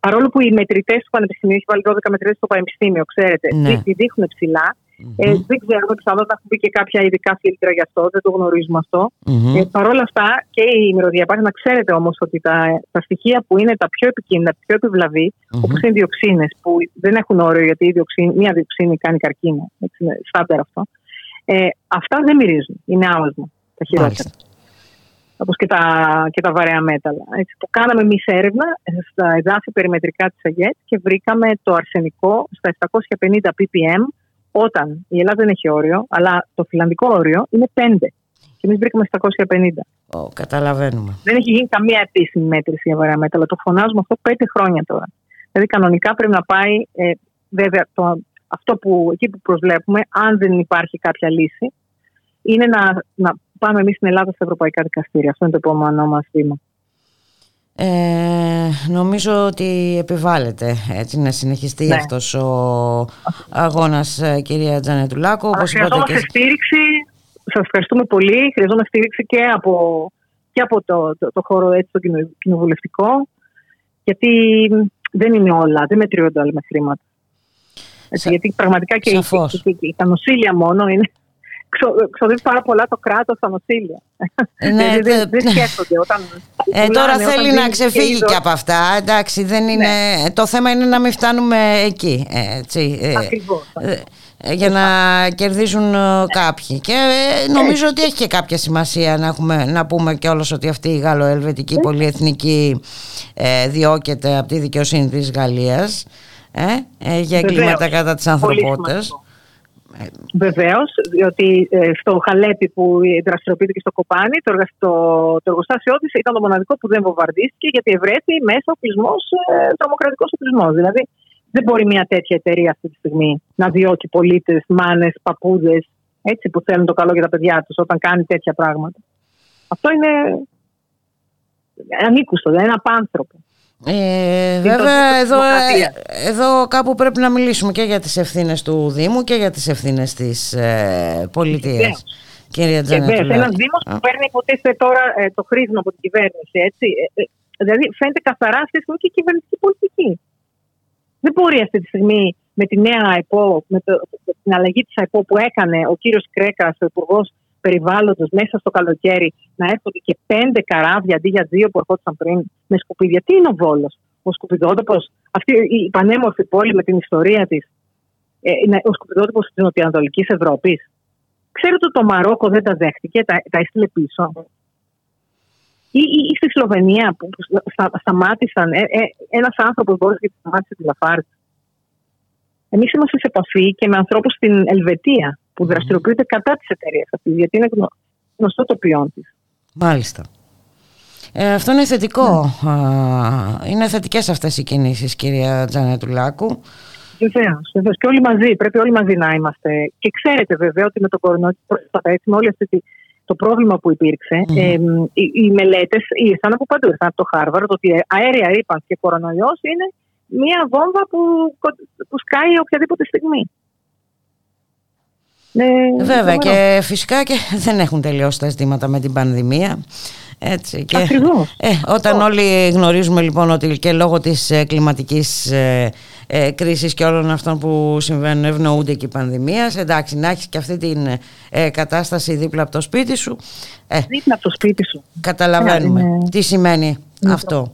παρόλο που οι μετρητές του Πανεπιστημίου, έχει βάλει 12 μετρητές στο Πανεπιστήμιο, ξέρετε, ναι. δείχνουν ψηλά. Mm-hmm. Ε, δεν ξέρουμε, πιθανότατα έχουν μπει και κάποια ειδικά φίλτρα γι' αυτό, δεν το γνωρίζουμε αυτό. Mm-hmm. Ε, Παρ' όλα αυτά και η ημεροδία υπάρχει να ξέρετε όμως ότι τα, τα στοιχεία που είναι τα πιο επικίνδυνα, τα πιο επιβλαβή, mm-hmm. όπως είναι οι διοξίνες, που δεν έχουν όριο γιατί η διοξίνη, μία διοξίνη κάνει καρκίνο. Έτσι είναι στάνταρ αυτό. Ε, αυτά δεν μυρίζουν. Είναι άοσμα τα χειρότερα. Όπως και τα, και τα βαρέα μέταλλα. Έτσι, που κάναμε εμείς έρευνα στα εδάφη περιμετρικά της ΑΓΕΤ και βρήκαμε το αρσενικό στα 750 ppm όταν η Ελλάδα δεν έχει όριο, αλλά το φιλανδικό όριο είναι 5. Και εμείς βρήκαμε 750. Oh, καταλαβαίνουμε. Δεν έχει γίνει καμία επίσημη μέτρηση για βαρέα μέταλλα. Το φωνάζουμε αυτό πέντε χρόνια τώρα. Δηλαδή, κανονικά πρέπει να πάει. Ε, βέβαια, το, αυτό που εκεί που προσβλέπουμε, αν δεν υπάρχει κάποια λύση, είναι να, να πάμε εμείς στην Ελλάδα στα ευρωπαϊκά δικαστήρια. Αυτό είναι το επόμενό μας βήμα. Ε, νομίζω ότι επιβάλλεται έτσι να συνεχιστεί ναι. αυτός ο αγώνας ε, κυρία Τζανετουλάκου όπως χρειαζόμαστε και... στήριξη σας ευχαριστούμε πολύ χρειαζόμαστε στήριξη και από, και από το, το, το χώρο έτσι, το κοινοβουλευτικό γιατί δεν είναι όλα, δεν μετριούνται όλα με χρήματα. Έτσι, γιατί πραγματικά και, και, και, τα νοσήλια μόνο είναι ξοδεύει πάρα πολλά το κράτος στα νοσήλια. Ε, ναι, δεν, δεν σκέφτονται όταν. Ε, τώρα θέλει να ξεφύγει και, από αυτά. Εντάξει, δεν είναι... Ναι. Το θέμα είναι να μην φτάνουμε εκεί. Έτσι. Ε, ακριβώς. Για να κερδίζουν κάποιοι. Και νομίζω ότι έχει και κάποια σημασία να, έχουμε, να πούμε κιόλας ότι αυτή η γαλλοελβετική πολυεθνική ε, διώκεται από τη δικαιοσύνη της Γαλλίας ε, για εγκλήματα κατά της ανθρωπότητας. Βεβαίως, διότι ε, στο Χαλέπι που δραστηριοποιείται και στο Κοπάνι, το, το, το εργοστάσιό της ήταν το μοναδικό που δεν βομβαρδίστηκε γιατί ευρέθη μέσα οπλισμός, ε, τρομοκρατικός οπλισμός. Δηλαδή, δεν μπορεί μια τέτοια εταιρεία αυτή τη στιγμή να διώκει πολίτες, μάνες, παππούδες, έτσι που θέλουν το καλό για τα παιδιά τους όταν κάνει τέτοια πράγματα. Αυτό είναι ανήκουστο, δεν είναι απάνθρωπο. Ε, βέβαια εδώ, ε, εδώ κάπου πρέπει να μιλήσουμε και για τις ευθύνες του Δήμου και για τις ευθύνες της ε, πολιτείας. Κυρία Τζανέτουλα. Ένας Δήμος που παίρνει υποτίθεται τώρα ε, το χρήσμα από την κυβέρνηση. Έτσι. Ε, δηλαδή φαίνεται καθαρά αυτή τη και κυβερνητική πολιτική. Δεν μπορεί αυτή τη στιγμή με τη νέα ΑΕΠΟ, με, το, με την αλλαγή της ΑΕΠΟ που έκανε ο κύριος Κρέκας, ο Υπουργός Περιβάλλοντος, μέσα στο καλοκαίρι, να έρχονται και πέντε καράβια αντί για δύο που ερχόντουσαν πριν με σκουπίδια. Τι είναι ο Βόλος, ο Σκουπιδότοπος, αυτή η πανέμορφη πόλη με την ιστορία της, ε, ο Σκουπιδότοπος της Νοτιοανατολικής Ευρώπης. Ξέρετε ότι το Μαρόκο δεν τα δέχτηκε, τα, τα έστειλε πίσω. Ή, ή, ή στη Σλοβενία που, που στα, σταμάτησαν, ε, ε, ένας άνθρωπος μπορούσε να σταμάτησε τη Λαφάρτ. Εμείς είμαστε σε επαφή και με ανθρώπους στην Ελβετία που δραστηριοποιούνται κατά της εταιρείας αυτής, γιατί είναι γνωστό το ποιόν της. Μάλιστα. Ε, αυτό είναι θετικό. Ναι. Είναι θετικές αυτές οι κινήσεις, κυρία Τζανετουλάκου. Βεβαίως, βεβαίως. Και όλοι μαζί. Πρέπει όλοι μαζί να είμαστε. Και ξέρετε βέβαια ότι με το κορονοϊό, με όλη αυτή το πρόβλημα που υπήρξε, mm. ε, οι, οι μελέτες ήρθαν από παντού. Ήρθαν από το Χάρβαρντ ότι αέρια ρήπανση και κορονοϊός είναι μία βόμβα που, που σκάει οποιαδήποτε στιγμή. Ναι, Βέβαια και φυσικά και δεν έχουν τελειώσει τα ζητήματα με την πανδημία. Έτσι, και, Ε, όταν όλοι γνωρίζουμε λοιπόν ότι και λόγω της ε, κλιματικής ε, ε, κρίσης και όλων αυτών που συμβαίνουν ευνοούνται και η πανδημία, εντάξει να έχεις και αυτή την ε, κατάσταση δίπλα από το σπίτι σου. Ε, δίπλα από το σπίτι σου. Καταλαβαίνουμε ναι. τι σημαίνει αυτό.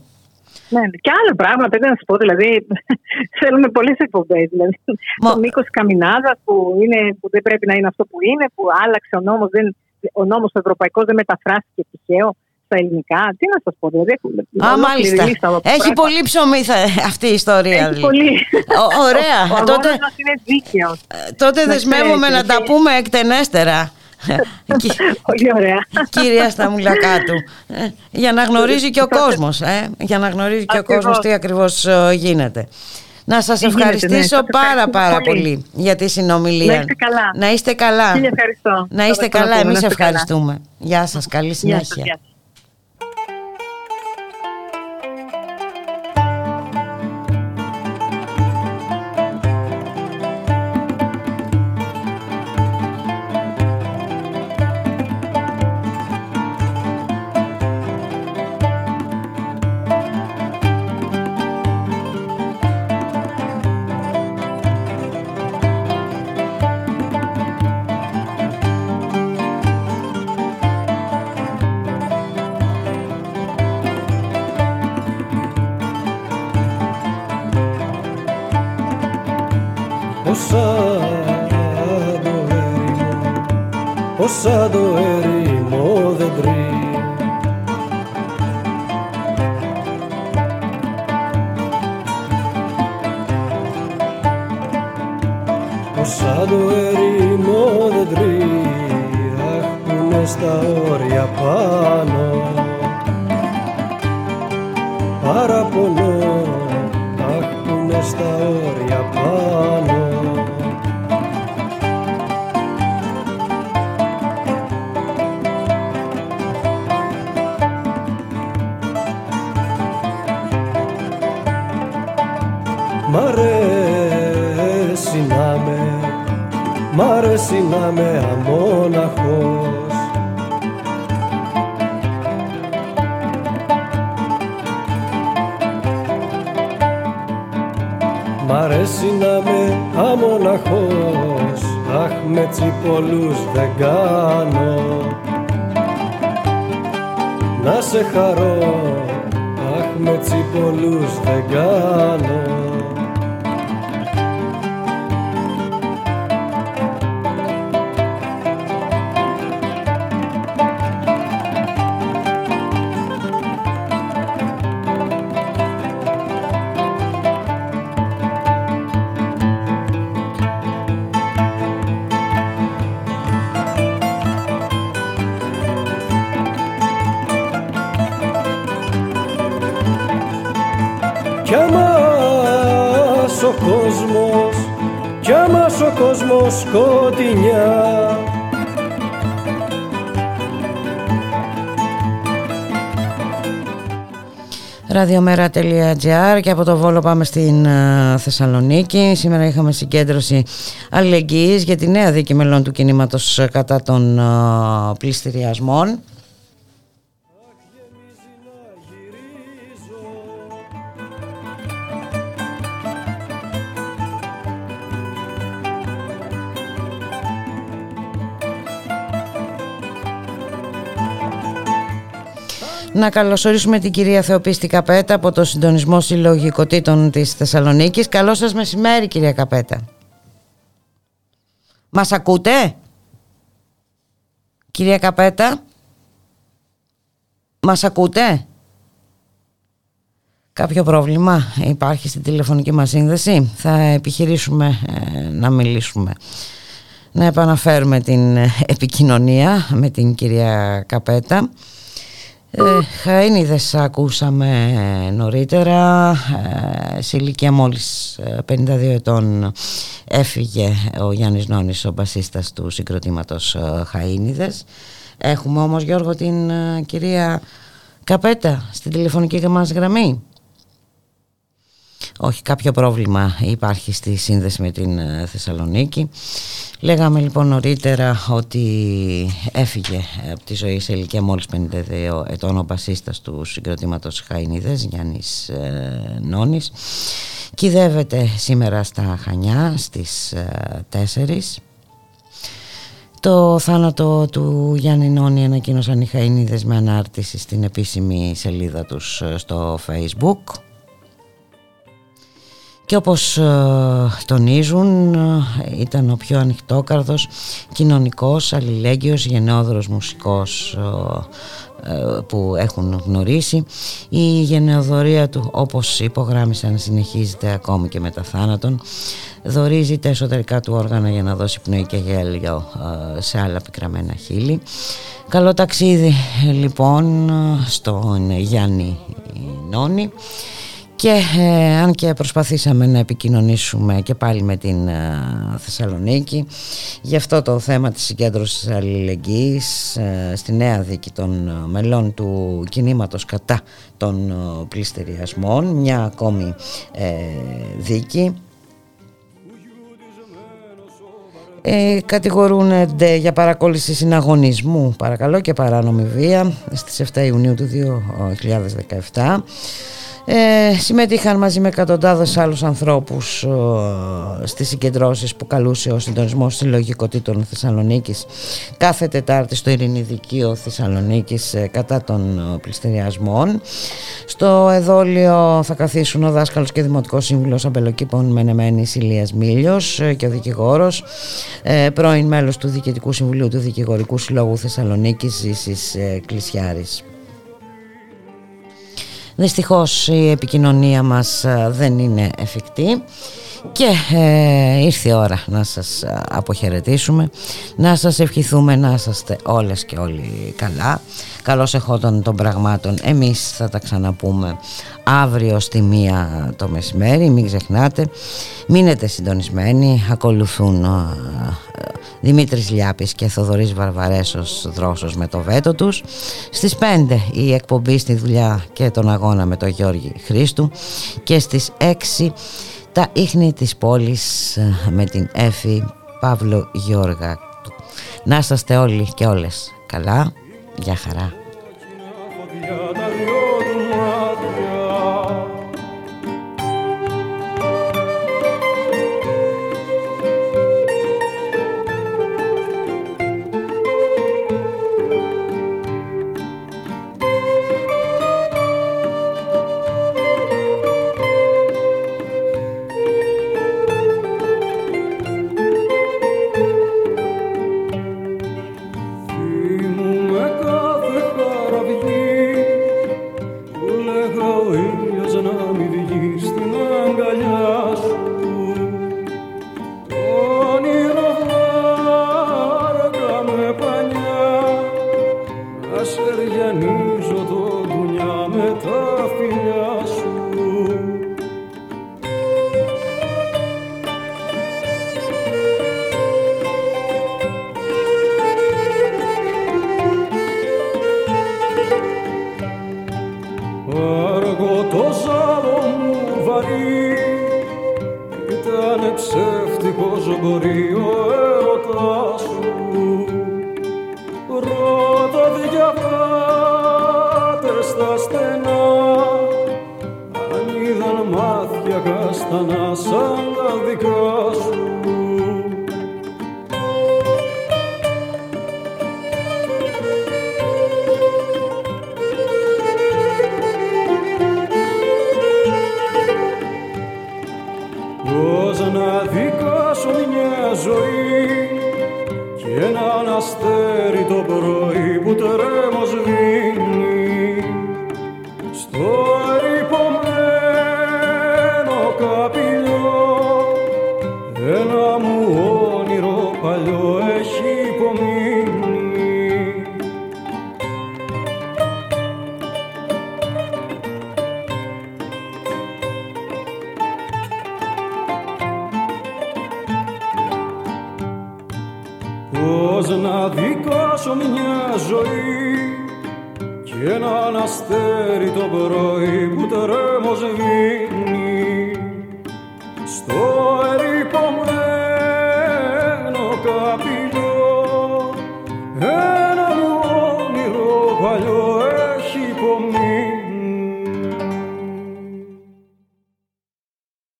Ναι, και άλλα πράγματα πρέπει να σας πω. Δηλαδή, θέλουμε πολλές εκπομπές. Δηλαδή, Μα... Το μήκος καμινάδα που, που δεν πρέπει να είναι αυτό που είναι, που άλλαξε ο νόμος. Ο νόμος ευρωπαϊκός δεν μεταφράστηκε τυχαίο στα ελληνικά. Τι να σας πω, δηλαδή. Α, μάλιστα. Έχει πολύ ψωμί αυτή η ιστορία. Έχει πολύ. ωραία. Ο, ο τότε, είναι δίκαιος. Τότε δεσμεύομαι να τα πούμε εκτενέστερα. Πολύ ωραία. Κυρία Σταμουλακάτου. Ε, για να γνωρίζει και ο κόσμος. Ε, για να γνωρίζει και ο κόσμος τι ακριβώς ε, γίνεται. Να σας ναι, ευχαριστήσω πάρα πάρα πολύ. για τη συνομιλία. Να είστε καλά. Να είστε καλά. ευχαριστώ. Να είστε καλά. Εμείς ευχαριστούμε. Γεια σας. Καλή συνέχεια. σαν σκοτεινιά Ραδιομέρα.gr και από το Βόλο πάμε στην uh, Θεσσαλονίκη. Σήμερα είχαμε συγκέντρωση αλληλεγγύης για τη νέα δίκη μελών του κινήματος κατά των uh, πληστηριασμών. Να καλωσορίσουμε την κυρία Θεοπίστη Καπέτα από το Συντονισμό Συλλογικοτήτων της Θεσσαλονίκης. Καλό σας μεσημέρι κυρία Καπέτα. Μας ακούτε; Κυρία Καπέτα; Μας ακούτε; Κάποιο πρόβλημα υπάρχει στην τηλεφωνική μας σύνδεση; Θα επιχειρήσουμε ε, να μιλήσουμε. Να επαναφέρουμε την ε, επικοινωνία με την κυρία Καπέτα. Ε, Χαΐνιδες ακούσαμε νωρίτερα, ε, σε ηλικία μόλις 52 ε, ετών έφυγε ο Γιάννης Νόνης, ο μπασίστας του συγκροτήματος ε, Χαΐνιδες. Έχουμε όμως Γιώργο την κυρία Καπέτα στην τηλεφωνική μας γραμμή. Όχι, κάποιο πρόβλημα υπάρχει στη σύνδεση με την Θεσσαλονίκη. Λέγαμε λοιπόν νωρίτερα ότι έφυγε από τη ζωή σε ηλικία μόλις 52 ετών ο μπασίστας του συγκροτήματος Χαϊνίδες, Γιάννης ε, Νόνης. Κυδεύεται σήμερα στα Χανιά στις 4. Ε, το θάνατο του Γιάννη Νόνη ανακοίνωσαν οι Χαϊνίδες με ανάρτηση στην επίσημη σελίδα τους ε, στο facebook. Και όπως ε, τονίζουν ε, ήταν ο πιο ανοιχτόκαρδος, κοινωνικός, αλληλέγγυος, γενναιόδωρος μουσικός ε, που έχουν γνωρίσει. Η γενναιοδορία του όπως υπογράμμισαν συνεχίζεται ακόμη και μετά θάνατον. Δορίζει τα εσωτερικά του όργανα για να δώσει πνοή και γέλιο σε άλλα πικραμένα χείλη. Καλό ταξίδι λοιπόν στον Γιάννη Νόνη. Και ε, αν και προσπαθήσαμε να επικοινωνήσουμε και πάλι με την ε, Θεσσαλονίκη γι' αυτό το θέμα της συγκέντρωσης αλληλεγγύης ε, στη νέα δίκη των μελών του κινήματος κατά των πληστεριασμών μια ακόμη δίκη. Ε, κατηγορούνται για παρακόλληση συναγωνισμού παρακαλώ και παράνομη βία. Στις 7 Ιουνίου του 2017 ε, συμμετείχαν μαζί με εκατοντάδες άλλους ανθρώπους ε, στις συγκεντρώσεις που καλούσε ο συντονισμός συλλογικοτήτων Θεσσαλονίκης κάθε Τετάρτη στο Ειρηνιδικείο Θεσσαλονίκης ε, κατά των ε, πληστηριασμών. Στο εδόλιο θα καθίσουν ο δάσκαλος και δημοτικός σύμβουλος Αμπελοκήπων Μενεμένης Ηλίας Μίλιος και ο δικηγόρος, πρώην μέλος του Διοικητικού Συμβουλίου του Δικηγορικού Συλλόγου Θεσσαλονίκης Ζήσης Κλησιάρης. Δυστυχώς η επικοινωνία μας ε, δεν είναι εφικτή και ε, ήρθε η ώρα να σας ε, αποχαιρετήσουμε. Να σας ευχηθούμε να είσαστε όλες και όλοι καλά. Καλώς εχόταν των πραγμάτων. Εμείς θα τα ξαναπούμε αύριο στη μία το μεσημέρι μην ξεχνάτε. Μείνετε συντονισμένοι. Ακολουθούν Δημήτρης Λιάπης και Θοδωρής Βαρβαρέσος Δρόσος με το βέτο τους. Στις 5 η εκπομπή στη δουλειά και τον αγώνα με τον Γιώργη Χρήστου. Και στις 6 τα ίχνη της πόλης ε, με την Έφη Παύλο Γιώργα. Να είστε όλοι και όλες καλά. Γεια χαρά.